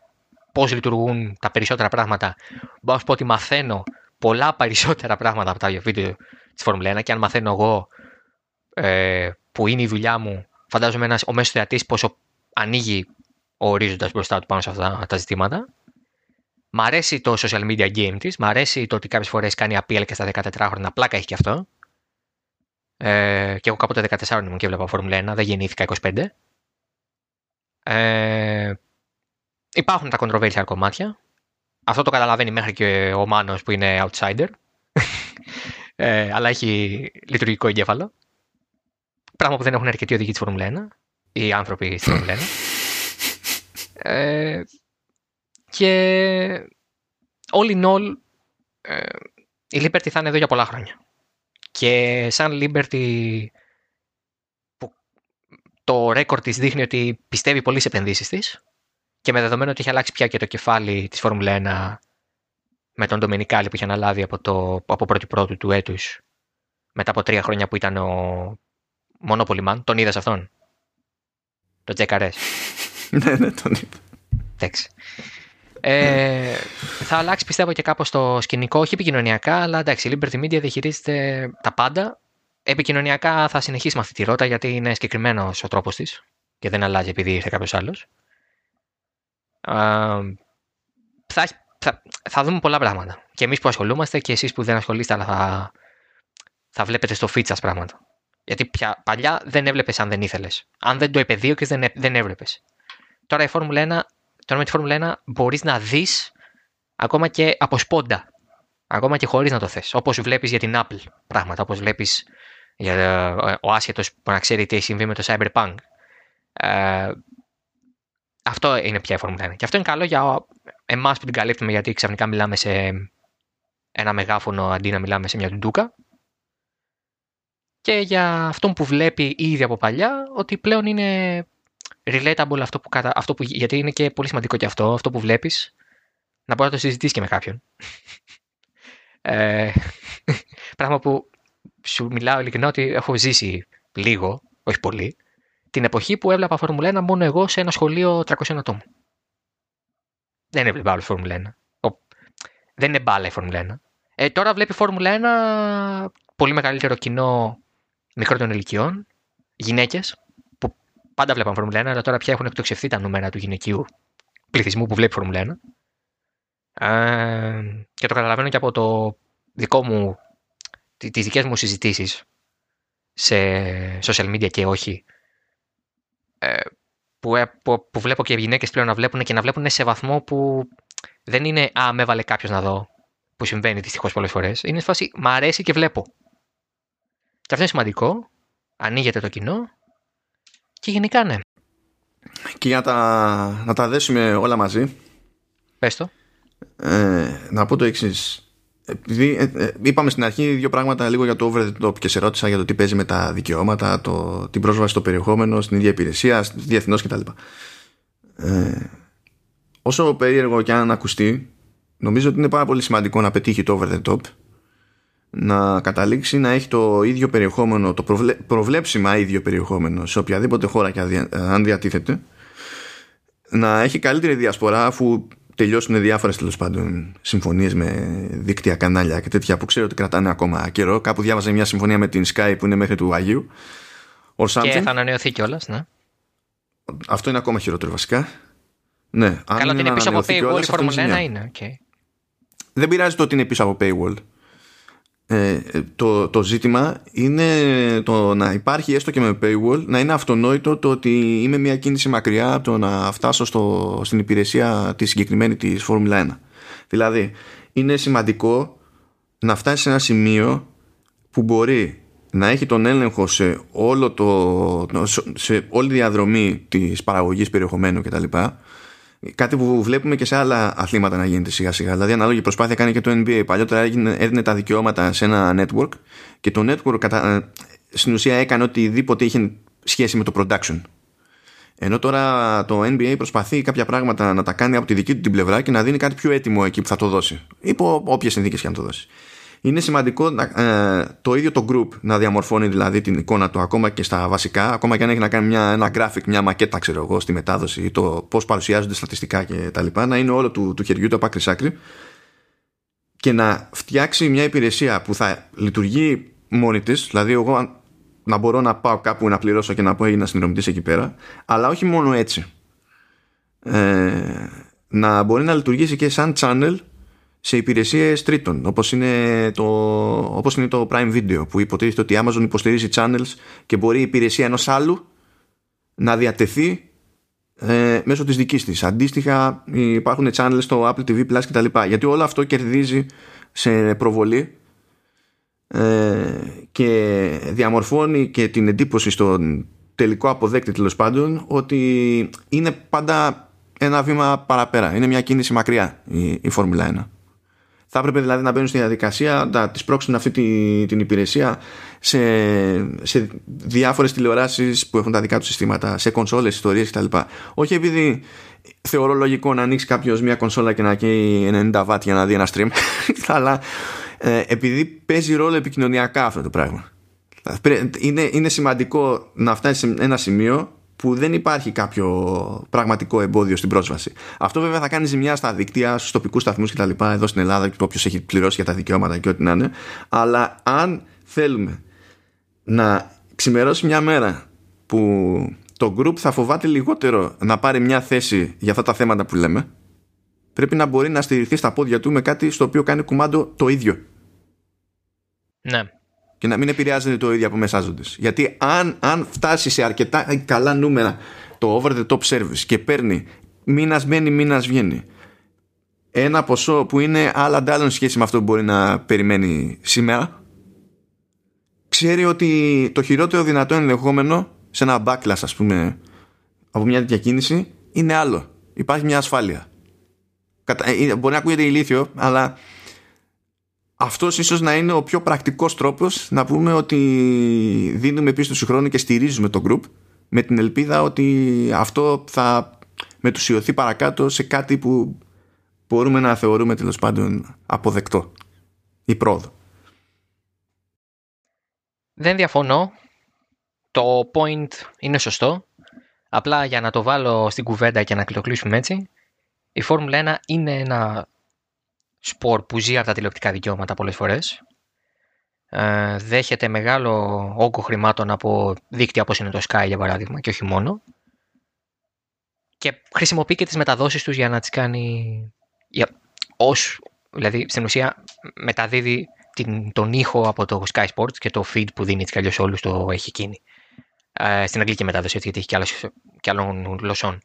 πώς λειτουργούν τα περισσότερα πράγματα. Μπορώ να σου πω ότι μαθαίνω πολλά περισσότερα πράγματα από τα βίντεο της Φόρμουλα 1 και αν μαθαίνω εγώ ε, που είναι η δουλειά μου, φαντάζομαι ένας, ο μέσο θεατής πόσο ανοίγει ο ορίζοντας μπροστά του πάνω σε αυτά τα ζητήματα. Μ' αρέσει το social media game της, μ' αρέσει το ότι κάποιες φορές κάνει appeal και στα 14 χρόνια, πλάκα έχει και αυτό. Ε, και εγώ κάποτε 14 ήμουν και έβλεπα Φόρμουλα 1, δεν γεννήθηκα 25. Ε, υπάρχουν τα controversial κομμάτια. Αυτό το καταλαβαίνει μέχρι και ο Μάνος που είναι outsider. *laughs* ε, αλλά έχει λειτουργικό εγκέφαλο. Πράγμα που δεν έχουν αρκετοί οδηγοί της Φόρμουλα 1. Οι άνθρωποι στη Φόρμουλα 1. Ε, και all in all, ε, η Liberty θα είναι εδώ για πολλά χρόνια. Και σαν Liberty που το ρέκορ της δείχνει ότι πιστεύει πολύ σε επενδύσεις της και με δεδομένο ότι έχει αλλάξει πια και το κεφάλι της Φόρμουλα 1 με τον Ντομινικάλη που είχε αναλάβει από, το, από πρώτη πρώτου του έτους μετά από τρία χρόνια που ήταν ο Μονόπολη Μαν. Τον είδα αυτόν; Το Τζεκαρές. *laughs* ναι, ναι, τον είδα. Εντάξει. Ε, θα αλλάξει πιστεύω και κάπως το σκηνικό, όχι επικοινωνιακά, αλλά εντάξει, η Liberty Media διαχειρίζεται τα πάντα. Επικοινωνιακά θα συνεχίσει με αυτή τη ρότα γιατί είναι συγκεκριμένος ο τρόπος της και δεν αλλάζει επειδή ήρθε κάποιος άλλος. Θα, θα, θα, δούμε πολλά πράγματα. Και εμείς που ασχολούμαστε και εσείς που δεν ασχολείστε, αλλά θα, θα βλέπετε στο feed σας πράγματα. Γιατί πια, παλιά δεν έβλεπες αν δεν ήθελες. Αν δεν το επεδίωκε, δεν, δεν έβλεπες. Τώρα η Φόρμουλα 1, τώρα με τη Φόρμουλα 1 μπορείς να δεις ακόμα και από σπόντα. Ακόμα και χωρίς να το θες. Όπως βλέπεις για την Apple πράγματα. Όπως βλέπεις για ε, ο άσχετος που να ξέρει τι έχει συμβεί με το Cyberpunk. Ε, αυτό είναι πια η Φόρμουλα 1. Και αυτό είναι καλό για εμάς που την καλύπτουμε γιατί ξαφνικά μιλάμε σε ένα μεγάφωνο αντί να μιλάμε σε μια τουντούκα και για αυτόν που βλέπει ήδη από παλιά ότι πλέον είναι relatable αυτό που, κατα... αυτό που... γιατί είναι και πολύ σημαντικό και αυτό, αυτό που βλέπεις να μπορείς να το συζητήσεις και με κάποιον. ε, πράγμα που σου μιλάω ειλικρινά ότι έχω ζήσει λίγο, όχι πολύ, την εποχή που έβλεπα Φόρμουλα 1 μόνο εγώ σε ένα σχολείο 300 ατόμων. Δεν έβλεπα άλλο Φόρμουλα 1. Δεν είναι μπάλα η Φόρμουλα 1. Ε, τώρα βλέπει Φόρμουλα 1 πολύ μεγαλύτερο κοινό μικρότερων ηλικιών, γυναίκες, που πάντα βλέπαν Φόρμουλα 1, αλλά τώρα πια έχουν εκτοξευθεί τα νούμερα του γυναικείου πληθυσμού που βλέπει Φόρμουλα 1. Ε, και το καταλαβαίνω και από το δικό μου, τις δικές μου συζητήσεις σε social media και όχι ε, που, ε, που, που, βλέπω και οι γυναίκες πλέον να βλέπουν και να βλέπουν σε βαθμό που δεν είναι «Α, με έβαλε κάποιος να δω» που συμβαίνει δυστυχώς πολλές φορές. Είναι φάση «Μ' αρέσει και βλέπω». Και αυτό είναι σημαντικό. Ανοίγεται το κοινό. Και γενικά ναι. Και για τα, να τα δέσουμε όλα μαζί. Πες το. Ε, να πω το εξής. Επειδή ε, ε, είπαμε στην αρχή δύο πράγματα λίγο για το over the top και σε ρώτησα για το τι παίζει με τα δικαιώματα, το, την πρόσβαση στο περιεχόμενο, στην ίδια υπηρεσία, διεθνώς κτλ. Ε, όσο περίεργο και αν ακουστεί, νομίζω ότι είναι πάρα πολύ σημαντικό να πετύχει το over the top να καταλήξει να έχει το ίδιο περιεχόμενο, το προβλε... προβλέψιμα ίδιο περιεχόμενο σε οποιαδήποτε χώρα και αν διατίθεται να έχει καλύτερη διασπορά αφού τελειώσουν διάφορες τέλος πάντων συμφωνίες με δίκτυα, κανάλια και τέτοια που ξέρω ότι κρατάνε ακόμα καιρό. Κάπου διάβαζα μια συμφωνία με την Sky που είναι μέχρι του Αγίου. Και θα ανανεωθεί κιόλας, ναι. Αυτό είναι ακόμα χειρότερο βασικά. Ναι, Καλά, ότι είναι πίσω από paywall η Φόρμουλα 1 είναι. Okay. Δεν πειράζει το ότι είναι πίσω από paywall. Ε, το, το ζήτημα είναι το να υπάρχει έστω και με paywall να είναι αυτονόητο το ότι είμαι μια κίνηση μακριά από το να φτάσω στο, στην υπηρεσία της συγκεκριμένη της Φόρμουλα 1 δηλαδή είναι σημαντικό να φτάσει σε ένα σημείο που μπορεί να έχει τον έλεγχο σε, όλο το, σε όλη τη διαδρομή της παραγωγής περιεχομένου κτλ Κάτι που βλέπουμε και σε άλλα αθλήματα να γίνεται σιγά σιγά. Δηλαδή, ανάλογη προσπάθεια κάνει και το NBA. Παλιότερα έδινε τα δικαιώματα σε ένα network και το network κατα... στην ουσία έκανε οτιδήποτε είχε σχέση με το production. Ενώ τώρα το NBA προσπαθεί κάποια πράγματα να τα κάνει από τη δική του την πλευρά και να δίνει κάτι πιο έτοιμο εκεί που θα το δώσει. Υπό όποιες συνθήκες και αν το δώσει είναι σημαντικό ε, το ίδιο το group να διαμορφώνει δηλαδή την εικόνα του ακόμα και στα βασικά, ακόμα και αν έχει να κάνει μια, ένα graphic, μια μακέτα ξέρω εγώ στη μετάδοση ή το πώς παρουσιάζονται στατιστικά και τα λοιπά, να είναι όλο του, του χεριού το από άκρη και να φτιάξει μια υπηρεσία που θα λειτουργεί μόνη της, δηλαδή εγώ να μπορώ να πάω κάπου να πληρώσω και να πω έγινα συνδρομητής εκεί πέρα, αλλά όχι μόνο έτσι. Ε, να μπορεί να λειτουργήσει και σαν channel σε υπηρεσίες τρίτων όπως είναι, το, όπως είναι το Prime Video που υποτίθεται ότι η Amazon υποστηρίζει channels και μπορεί η υπηρεσία ενός άλλου να διατεθεί ε, μέσω της δικής της. Αντίστοιχα υπάρχουν channels στο Apple TV Plus κτλ. Γιατί όλο αυτό κερδίζει σε προβολή ε, και διαμορφώνει και την εντύπωση στον τελικό αποδέκτη τέλος πάντων ότι είναι πάντα ένα βήμα παραπέρα. Είναι μια κίνηση μακριά η, η Φόρμουλα 1. Θα έπρεπε δηλαδή να μπαίνουν στη διαδικασία να τις πρόξουν αυτή τη, την υπηρεσία σε, σε διάφορες τηλεοράσεις που έχουν τα δικά τους συστήματα, σε κονσόλες, ιστορίες κτλ. Όχι επειδή θεωρώ λογικό να ανοίξει κάποιος μια κονσόλα και να καίει 90 βάτ για να δει ένα stream, *laughs* αλλά ε, επειδή παίζει ρόλο επικοινωνιακά αυτό το πράγμα. Είναι, είναι σημαντικό να φτάσει σε ένα σημείο που δεν υπάρχει κάποιο πραγματικό εμπόδιο στην πρόσβαση. Αυτό βέβαια θα κάνει ζημιά στα δίκτυα, στους τοπικούς σταθμούς κτλ. εδώ στην Ελλάδα και όποιος έχει πληρώσει για τα δικαιώματα και ό,τι να είναι. Αλλά αν θέλουμε να ξημερώσει μια μέρα που το group θα φοβάται λιγότερο να πάρει μια θέση για αυτά τα θέματα που λέμε, πρέπει να μπορεί να στηριχθεί στα πόδια του με κάτι στο οποίο κάνει κουμάντο το ίδιο. Ναι και να μην επηρεάζεται το ίδιο από μεσάζοντες. Γιατί αν, αν φτάσει σε αρκετά καλά νούμερα το over the top service και παίρνει μήνας μπαίνει, μήνας βγαίνει ένα ποσό που είναι άλλα αντάλλων σχέση με αυτό που μπορεί να περιμένει σήμερα, ξέρει ότι το χειρότερο δυνατό ενδεχόμενο σε ένα backlash, ας πούμε, από μια τέτοια κίνηση είναι άλλο. Υπάρχει μια ασφάλεια. Ε, μπορεί να ακούγεται ηλίθιο, αλλά αυτός ίσως να είναι ο πιο πρακτικός τρόπος να πούμε ότι δίνουμε πίσω του χρόνου και στηρίζουμε το group με την ελπίδα ότι αυτό θα μετουσιωθεί παρακάτω σε κάτι που μπορούμε να θεωρούμε τέλος πάντων αποδεκτό ή πρόοδο. Δεν διαφωνώ. Το point είναι σωστό. Απλά για να το βάλω στην κουβέντα και να το κλείσουμε έτσι, η Φόρμουλα 1 είναι ένα σπορ που ζει από τα τηλεοπτικά δικαιώματα πολλές φορές. Ε, δέχεται μεγάλο όγκο χρημάτων από δίκτυα όπως είναι το Sky για παράδειγμα και όχι μόνο. Και χρησιμοποιεί και τις μεταδόσεις τους για να τις κάνει για, ως, δηλαδή στην ουσία μεταδίδει την, τον ήχο από το Sky Sports και το feed που δίνει έτσι κι αλλιώς όλους το έχει εκείνη. Ε, στην αγγλική μετάδοση γιατί έχει και, και άλλων γλωσσών.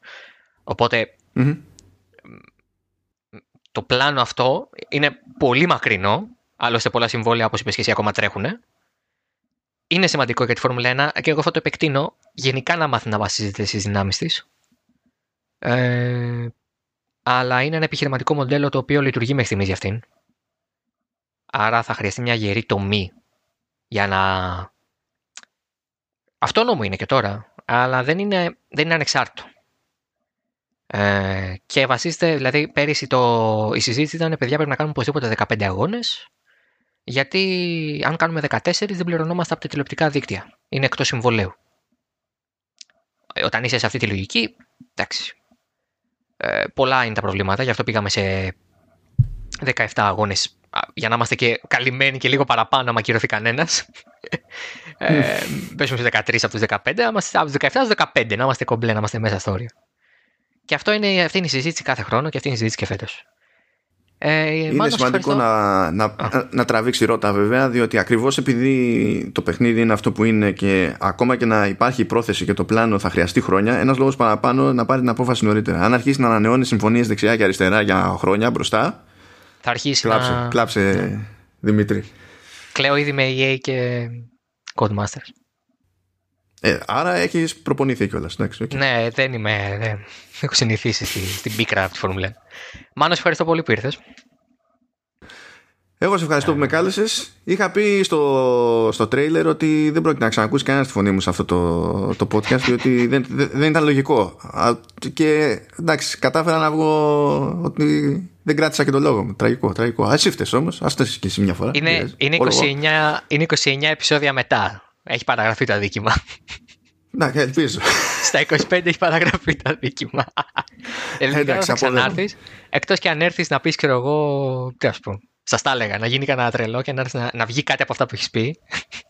Το πλάνο αυτό είναι πολύ μακρινό, άλλωστε πολλά συμβόλαια όπως είπες και εσύ ακόμα τρέχουν. Είναι σημαντικό για τη Φόρμουλα 1 και εγώ θα το επεκτείνω γενικά να μάθει να βασίζεται στις δυνάμεις της. Ε, αλλά είναι ένα επιχειρηματικό μοντέλο το οποίο λειτουργεί μέχρι στιγμής για αυτήν. Άρα θα χρειαστεί μια γερή τομή για να... Αυτόνομο είναι και τώρα, αλλά δεν είναι, δεν είναι ανεξάρτητο. Ε, και βασίστε, δηλαδή πέρυσι το, η συζήτηση ήταν παιδιά πρέπει να κάνουμε οπωσδήποτε 15 αγώνες γιατί αν κάνουμε 14 δεν πληρωνόμαστε από τα τηλεοπτικά δίκτυα. Είναι εκτός συμβολέου. Ε, όταν είσαι σε αυτή τη λογική, εντάξει. Ε, πολλά είναι τα προβλήματα, γι' αυτό πήγαμε σε 17 αγώνες για να είμαστε και καλυμμένοι και λίγο παραπάνω άμα κυρωθεί κανένας. ε, πέσουμε σε 13 από τους 15, από τους 17 στους 15, να είμαστε κομπλέ, να είμαστε μέσα στο όριο. Και αυτό είναι, αυτή είναι η συζήτηση κάθε χρόνο και αυτή είναι η συζήτηση και φέτος. Ε, είναι σημαντικό να, να, να, τραβήξει ρότα βέβαια διότι ακριβώς επειδή το παιχνίδι είναι αυτό που είναι και ακόμα και να υπάρχει η πρόθεση και το πλάνο θα χρειαστεί χρόνια ένας λόγος παραπάνω να πάρει την απόφαση νωρίτερα. Αν αρχίσει να ανανεώνει συμφωνίες δεξιά και αριστερά για χρόνια μπροστά θα αρχίσει κλάψε, να... κλάψε Δημήτρη. Κλαίω ήδη με EA και Codemasters ε, άρα έχεις προπονηθεί κιόλας. Okay. Ναι, δεν είμαι. Δεν έχω συνηθίσει στη, στην πίκρα από τη Φόρμουλα. Μάνος, ευχαριστώ πολύ που ήρθες. Εγώ σε ευχαριστώ που με κάλεσες. Είχα πει στο, στο τρέιλερ ότι δεν πρόκειται να ξανακούσει κανένας τη φωνή μου σε αυτό το, το podcast, διότι δεν, δεν, ήταν λογικό. Και εντάξει, κατάφερα να βγω ότι δεν κράτησα και τον λόγο μου. Τραγικό, τραγικό. Α ήρθες όμως, ας το και εσύ μια φορά. Είναι, είναι, 29, είναι 29 επεισόδια μετά. Έχει παραγραφεί το αδίκημα. Να, ελπίζω. Στα 25 έχει παραγραφεί το αδίκημα. Εντάξει, θα ξανάρθεις. Εκτός και αν έρθεις να πεις, ξέρω εγώ. Τι ας πούμε. Σας τα έλεγα να γίνει κανένα τρελό και να, να, να βγει κάτι από αυτά που έχεις πει.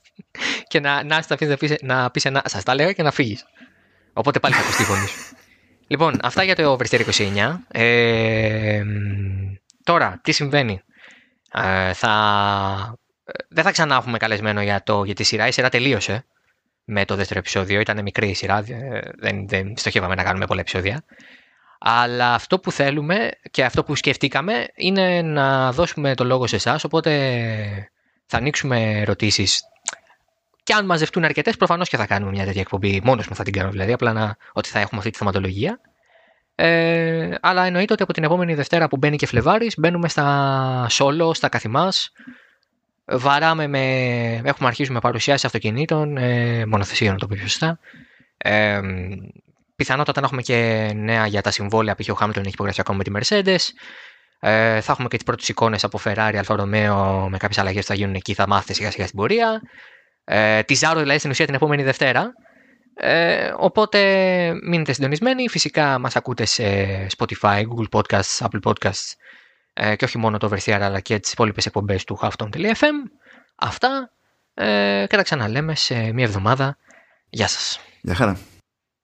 *laughs* και να, να, να, πεις, να πεις ένα. Σας τα έλεγα και να φύγεις. Οπότε πάλι θα ακουστεί φωνή Λοιπόν, αυτά για το Oversteer 29. Ε, τώρα, τι συμβαίνει; Ε, θα, δεν θα ξανά έχουμε καλεσμένο για, το, για τη σειρά. Η σειρά τελείωσε με το δεύτερο επεισόδιο. Ήταν μικρή η σειρά. Δεν, δεν στοχεύαμε να κάνουμε πολλά επεισόδια. Αλλά αυτό που θέλουμε και αυτό που σκεφτήκαμε είναι να δώσουμε το λόγο σε εσάς. Οπότε θα ανοίξουμε ερωτήσεις. Και αν μαζευτούν αρκετές, προφανώς και θα κάνουμε μια τέτοια εκπομπή. Μόνος μου θα την κάνω δηλαδή. Απλά να, ότι θα έχουμε αυτή τη θεματολογία. Ε, αλλά εννοείται ότι από την επόμενη Δευτέρα που μπαίνει και Φλεβάρης, μπαίνουμε στα solo, στα καθημάς. Βαράμε με. Έχουμε αρχίσει με παρουσιάσεις αυτοκινήτων, ε, μονοθεσίων, το πιο σωστά. Ε, πιθανότατα να έχουμε και νέα για τα συμβόλαια, π.χ. ο Χάμιλτον έχει υπογραφεί ακόμα με τη Mercedes. Ε, θα έχουμε και τις πρώτες εικόνες από Ferrari, Alfa Romeo με κάποιες αλλαγές που θα γίνουν εκεί, θα μάθετε σιγά σιγά στην πορεία. Ε, τη Zaro δηλαδή στην ουσία την επόμενη Δευτέρα. Ε, οπότε μείνετε συντονισμένοι. Φυσικά μας ακούτε σε Spotify, Google Podcasts, Apple Podcasts ε, και όχι μόνο το Oversteer αλλά και τις υπόλοιπες εκπομπές του Halfton.fm. Αυτά ε, και τα ξαναλέμε σε μία εβδομάδα. Γεια σας. Γεια χαρά.